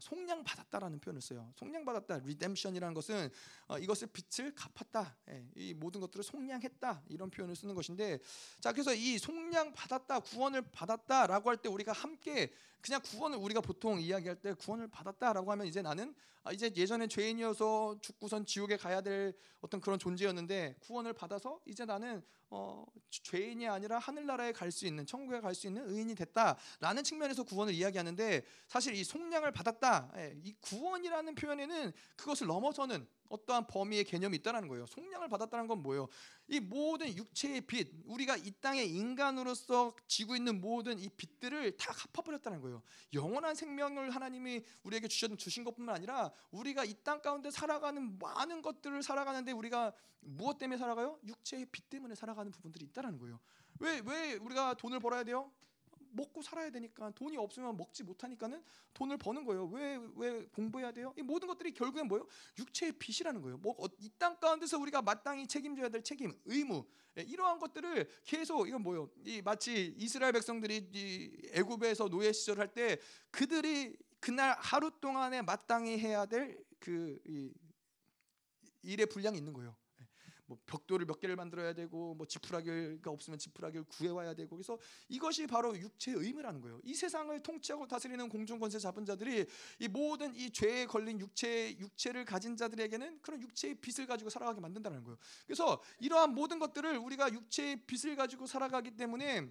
속량 받았다라는 표현을 써요. 속량 받았다, redemption이라는 것은 어, 이것을 빛을 갚았다, 예, 이 모든 것들을 속량했다 이런 표현을 쓰는 것인데, 자 그래서 이 속량 받았다, 구원을 받았다라고 할 때 우리가 함께 그냥 구원을 우리가 보통 이야기할 때 구원을 받았다라고 하면 이제 나는 아, 이제 예전에 죄인이어서 죽고선 지옥에 가야 될 어떤 그런 존재였는데 구원을 받아서 이제 나는 어, 죄인이 아니라 하늘나라에 갈 수 있는 천국에 갈 수 있는 의인이 됐다라는 측면에서 구원을 이야기하는데 사실 이 속량을 받았다. 예, 이 구원이라는 표현에는 그것을 넘어서는 어떠한 범위의 개념이 있다는 거예요. 속량을 받았다는 건 뭐예요? 이 모든 육체의 빚, 우리가 이 땅에 인간으로서 지고 있는 모든 이 빚들을 다 갚아버렸다는 거예요. 영원한 생명을 하나님이 우리에게 주신, 주신 것뿐만 아니라 우리가 이 땅 가운데 살아가는 많은 것들을 살아가는데 우리가 무엇 때문에 살아가요? 육체의 빚 때문에 살아가는 부분들이 있다는 거예요. 왜, 왜 우리가 돈을 벌어야 돼요? 먹고 살아야 되니까 돈이 없으면 먹지 못하니까는 돈을 버는 거예요. 왜 왜 공부해야 돼요? 이 모든 것들이 결국엔 뭐예요? 육체의 빚이라는 거예요. 뭐 이 땅 가운데서 우리가 마땅히 책임져야 될 책임, 의무 예, 이러한 것들을 계속 이건 뭐예요? 이 마치 이스라엘 백성들이 이 애굽에서 노예 시절 할 때 그들이 그날 하루 동안에 마땅히 해야 될 그 일의 분량이 있는 거예요. 뭐 벽돌을 몇 개를 만들어야 되고 뭐 지푸라기가 없으면 지푸라기를 구해와야 되고 그래서 이것이 바로 육체의 의무라는 거예요. 이 세상을 통치하고 다스리는 공중 권세 잡은 자들이 이 모든 이 죄에 걸린 육체 육체를 가진 자들에게는 그런 육체의 빚을 가지고 살아가게 만든다는 거예요. 그래서 이러한 모든 것들을 우리가 육체의 빚을 가지고 살아가기 때문에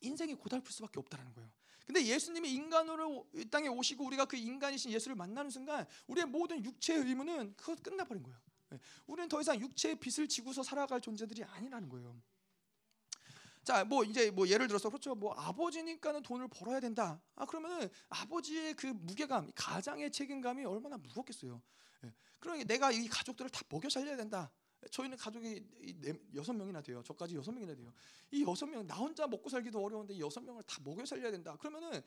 인생이 고달플 수밖에 없다는 거예요. 근데 예수님이 인간으로 이 땅에 오시고 우리가 그 인간이신 예수를 만나는 순간 우리의 모든 육체의 의무는 그것 끝나버린 거예요. 예. 우리는 더 이상 육체의 빚을 지고서 살아갈 존재들이 아니라는 거예요. 자, 뭐 이제 뭐 예를 들어서 그렇죠. 뭐 아버지니까는 돈을 벌어야 된다. 아 그러면은 아버지의 그 무게감, 가장의 책임감이 얼마나 무겁겠어요. 예. 그러니 내가 이 가족들을 다 먹여 살려야 된다. 저희는 가족이 네, 여섯 명이나 돼요. 저까지 여섯 명이나 돼요. 이 여섯 명 나 혼자 먹고 살기도 어려운데 이 여섯 명을 다 먹여 살려야 된다. 그러면은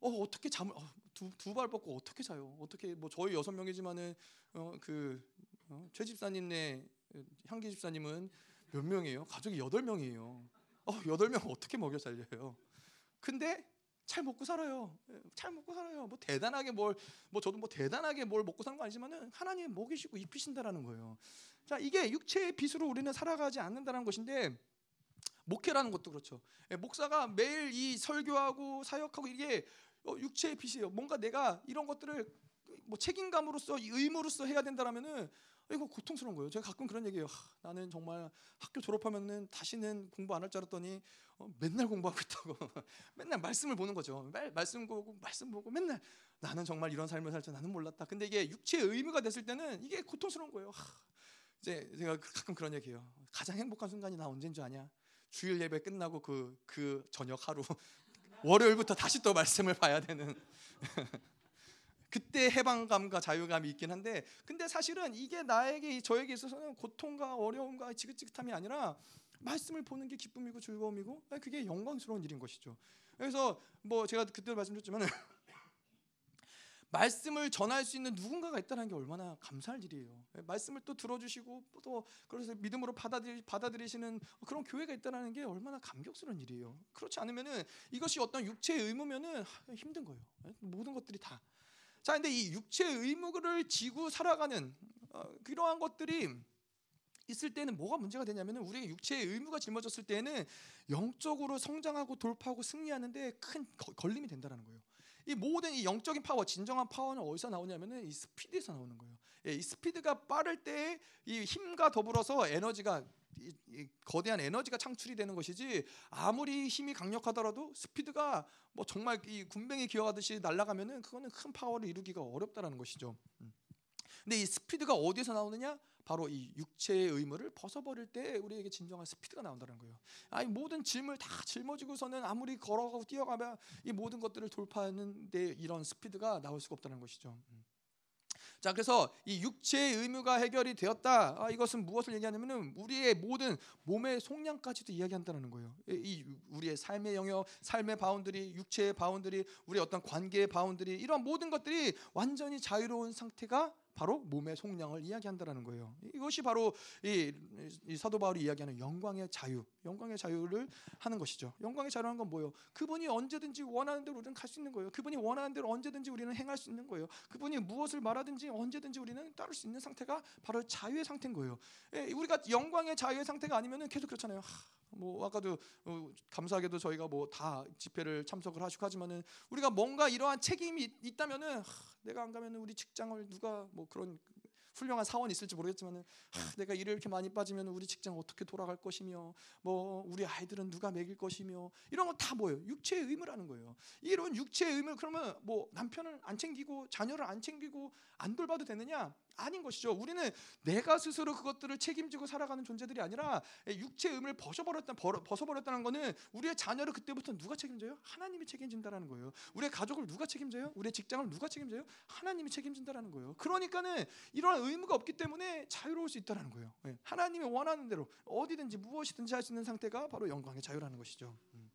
어 어떻게 잠을 어, 두두 발 뻗고 어떻게 자요? 어떻게 뭐 저희 여섯 명이지만은 어 그 어? 최 집사님네 향기 집사님은 몇 명이에요? 가족이 여덟 명이에요. 어, 여덟 명 어떻게 먹여 살려요? 근데 잘 먹고 살아요. 예, 잘 먹고 살아요. 뭐 대단하게 뭘 뭐 저도 뭐 대단하게 뭘 먹고 사는 거 아니지만은 하나님 먹이시고 입히신다라는 거예요. 자, 이게 육체의 빚으로 우리는 살아가지 않는다는 것인데 목회라는 것도 그렇죠. 예, 목사가 매일 이 설교하고 사역하고 이게 어, 육체의 빚이에요. 뭔가 내가 이런 것들을 뭐 책임감으로서 의무로서 해야 된다라면은 이거 고통스러운 거예요. 제가 가끔 그런 얘기해요. 하, 나는 정말 학교 졸업하면은 다시는 공부 안 할 줄 알았더니 어, 맨날 공부하고 있다고. 맨날 말씀을 보는 거죠. 말, 말씀 보고 말씀 보고 맨날 나는 정말 이런 삶을 살 줄 나는 몰랐다. 근데 이게 육체의 의무가 됐을 때는 이게 고통스러운 거예요. 하, 이제 제가 가끔 그런 얘기해요. 가장 행복한 순간이 나 언제인 줄 아냐? 주일 예배 끝나고 그, 그 저녁 하루 월요일부터 다시 또 말씀을 봐야 되는 그때 해방감과 자유감이 있긴 한데 근데 사실은 이게 나에게 저에게 있어서는 고통과 어려움과 지긋지긋함이 아니라 말씀을 보는 게 기쁨이고 즐거움이고 그게 영광스러운 일인 것이죠. 그래서 뭐 제가 그때 말씀드렸지만 말씀을 전할 수 있는 누군가가 있다는 게 얼마나 감사할 일이에요. 말씀을 또 들어주시고 또 그래서 믿음으로 받아들이, 받아들이시는 그런 교회가 있다는 게 얼마나 감격스러운 일이에요. 그렇지 않으면은 이것이 어떤 육체의 의무면은 힘든 거예요. 모든 것들이 다. 자, 근데 이 육체의 의무를 지고 살아가는 어, 그러한 것들이 있을 때는 뭐가 문제가 되냐면은 우리의 육체의 의무가 짊어졌을 때는 영적으로 성장하고 돌파하고 승리하는데 큰 걸림이 된다는 거예요. 이 모든 이 영적인 파워, 진정한 파워는 어디서 나오냐면은 이 스피드에서 나오는 거예요. 예, 이 스피드가 빠를 때 이 힘과 더불어서 에너지가 거대한 에너지가 창출이 되는 것이지 아무리 힘이 강력하더라도 스피드가 뭐 정말 이 군뱅이 기어가듯이 날아가면은 그거는 큰 파워를 이루기가 어렵다라는 것이죠. 음. 근데 이 스피드가 어디서 나오느냐? 바로 이 육체의 의무를 벗어버릴 때 우리에게 진정한 스피드가 나온다는 거예요. 아니 모든 짐을 다 짊어지고서는 아무리 걸어가고 뛰어가면 이 모든 것들을 돌파하는데 이런 스피드가 나올 수가 없다는 것이죠. 음. 자 그래서 이 육체의 의무가 해결이 되었다. 아, 이것은 무엇을 얘기하냐면은 우리의 모든 몸의 속량까지도 이야기한다는 거예요. 이 우리의 삶의 영역, 삶의 boundary, 육체의 boundary, 우리 어떤 관계의 boundary 이런 모든 것들이 완전히 자유로운 상태가 바로 몸의 속량을 이야기한다라는 거예요. 이것이 바로 이, 이, 사도 바울이 이야기하는 영광의 자유, 영광의 자유를 하는 것이죠. 영광의 자유라는 건 뭐예요? 그분이 언제든지 원하는 대로 우리는 갈 수 있는 거예요. 그분이 원하는 대로 언제든지 우리는 행할 수 있는 거예요. 그분이 무엇을 말하든지 언제든지 우리는 따를 수 있는 상태가 바로 자유의 상태인 거예요. 예, 우리가 영광의 자유의 상태가 아니면은 계속 그렇잖아요. 하, 뭐 아까도 어, 감사하게도 저희가 뭐 다 집회를 참석을 하시고 하지만은 우리가 뭔가 이러한 책임이 있다면은 하, 내가 안 가면은 우리 직장을 누가 뭐 그런 훌륭한 사원이 있을지 모르겠지만은 하, 내가 일을 이렇게 많이 빠지면 우리 직장 어떻게 돌아갈 것이며 뭐 우리 아이들은 누가 먹일 것이며 이런 건 다 뭐예요? 육체의 의무라는 거예요. 이런 육체의 의무 그러면 뭐 남편을 안 챙기고 자녀를 안 챙기고 안 돌봐도 되느냐? 아닌 것이죠. 우리는 내가 스스로 그것들을 책임지고 살아가는 존재들이 아니라 육체의 의무를 벗어버렸다 벗어버렸다는 것은 우리의 자녀를 그때부터 누가 책임져요? 하나님이 책임진다라는 거예요. 우리의 가족을 누가 책임져요? 우리의 직장을 누가 책임져요? 하나님이 책임진다라는 거예요. 그러니까는 이러한 의무가 없기 때문에 자유로울 수 있다라는 거예요. 예. 하나님이 원하는 대로 어디든지 무엇이든지 할 수 있는 상태가 바로 영광의 자유라는 것이죠. 음.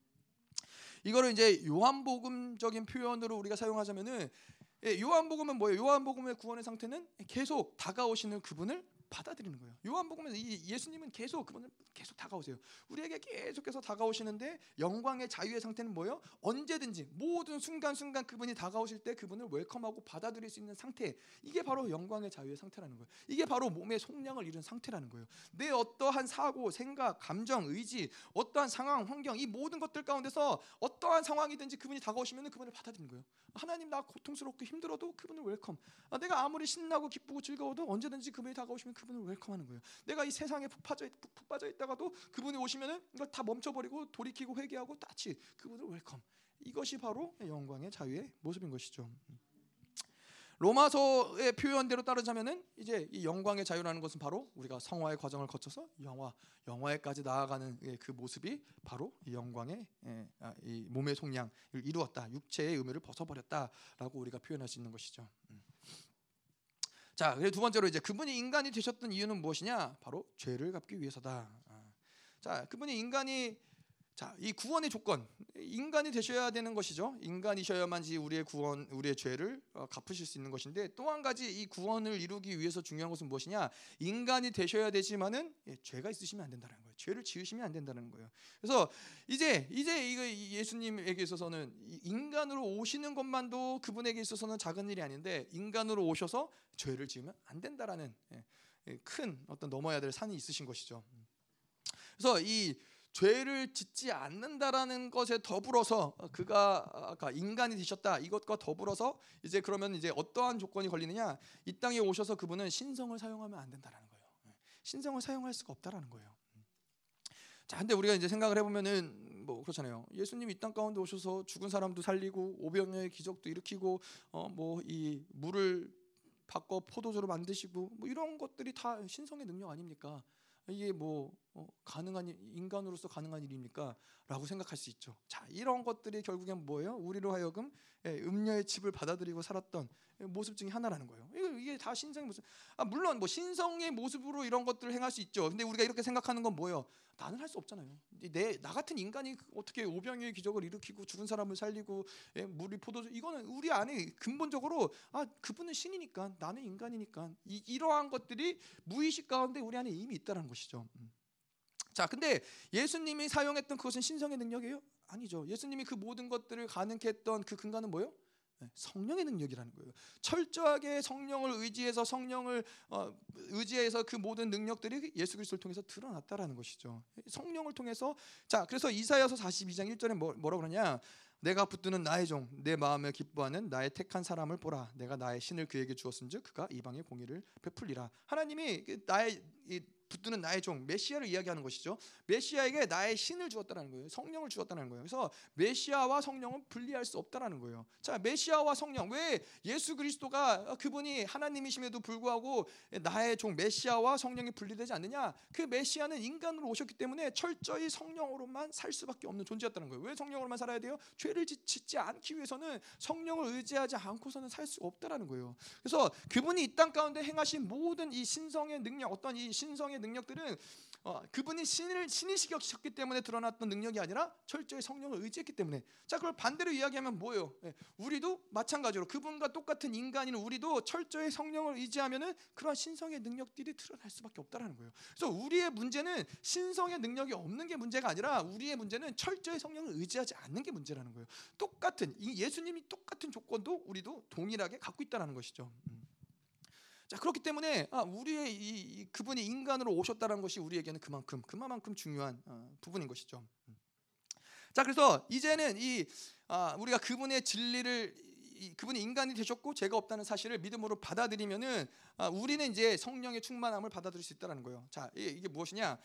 이거를 이제 요한복음적인 표현으로 우리가 사용하자면은 예, 요한복음은 뭐예요? 요한복음의 구원의 상태는 계속 다가오시는 그분을 받아들이는 거예요. 요한복음에서 예수님은 계속 그분을 계속 다가오세요. 우리에게 계속해서 다가오시는데 영광의 자유의 상태는 뭐예요? 언제든지 모든 순간순간 그분이 다가오실 때 그분을 웰컴하고 받아들일 수 있는 상태. 이게 바로 영광의 자유의 상태라는 거예요. 이게 바로 몸의 속량을 이룬 상태라는 거예요. 내 어떠한 사고, 생각, 감정, 의지, 어떠한 상황, 환경 이 모든 것들 가운데서 어떠한 상황이든지 그분이 다가오시면 그분을 받아들이는 거예요. 하나님 나 고통스럽고 힘들어도 그분을 welcome. 아, 내가 아무리 신나고 기쁘고 즐거워도 언제든지 그분이 다가오시면 그분을 welcome하는 거예요. 내가 이 세상에 푹 빠져 푹, 푹 빠져 있다가도 그분이 오시면은 이걸 다 멈춰버리고 돌이키고 회개하고 다시 그분을 welcome. 이것이 바로 영광의 자유의 모습인 것이죠. 로마서의 표현대로 따르자면은 이제 이 영광의 자유라는 것은 바로 우리가 성화의 과정을 거쳐서 영화 영화에까지 나아가는 그 모습이 바로 이 영광의 예, 아, 이 몸의 속량을 이루었다 육체의 의미를 벗어버렸다라고 우리가 표현할 수 있는 것이죠. 음. 자, 그리고 두 번째로 이제 그분이 인간이 되셨던 이유는 무엇이냐? 바로 죄를 갚기 위해서다. 아. 자, 그분이 인간이 자, 이 구원의 조건 인간이 되셔야 되는 것이죠. 인간이셔야만이 우리의 구원, 우리의 죄를 어, 갚으실 수 있는 것인데 또 한 가지 이 구원을 이루기 위해서 중요한 것은 무엇이냐? 인간이 되셔야 되지만은 예, 죄가 있으시면 안 된다는 거예요. 죄를 지으시면 안 된다는 거예요. 그래서 이제 이제 이거 예수님에게 있어서는 인간으로 오시는 것만도 그분에게 있어서는 작은 일이 아닌데 인간으로 오셔서 죄를 지으면 안 된다라는 예, 예, 큰 어떤 넘어야 될 산이 있으신 것이죠. 그래서 이 죄를 짓지 않는다라는 것에 더불어서 그가 아까 인간이 되셨다 이것과 더불어서 이제 그러면 이제 어떠한 조건이 걸리느냐 이 땅에 오셔서 그분은 신성을 사용하면 안 된다라는 거예요. 예, 신성을 사용할 수가 없다라는 거예요. 자, 근데 우리가 이제 생각을 해보면은 뭐 그렇잖아요. 예수님이 이 땅 가운데 오셔서 죽은 사람도 살리고 오병의 기적도 일으키고 어 뭐 이 물을 바꿔 포도주로 만드시고 뭐 이런 것들이 다 신성의 능력 아닙니까? 이게 뭐 어, 가능한 인간으로서 가능한 일입니까? 라고 생각할 수 있죠. 자, 이런 것들이 결국엔 뭐예요? 우리로 하여금 예, 음녀의 칩을 받아들이고 살았던 모습 중에 하나라는 거예요. 이게 다 신성의 모습. 아, 물론 뭐 신성의 모습으로 이런 것들을 행할 수 있죠. 근데 우리가 이렇게 생각하는 건 뭐예요? 나는 할 수 없잖아요. 내 나 같은 인간이 어떻게 오병이의 기적을 일으키고 죽은 사람을 살리고 예, 물이 포도주 이거는 우리 안에 근본적으로 아 그분은 신이니까 나는 인간이니까 이, 이러한 것들이 무의식 가운데 우리 안에 이미 있다는 것이죠. 음. 자, 근데 예수님이 사용했던 그것은 신성의 능력이에요? 아니죠. 예수님이 그 모든 것들을 가능케 했던 그 근간은 뭐예요? 네, 성령의 능력이라는 거예요. 철저하게 성령을 의지해서 성령을 어, 의지해서 그 모든 능력들이 예수 그리스도를 통해서 드러났다라는 것이죠. 성령을 통해서 자 그래서 이사야서 42장 1절에 뭐, 뭐라고 그러냐? 내가 붙드는 나의 종, 내 마음에 기뻐하는 나의 택한 사람을 보라. 내가 나의 신을 그에게 주었은즉 그가 이방의 공의를 베풀리라. 하나님이 그 나의 붙드는 나의 종 메시아를 이야기하는 것이죠. 메시아에게 나의 신을 주었다는 거예요. 성령을 주었다는 거예요. 그래서 메시아와 성령은 분리할 수 없다는 거예요. 자, 메시아와 성령 왜 예수 그리스도가 그분이 하나님이심에도 불구하고 나의 종 메시아와 성령이 분리되지 않느냐? 그 메시아는 인간으로 오셨기 때문에 철저히 성령으로만 살 수밖에 없는 존재였다는 거예요. 왜 성령으로만 살아야 돼요? 죄를 짓지 않기 위해서는 성령을 의지하지 않고서는 살 수 없다라는 거예요. 그래서 그분이 이 땅 가운데 행하신 모든 이 신성의 능력, 어떤 이 신성의 능력들은 어, 그분이 신을 신이시셨기 때문에 드러났던 능력이 아니라 철저히 성령을 의지했기 때문에 자 그걸 반대로 이야기하면 뭐예요? 예, 우리도 마찬가지로 그분과 똑같은 인간인 우리도 철저히 성령을 의지하면은 그러한 신성의 능력들이 드러날 수밖에 없다라는 거예요. 그래서 우리의 문제는 신성의 능력이 없는 게 문제가 아니라 우리의 문제는 철저히 성령을 의지하지 않는 게 문제라는 거예요. 똑같은 이 예수님이 똑같은 조건도 우리도 동일하게 갖고 있다라는 것이죠. 음. 자 그렇기 때문에 아, 우리의 이, 이, 그분이 인간으로 오셨다는 것이 우리에게는 그만큼 그만큼 중요한 어, 부분인 것이죠. 음. 자 그래서 이제는 이 아, 우리가 그분의 진리를 이, 그분이 인간이 되셨고 죄가 없다는 사실을 믿음으로 받아들이면은 아, 우리는 이제 성령의 충만함을 받아들일 수 있다는 거예요. 자 이게, 이게 무엇이냐?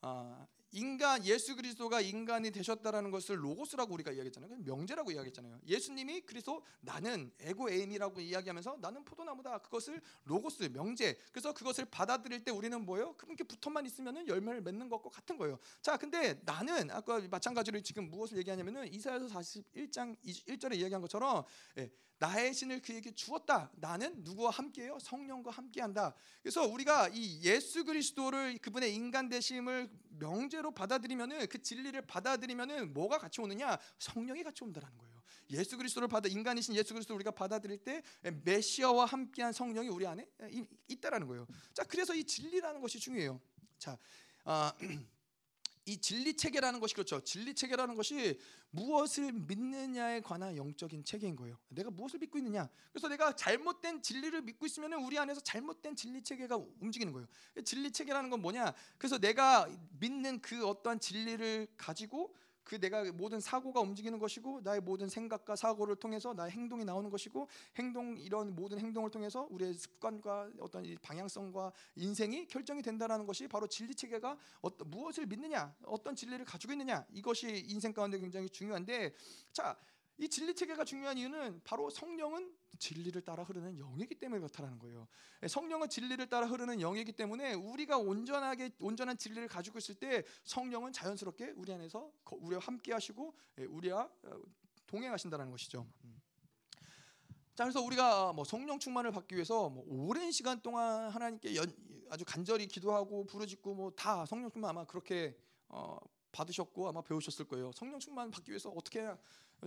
아, 인간 예수 그리스도가 인간이 되셨다라는 것을 로고스라고 우리가 이야기했잖아요. 명제라고 이야기했잖아요. 예수님이 그래서 나는 에고 에이미라고 이야기하면서 나는 포도나무다. 그것을 로고스 명제. 그래서 그것을 받아들일 때 우리는 뭐예요? 그분께 붙어만 있으면은 열매를 맺는 것과 같은 거예요. 자, 근데 나는 아까 마찬가지로 지금 무엇을 얘기하냐면은 이사야서 41장 1절에 이야기한 것처럼 예, 나의 신을 그에게 주었다. 나는 누구와 함께해요? 성령과 함께한다. 그래서 우리가 이 예수 그리스도를 그분의 인간 되심을 명제로 받아들이면은 그 진리를 받아들이면은 뭐가 같이 오느냐? 성령이 같이 온다라는 거예요. 예수 그리스도를 받아 인간이신 예수 그리스도를 우리가 받아들일 때 메시아와 함께한 성령이 우리 안에 있다라는 거예요. 자, 그래서 이 진리라는 것이 중요해요. 자, 아, 이 진리 체계라는 것이 그렇죠. 진리 체계라는 것이 무엇을 믿느냐에 관한 영적인 체계인 거예요. 내가 무엇을 믿고 있느냐. 그래서 내가 잘못된 진리를 믿고 있으면 우리 안에서 잘못된 진리 체계가 움직이는 거예요. 진리 체계라는 건 뭐냐? 그래서 내가 믿는 그 어떠한 진리를 가지고 그 내가 모든 사고가 움직이는 것이고 나의 모든 생각과 사고를 통해서 나의 행동이 나오는 것이고 행동 이런 모든 행동을 통해서 우리의 습관과 어떤 방향성과 인생이 결정이 된다라는 것이 바로 진리 체계가 어떤 무엇을 믿느냐 어떤 진리를 가지고 있느냐 이것이 인생 가운데 굉장히 중요한데 자 이 진리 체계가 중요한 이유는 바로 성령은 진리를 따라 흐르는 영이기 때문에 그렇다는 거예요. 예, 성령은 진리를 따라 흐르는 영이기 때문에 우리가 온전하게 온전한 진리를 가지고 있을 때 성령은 자연스럽게 우리 안에서 우리와 함께 하시고 예, 우리와 어, 동행하신다는 것이죠. 음. 자, 그래서 우리가 뭐 성령 충만을 받기 위해서 뭐 오랜 시간 동안 하나님께 연, 아주 간절히 기도하고 부르짖고 뭐 다 성령 충만 아마 그렇게 어, 받으셨고 아마 배우셨을 거예요. 성령 충만 받기 위해서 어떻게 해야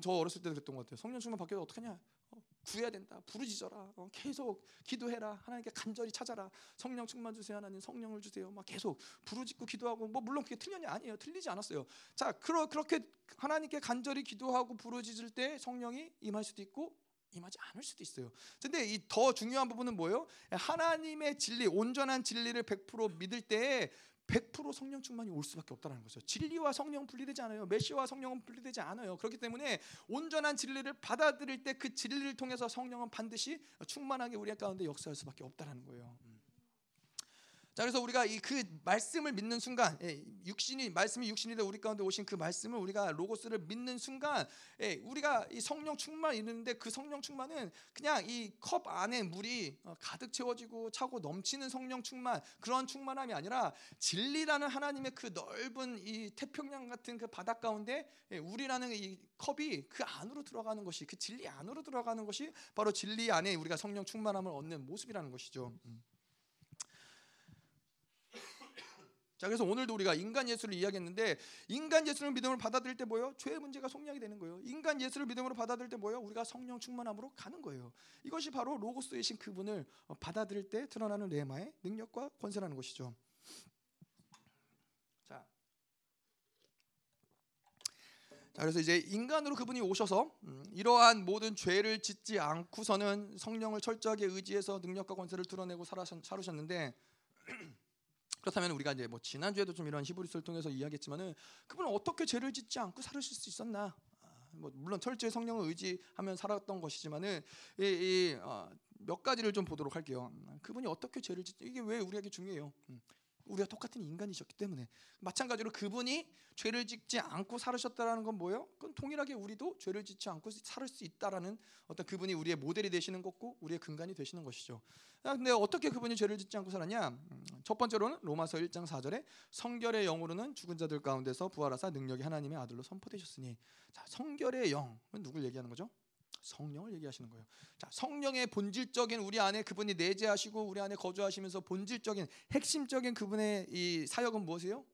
저 어렸을 때 그랬던 것 같아요. 성령 충만 받기 위해서 어떻게 하냐? 어, 구해야 된다. 부르짖어라. 어, 계속 기도해라. 하나님께 간절히 찾아라. 성령 충만 주세요. 하나님 성령을 주세요. 막 계속 부르짖고 기도하고 뭐 물론 그게 틀렸냐 아니에요. 틀리지 않았어요. 자, 그러, 그렇게 하나님께 간절히 기도하고 부르짖을 때 성령이 임할 수도 있고 임하지 않을 수도 있어요. 근데 이 더 중요한 부분은 뭐예요? 하나님의 진리, 온전한 진리를 100% 믿을 때 100% 성령 충만이 올 수밖에 없다는 거죠. 진리와 성령 분리되지 않아요. 메시와 성령은 분리되지 않아요. 그렇기 때문에 온전한 진리를 받아들일 때 그 진리를 통해서 성령은 반드시 충만하게 우리 가운데 역사할 수밖에 없다는 거예요. 음. 자 그래서 우리가 이 그 말씀을 믿는 순간 예, 육신이 말씀이 육신이 되 우리 가운데 오신 그 말씀을 우리가 로고스를 믿는 순간 예, 우리가 이 성령 충만 이르는데 그 성령 충만은 그냥 이 컵 안에 물이 어, 가득 채워지고 차고 넘치는 성령 충만 그런 충만함이 아니라 진리라는 하나님의 그 넓은 이 태평양 같은 그 바닷 가운데 예, 우리라는 이 컵이 그 안으로 들어가는 것이 그 진리 안으로 들어가는 것이 바로 진리 안에 우리가 성령 충만함을 얻는 모습이라는 것이죠. 음. 자 그래서 오늘도 우리가 인간 예수를 이야기했는데 인간 예수를 믿음으로 받아들일 때 뭐요? 죄의 문제가 속량이 되는 거예요. 인간 예수를 믿음으로 받아들일 때 뭐요? 우리가 성령 충만함으로 가는 거예요. 이것이 바로 로고스이신 그분을 어, 받아들일 때 드러나는 레마의 능력과 권세라는 것이죠. 자. 자 그래서 이제 인간으로 그분이 오셔서 음, 이러한 모든 죄를 짓지 않고서는 성령을 철저하게 의지해서 능력과 권세를 드러내고 살으셨는데 그렇다면 우리가 이제 뭐 지난주에도 좀 이런 히브리서를 통해서 이야기했지만은 그분은 어떻게 죄를 짓지 않고 살으실 수 있었나? 아, 뭐 물론 철저히 성령을 의지하면 살았던 것이지만은 이, 이, 어, 몇 가지를 좀 보도록 할게요. 그분이 어떻게 죄를 짓 이게 왜 우리에게 중요해요? 음. 우리가 똑같은 인간이셨기 때문에 마찬가지로 그분이 죄를 짓지 않고 살으셨다라는 건 뭐예요? 그건 동일하게 우리도 죄를 짓지 않고 살을 수 있다라는 어떤 그분이 우리의 모델이 되시는 것고 우리의 근간이 되시는 것이죠. 아, 근데 어떻게 그분이 죄를 짓지 않고 살았냐? 음, 첫 번째로는 로마서 1장 4절에 성결의 영으로는 죽은 자들 가운데서 부활하사 능력이 하나님의 아들로 선포되셨으니 자 성결의 영은 누굴 얘기하는 거죠? 성령을 얘기하시는 거예요. 자, 성령의 본질적인 우리 안에 그분이 내재하시고 우리 안에 거주하시면서 본질적인 핵심적인 그분의 이 사역은 무엇이에요?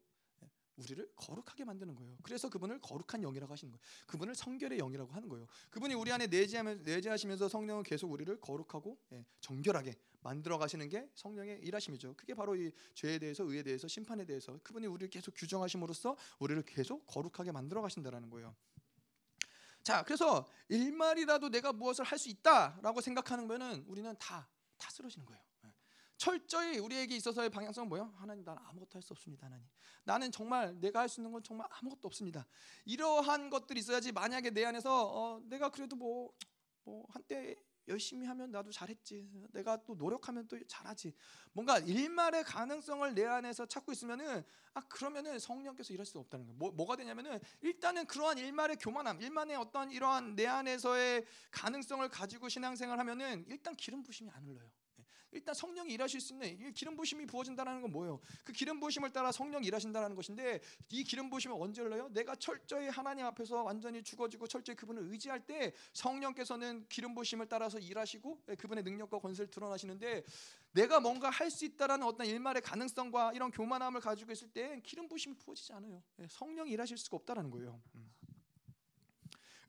우리를 거룩하게 만드는 거예요. 그래서 그분을 거룩한 영이라고 하시는 거예요. 그분을 성결의 영이라고 하는 거예요. 그분이 우리 안에 내재하시면서 성령은 계속 우리를 거룩하고 예, 정결하게 만들어 가시는 게 성령의 일하심이죠. 그게 바로 이 죄에 대해서 의에 대해서 심판에 대해서 그분이 우리를 계속 규정하심으로써 우리를 계속 거룩하게 만들어 가신다라는 거예요. 자, 그래서 일말이라도 내가 무엇을 할 수 있다라고 생각하는 거는 우리는 다, 다 쓰러지는 거예요. 예. 철저히 우리에게 있어서의 방향성은 뭐예요? 하나님 나는 아무것도 할 수 없습니다. 하나님. 나는 정말 내가 할 수 있는 건 정말 아무것도 없습니다. 이러한 것들이 있어야지 만약에 내 안에서 어, 내가 그래도 뭐, 뭐 한때 열심히 하면 나도 잘했지. 내가 또 노력하면 또 잘하지. 뭔가 일말의 가능성을 내 안에서 찾고 있으면은 아 그러면은 성령께서 일할 수 없다는 거예요. 뭐, 뭐가 되냐면은 일단은 그러한 일말의 교만함, 일만의 어떤 이러한 내 안에서의 가능성을 가지고 신앙생활 하면은 일단 기름 부심이 안 흘러요. 일단 성령이 일하실 수 있는 기름 부심이 부어진다는 건 뭐예요? 그 기름 부심을 따라 성령이 일하신다는 것인데 이 기름 부심은 언제 흘러요? 내가 철저히 하나님 앞에서 완전히 죽어지고 철저히 그분을 의지할 때 성령께서는 기름 부심을 따라서 일하시고 예, 그분의 능력과 권세를 드러나시는데 내가 뭔가 할 수 있다라는 어떤 일말의 가능성과 이런 교만함을 가지고 있을 때 기름 부심이 부어지지 않아요. 예, 성령이 일하실 수가 없다라는 거예요. 음.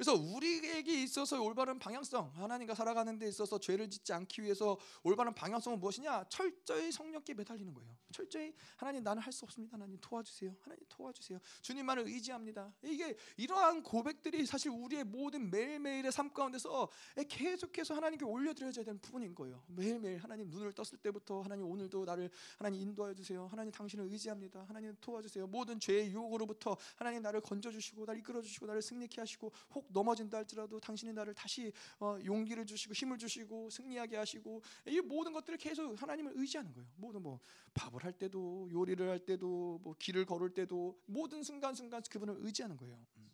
그래서 우리에게 있어서 올바른 방향성, 하나님과 살아가는 데 있어서 죄를 짓지 않기 위해서 올바른 방향성은 무엇이냐? 철저히 성령께 매달리는 거예요. 철저히 하나님 나는 할 수 없습니다. 하나님 도와주세요. 하나님 도와주세요. 주님만을 의지합니다. 이게 이러한 고백들이 사실 우리의 모든 매일매일의 삶 가운데서 계속해서 하나님께 올려드려야 되는 부분인 거예요. 매일매일 하나님 눈을 떴을 때부터 하나님 오늘도 나를 하나님 인도하여 주세요. 하나님 당신을 의지합니다. 하나님 도와주세요. 모든 죄의 유혹으로부터 하나님 나를 건져 주시고 나를 이끌어 주시고 나를 승리케 하시고 혹 넘어진다 할지라도 당신이 나를 다시 어, 용기를 주시고 힘을 주시고 승리하게 하시고 이 모든 것들을 계속 하나님을 의지하는 거예요. 모든 뭐 밥을 할 때도 요리를 할 때도 뭐 길을 걸을 때도 모든 순간순간 그분을 의지하는 거예요. 음.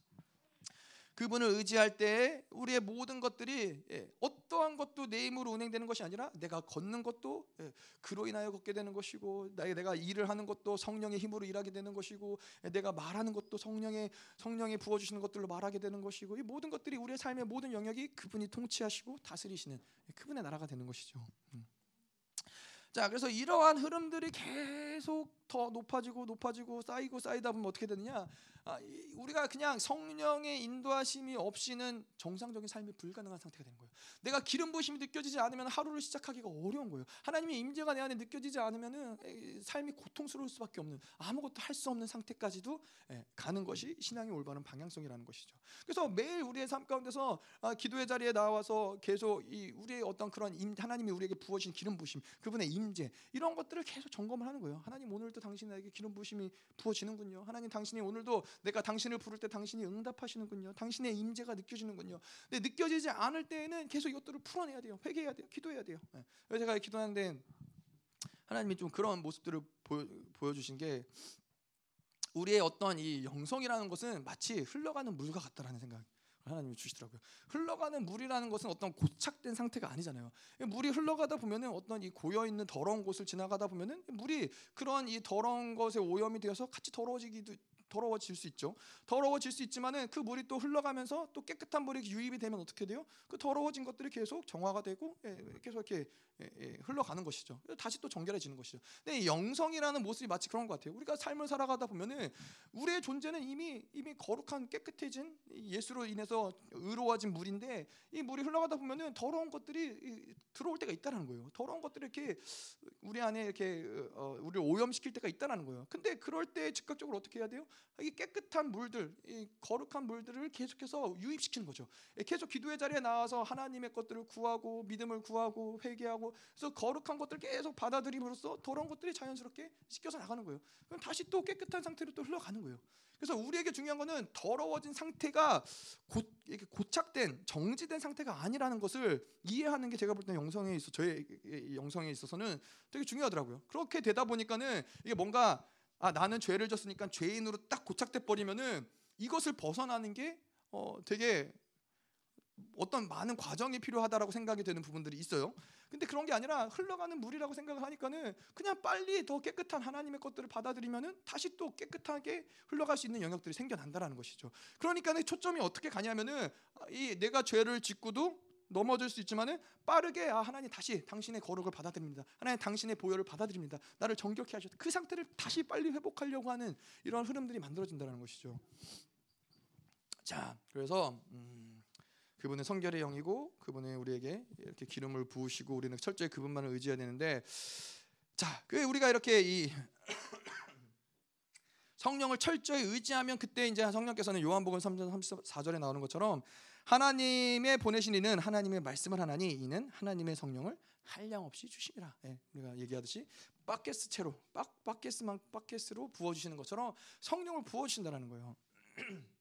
그분을 의지할 때 우리의 모든 것들이 예, 어떠한 것도 내 힘으로 운행되는 것이 아니라 내가 걷는 것도 예, 그로 인하여 걷게 되는 것이고 내가 일을 하는 것도 성령의 힘으로 일하게 되는 것이고 예, 내가 말하는 것도 성령의 성령이 부어 주시는 것들로 말하게 되는 것이고 이 모든 것들이 우리의 삶의 모든 영역이 그분이 통치하시고 다스리시는 그분의 나라가 되는 것이죠. 음. 자, 그래서 이러한 흐름들이 계속 더 높아지고 높아지고 쌓이고 쌓이다 보면 어떻게 되느냐? 아, 우리가 그냥 성령의 인도하심이 없이는 정상적인 삶이 불가능한 상태가 되는 거예요. 내가 기름 부심이 느껴지지 않으면 하루를 시작하기가 어려운 거예요. 하나님의 임재가 내 안에 느껴지지 않으면은 삶이 고통스러울 수밖에 없는 아무것도 할 수 없는 상태까지도 가는 것이 신앙의 올바른 방향성이라는 것이죠. 그래서 매일 우리의 삶 가운데서 아, 기도의 자리에 나와서 계속 이 우리의 어떤 그런 임, 하나님이 우리에게 부어진 기름 부심, 그분의 임재 이런 것들을 계속 점검을 하는 거예요. 하나님 오늘도 당신에게 기름 부심이 부어지는군요. 하나님 당신이 오늘도 내가 당신을 부를 때 당신이 응답하시는군요. 당신의 임재가 느껴지는군요. 근데 느껴지지 않을 때에는 계속 이것들을 풀어내야 돼요. 회개해야 돼요. 기도해야 돼요. 네. 제가 기도하는데 하나님이 좀 그런 모습들을 보여, 보여주신 게 우리의 어떤 이 영성이라는 것은 마치 흘러가는 물과 같다라는 생각. 하나님이 주시더라고요. 흘러가는 물이라는 것은 어떤 고착된 상태가 아니잖아요. 물이 흘러가다 보면은 어떤 이 고여 있는 더러운 곳을 지나가다 보면은 물이 그런 이 더러운 것에 오염이 되어서 같이 더러워지기도 더러워질 수 있죠. 더러워질 수 있지만은 그 물이 또 흘러가면서 또 깨끗한 물이 유입이 되면 어떻게 돼요? 그 더러워진 것들이 계속 정화가 되고 예, 계속 이렇게 예, 예, 흘러가는 것이죠. 다시 또 정결해지는 것이죠. 근데 영성이라는 모습이 마치 그런 것 같아요. 우리가 삶을 살아가다 보면은 우리의 존재는 이미 이미 거룩한 깨끗해진 예수로 인해서 의로워진 물인데 이 물이 흘러가다 보면은 더러운 것들이 들어올 때가 있다라는 거예요. 더러운 것들이 이렇게 우리 안에 이렇게 어, 우리를 오염시킬 때가 있다라는 거예요. 근데 그럴 때 즉각적으로 어떻게 해야 돼요? 이 깨끗한 물들, 이 거룩한 물들을 계속해서 유입시키는 거죠. 계속 기도의 자리에 나와서 하나님의 것들을 구하고 믿음을 구하고 회개하고 하고 그래서 거룩한 것들 계속 받아들임으로써 더러운 것들이 자연스럽게 씻겨서 나가는 거예요. 그럼 다시 또 깨끗한 상태로 또 흘러가는 거예요. 그래서 우리에게 중요한 것은 더러워진 상태가 고, 이렇게 고착된 정지된 상태가 아니라는 것을 이해하는 게 제가 볼 때 영성에 있어 저의 영성에 있어서는 되게 중요하더라고요. 그렇게 되다 보니까는 이게 뭔가 아 나는 죄를 졌으니까 죄인으로 딱 고착돼 버리면은 이것을 벗어나는 게 어, 되게 어떤 많은 과정이 필요하다라고 생각이 되는 부분들이 있어요. 근데 그런 게 아니라 흘러가는 물이라고 생각을 하니까는 그냥 빨리 더 깨끗한 하나님의 것들을 받아들이면은 다시 또 깨끗하게 흘러갈 수 있는 영역들이 생겨난다라는 것이죠. 그러니까는 초점이 어떻게 가냐면은 이 내가 죄를 짓고도 넘어질 수 있지만은 빠르게 아 하나님 다시 당신의 거룩을 받아들입니다. 하나님 당신의 보혈을 받아들입니다. 나를 정결케 하셨다. 그 상태를 다시 빨리 회복하려고 하는 이런 흐름들이 만들어진다는 것이죠. 자, 그래서 음, 그분은 성결의 영이고 그분은 우리에게 이렇게 기름을 부으시고 우리는 철저히 그분만을 의지해야 되는데 자, 그 우리가 이렇게 이 성령을 철저히 의지하면 그때 이제 성령께서는 요한복음 3장 34절에 나오는 것처럼 하나님의 보내신 이는 하나님의 말씀을 하나니 이는 하나님의 성령을 한량 없이 주시니라. 예, 우리가 얘기하듯이 바켓스 채로 바켓스만 바켓스로 부어 주시는 것처럼 성령을 부어 주신다라는 거예요.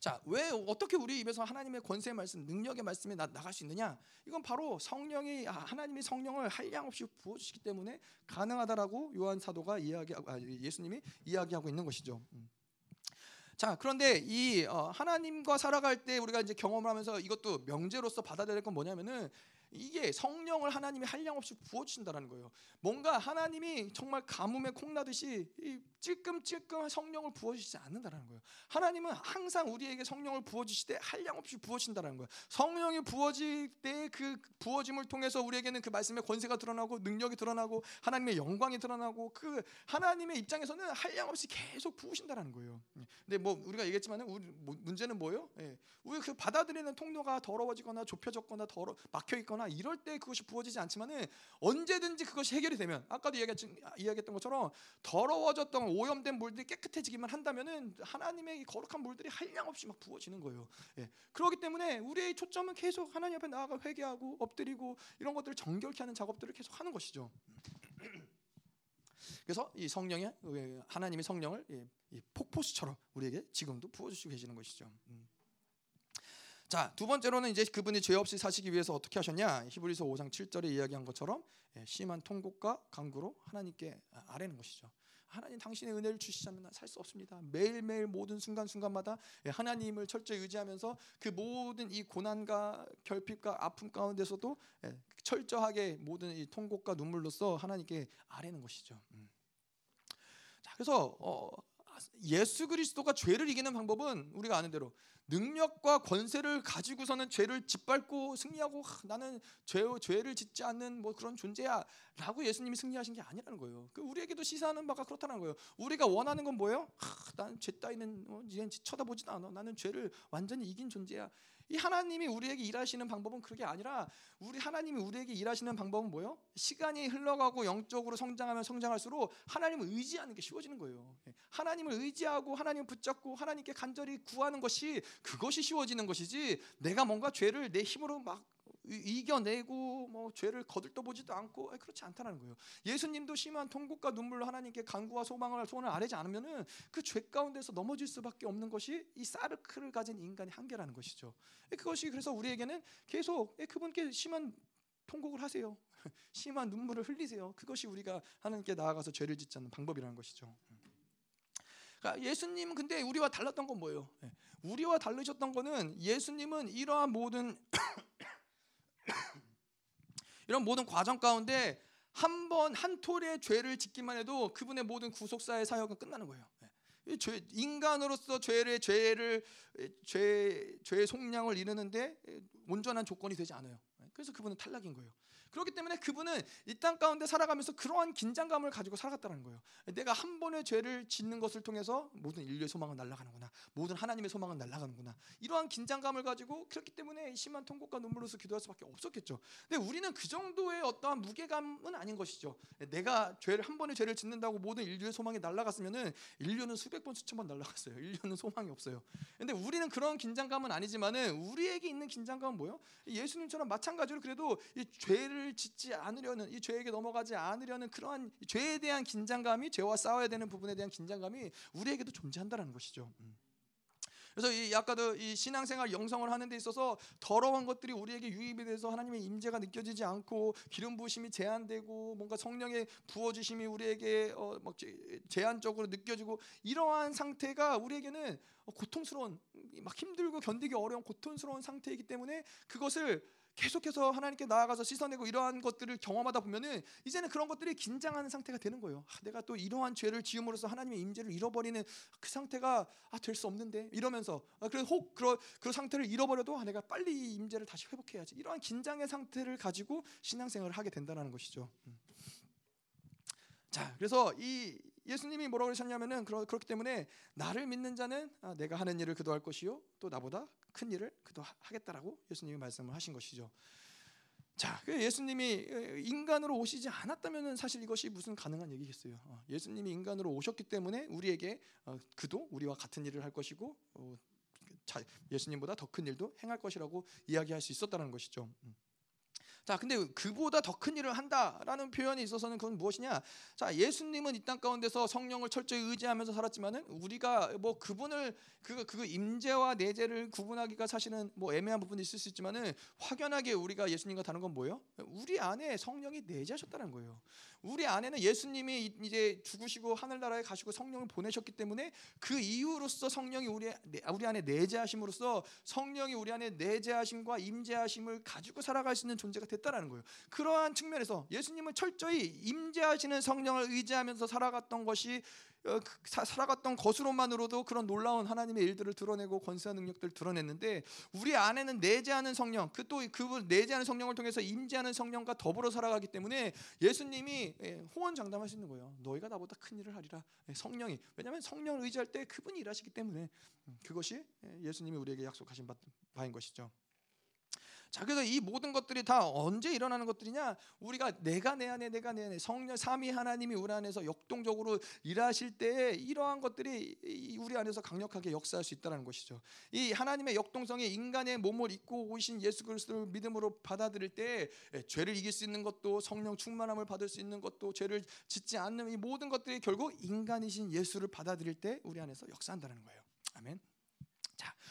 자, 왜 어떻게 우리 입에서 하나님의 권세의 말씀, 능력의 말씀이 나, 나갈 수 있느냐? 이건 바로 성령이 아, 하나님의 성령을 한량 없이 부어 주시기 때문에 가능하다라고 요한 사도가 이야기하고 아, 예수님이 이야기하고 있는 것이죠. 음. 자, 그런데 이 어, 하나님과 살아갈 때 우리가 이제 경험을 하면서 이것도 명제로서 받아들일 건 뭐냐면은 이게 성령을 하나님이 한량 없이 부어주신다는 거예요. 뭔가 하나님이 정말 가뭄에 콩나듯이 찔끔찔끔 성령을 부어주시지 않는다는 거예요. 하나님은 항상 우리에게 성령을 부어주실 때 한량 없이 부어주신다는 거예요. 성령이 부어질 때 그 부어짐을 통해서 우리에게는 그 말씀의 권세가 드러나고 능력이 드러나고 하나님의 영광이 드러나고 그 하나님의 입장에서는 한량 없이 계속 부으신다는 거예요. 근데 뭐 우리가 얘기했지만 우리 문제는 뭐예요? 예. 우리 그 받아들이는 통로가 더러워지거나 좁혀졌거나 더러 막혀 있거나 있거나 이럴 때 그것이 부어지지 않지만은 언제든지 그것이 해결이 되면 아까도 이야기했던 것처럼 더러워졌던 오염된 물들이 깨끗해지기만 한다면은 하나님의 거룩한 물들이 한량없이 막 부어지는 거예요. 예. 그렇기 때문에 우리의 초점은 계속 하나님 앞에 나아가 회개하고 엎드리고 이런 것들을 정결케 하는 작업들을 계속 하는 것이죠. 그래서 이 성령의 하나님의 성령을 폭포수처럼 우리에게 지금도 부어주시고 계시는 것이죠. 음. 자, 두 번째로는 이제 그분이 죄 없이 사시기 위해서 어떻게 하셨냐? 히브리서 5장 7절에 이야기한 것처럼 예, 심한 통곡과 강구로 하나님께 아뢰는 것이죠. 하나님 당신의 은혜를 주시지 않으면 살 수 없습니다. 매일매일 모든 순간순간마다 예, 하나님을 철저히 의지하면서 그 모든 이 고난과 결핍과 아픔 가운데서도 예, 철저하게 모든 이 통곡과 눈물로써 하나님께 아뢰는 것이죠. 음. 자, 그래서 어, 예수 그리스도가 죄를 이기는 방법은 우리가 아는 대로 능력과 권세를 가지고서는 죄를 짓밟고 승리하고 하, 나는 죄, 죄를 짓지 않는 뭐 그런 존재야라고 예수님이 승리하신 게 아니라는 거예요. 그 우리에게도 시사하는 바가 그렇다는 거예요. 우리가 원하는 건 뭐예요? 난 죄 따위는 어, 쳐다보지도 않아. 나는 죄를 완전히 이긴 존재야. 이 하나님이 우리에게 일하시는 방법은 그게 아니라 우리 하나님이 우리에게 일하시는 방법은 뭐예요? 시간이 흘러가고 영적으로 성장하면 성장할수록 하나님을 의지하는 게 쉬워지는 거예요. 예. 하나님을 의지하고 하나님을 붙잡고 하나님께 간절히 구하는 것이 그것이 쉬워지는 것이지 내가 뭔가 죄를 내 힘으로 막 이겨내고 뭐 죄를 거들떠보지도 않고 그렇지 않다는 거예요. 예수님도 심한 통곡과 눈물로 하나님께 간구와 소망을 소원을 아뢰지 않으면은 그 죄 가운데서 넘어질 수밖에 없는 것이 이 사르크를 가진 인간의 한계라는 것이죠. 그것이 그래서 우리에게는 계속 그분께 심한 통곡을 하세요. 심한 눈물을 흘리세요. 그것이 우리가 하나님께 나아가서 죄를 짓지 않는 방법이라는 것이죠. 그러니까 예수님은 근데 우리와 달랐던 건 뭐예요? 우리와 다르셨던 거는 예수님은 이러한 모든 이런 모든 과정 가운데 한 번 한 톨의 죄를 짓기만 해도 그분의 모든 구속사의 사역은 끝나는 거예요. 예. 죄, 인간으로서 죄를 죄를 죄 죄의 속량을 이루는데 온전한 조건이 되지 않아요. 예. 그래서 그분은 탈락인 거예요. 그렇기 때문에 그분은 이 땅 가운데 살아가면서 그러한 긴장감을 가지고 살아갔다는 거예요. 내가 한 번의 죄를 짓는 것을 통해서 모든 인류의 소망은 날아가는구나. 모든 하나님의 소망은 날아가는구나. 이러한 긴장감을 가지고 그렇기 때문에 심한 통곡과 눈물로서 기도할 수밖에 없었겠죠. 근데 우리는 그 정도의 어떠한 무게감은 아닌 것이죠. 내가 죄를 한 번의 죄를 짓는다고 모든 인류의 소망이 날아갔으면은 인류는 수백 번 수천 번 날아갔어요. 인류는 소망이 없어요. 근데 우리는 그런 긴장감은 아니지만은 우리에게 있는 긴장감은 뭐요? 예수님처럼 마찬가지로 그래도 이 죄를 죄를 짓지 않으려는 이 죄에게 넘어가지 않으려는 그러한 죄에 대한 긴장감이 죄와 싸워야 되는 부분에 대한 긴장감이 우리에게도 존재한다는 것이죠. 음. 그래서 이 아까도 이 신앙생활 영성을 하는 데 있어서 더러운 것들이 우리에게 유입이 돼서 하나님의 임재가 느껴지지 않고 기름 부심이 제한되고 뭔가 성령의 부어 주심이 우리에게 어, 막 제한적으로 느껴지고 이러한 상태가 우리에게는 고통스러운 막 힘들고 견디기 어려운 고통스러운 상태이기 때문에 그것을 계속해서 하나님께 나아가서 씻어내고 이러한 것들을 경험하다 보면은 이제는 그런 것들이 긴장하는 상태가 되는 거예요. 아, 내가 또 이러한 죄를 지음으로써 하나님의 임재를 잃어버리는 그 상태가 아, 될 수 없는데 이러면서 아, 그래서 혹 그런 그 상태를 잃어버려도 아, 내가 빨리 이 임재를 다시 회복해야지 이러한 긴장의 상태를 가지고 신앙생활을 하게 된다는 것이죠. 음. 자, 그래서 이 예수님이 뭐라고 그러셨냐면은 그렇 기 때문에 나를 믿는 자는 아, 내가 하는 일을 그도 할 것이요 또 나보다 큰 일을 그도 하겠다라고 예수님이 말씀을 하신 것이죠. 자, 그 예수님이 인간으로 오시지 않았다면 사실 이것이 무슨 가능한 얘기겠어요. 어, 예수님이 인간으로 오셨기 때문에 우리에게 어, 그도 우리와 같은 일을 할 것이고 어, 예수님보다 더 큰 일도 행할 것이라고 이야기할 수 있었다는 것이죠. 음. 자, 근데 그보다 더 큰 일을 한다라는 표현이 있어서는 그건 무엇이냐? 자, 예수님은 이 땅 가운데서 성령을 철저히 의지하면서 살았지만은 우리가 뭐 그분을 그, 그 임재와 내재를 구분하기가 사실은 뭐 애매한 부분이 있을 수 있지만은 확연하게 우리가 예수님과 다른 건 뭐예요? 우리 안에 성령이 내재하셨다는 거예요. 우리 안에는 예수님이 이제 죽으시고 하늘나라에 가시고 성령을 보내셨기 때문에 그 이유로서 성령이 우리 우리 안에 내재하심으로써 성령이 우리 안에 내재하심과 임재하심을 가지고 살아갈 수 있는 존재가 됐다라는 거예요. 그러한 측면에서 예수님은 철저히 임재하시는 성령을 의지하면서 살아갔던 것이 살아갔던 것으로만으로도 그런 놀라운 하나님의 일들을 드러내고 권세와 능력들을 드러냈는데 우리 안에는 내재하는 성령 그 또 그분 내재하는 성령을 통해서 임재하는 성령과 더불어 살아가기 때문에 예수님이 예, 있는 거예요. 너희가 나보다 큰 일을 하리라. 예, 성령이 왜냐하면 성령을 의지할 때 그분이 일하시기 때문에 음, 그것이 예, 예수님이 우리에게 약속하신 바인 것이죠. 자, 그래서 이 모든 것들이 다 언제 일어나는 것들이냐? 우리가 내가 내 안에 내가 내 안에 성령 삼위 하나님이 우리 안에서 역동적으로 일하실 때 이러한 것들이 우리 안에서 강력하게 역사할 수 있다는 것이죠. 이 하나님의 역동성이 인간의 몸을 입고 오신 예수 그리스도를 믿음으로 받아들일 때 예, 죄를 이길 수 있는 것도 성령 충만함을 받을 수 있는 것도 죄를 짓지 않는 이 모든 것들이 결국 인간이신 예수를 받아들일 때 우리 안에서 역사한다는 거예요. 아멘.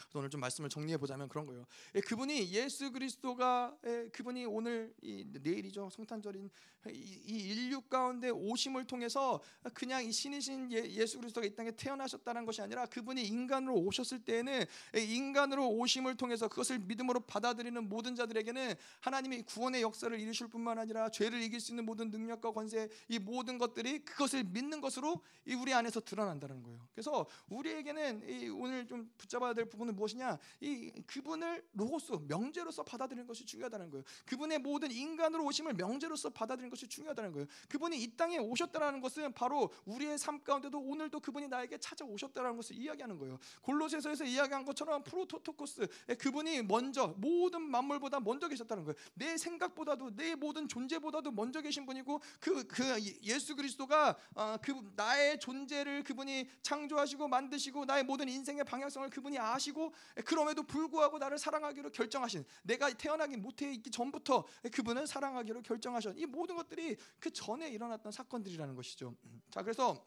자, 오늘 좀 말씀을 정리해 보자면 그런 거예요. 예, 그분이 예수 그리스도가 예, 그분이 오늘 이, 내일이죠 성탄절인 이, 이 인류 가운데 오심을 통해서 그냥 이 신이신 예, 수 그리스도가 이 땅에 태어나셨다는 것이 아니라 그분이 인간으로 오셨을 때에는 예, 인간으로 오심을 통해서 그것을 믿음으로 받아들이는 모든 자들에게는 하나님이 구원의 역사를 이루실 뿐만 아니라 죄를 이길 수 있는 모든 능력과 권세 이 모든 것들이 그것을 믿는 것으로 이 우리 안에서 드러난다는 거예요. 그래서 우리에게는 이 오늘 좀 붙잡아야 될 부분은 무엇이냐? 이 그분을 로고스 명제로서 받아들이는 것이 중요하다는 거예요. 그분의 모든 인간으로 오심을 명제로서 받아들이는 것이 중요하다는 거예요. 그분이 이 땅에 오셨다라는 것은 바로 우리의 삶 가운데도 오늘도 그분이 나에게 찾아오셨다라는 것을 이야기하는 거예요. 골로새서에서 이야기한 것처럼 프로토토코스 예, 그분이 먼저 모든 만물보다 먼저 계셨다는 거예요. 내 생각보다도 내 모든 존재보다도 먼저 계신 분이고 그, 그 예수 그리스도가 어, 그 나의 존재를 그분이 창조하시고 만드시고 나의 모든 인생의 방향성을 그분이 아시고 예, 그럼에도 불구하고 나를 사랑하기로 결정하신 내가 태어나기 못해 있기 전부터 그분을 사랑하기로 결정하신 이 모든 것들이 그 전에 일어났던 사건들이라는 것이죠. 자 그래서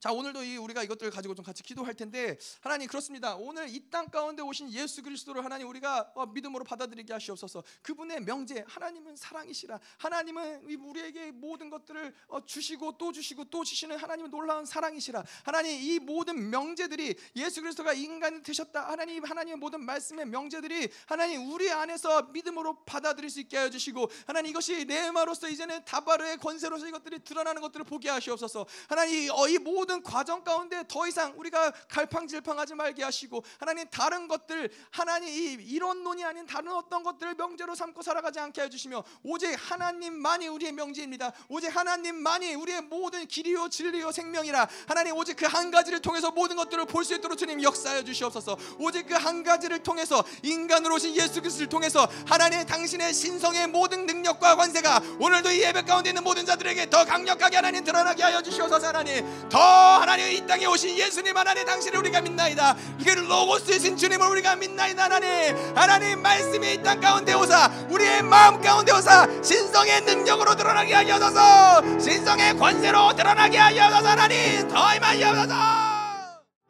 자 오늘도 이 우리가 이것들을 가지고 좀 같이 기도할 텐데 하나님 그렇습니다. 오늘 이 땅 가운데 오신 예수 그리스도를 하나님 우리가 어, 믿음으로 받아들이게 하시옵소서. 그분의 명제 하나님은 사랑이시라. 하나님은 우리에게 모든 것들을 어, 주시고 또 주시고 또 주시는 하나님은 놀라운 사랑이시라. 하나님 이 모든 명제들이 예수 그리스도가 인간이 되셨다. 하나님 하나님의 모든 말씀의 명제들이 하나님 우리 안에서 믿음으로 받아들일 수 있게 하여 주시고 하나님 이것이 내마로서 이제는 다바르의 권세로서 이것들이 드러나는 것들을 보게 하시옵소서. 하나님 어, 이 모든 모든 과정 가운데 더 이상 우리가 갈팡질팡하지 말게 하시고 하나님 다른 것들 하나님 이 이론론이 아닌 다른 어떤 것들을 명제로 삼고 살아가지 않게 해주시며 오직 하나님만이 우리의 명제입니다. 오직 하나님만이 우리의 모든 길이요 진리요 생명이라 하나님 오직 그 한 가지를 통해서 모든 것들을 볼 수 있도록 주님 역사해 주시옵소서. 오직 그 한 가지를 통해서 인간으로 오신 예수 그리스도를 통해서 하나님 당신의 신성의 모든 능력과 관세가 오늘도 이 예배 가운데 있는 모든 자들에게 더 강력하게 하나님 드러나게 하여 주시옵소서 하나님 더 하나님 이 땅에 오신 예수님 하나님 당신을 우리가 믿나이다. 이게 로고스이신 주님을 우리가 믿나이다 하나님. 하나님 말씀이 이 땅 가운데 오사 우리의 마음 가운데 오사 신성의 능력으로 드러나게 하여서. 신성의 권세로 드러나게 하여서 하나님. 더 임하여 옵소서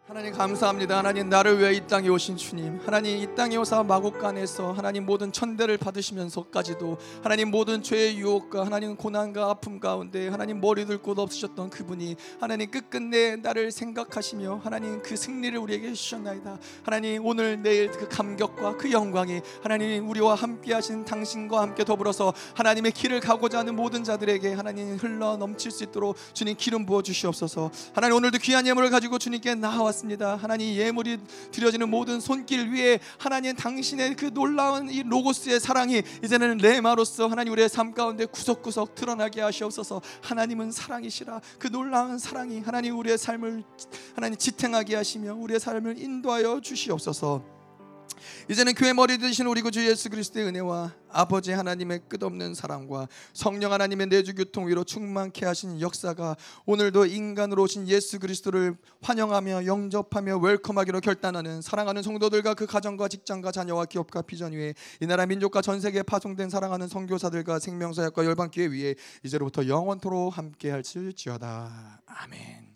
하나님 감사합니다. 하나님 나를 위해 이 땅에 오신 주님. 하나님 이 땅에 오사 마곡간에서 하나님 모든 천대를 받으시면서까지도 하나님 모든 죄의 유혹과 하나님 고난과 아픔 가운데 하나님 머리 들곳 없으셨던 그분이 하나님 끝끝내 나를 생각하시며 하나님 그 승리를 우리에게 주셨나이다. 하나님 오늘 내일 그 감격과 그 영광이 하나님 우리와 함께 하신 당신과 함께 더불어서 하나님의 길을 가고자 하는 모든 자들에게 하나님 흘러 넘칠 수 있도록 주님 기름 부어 주시옵소서. 하나님 오늘도 귀한 예물을 가지고 주님께 나와 나왔습니다. 하나님 예물이 드려지는 모든 손길 위에 하나님 당신의 그 놀라운 이 로고스의 사랑이 이제는 레마로서 하나님 우리의 삶 가운데 구석구석 드러나게 하시옵소서. 하나님은 사랑이시라. 그 놀라운 사랑이 하나님 우리의 삶을 하나님 지탱하게 하시며 우리의 삶을 인도하여 주시옵소서. 이제는 교회 머리 되신 우리 구주 예수 그리스도의 은혜와 아버지 하나님의 끝없는 사랑과 성령 하나님의 내주 교통 위로 충만케 하신 역사가 오늘도 인간으로 오신 예수 그리스도를 환영하며 영접하며 웰컴하기로 결단하는 사랑하는 성도들과 그 가정과 직장과 자녀와 기업과 비전 위에 이 나라 민족과 전 세계에 파송된 사랑하는 선교사들과 생명사역과 열방교회 위에 이제로부터 영원토로 함께 할지어다 아멘.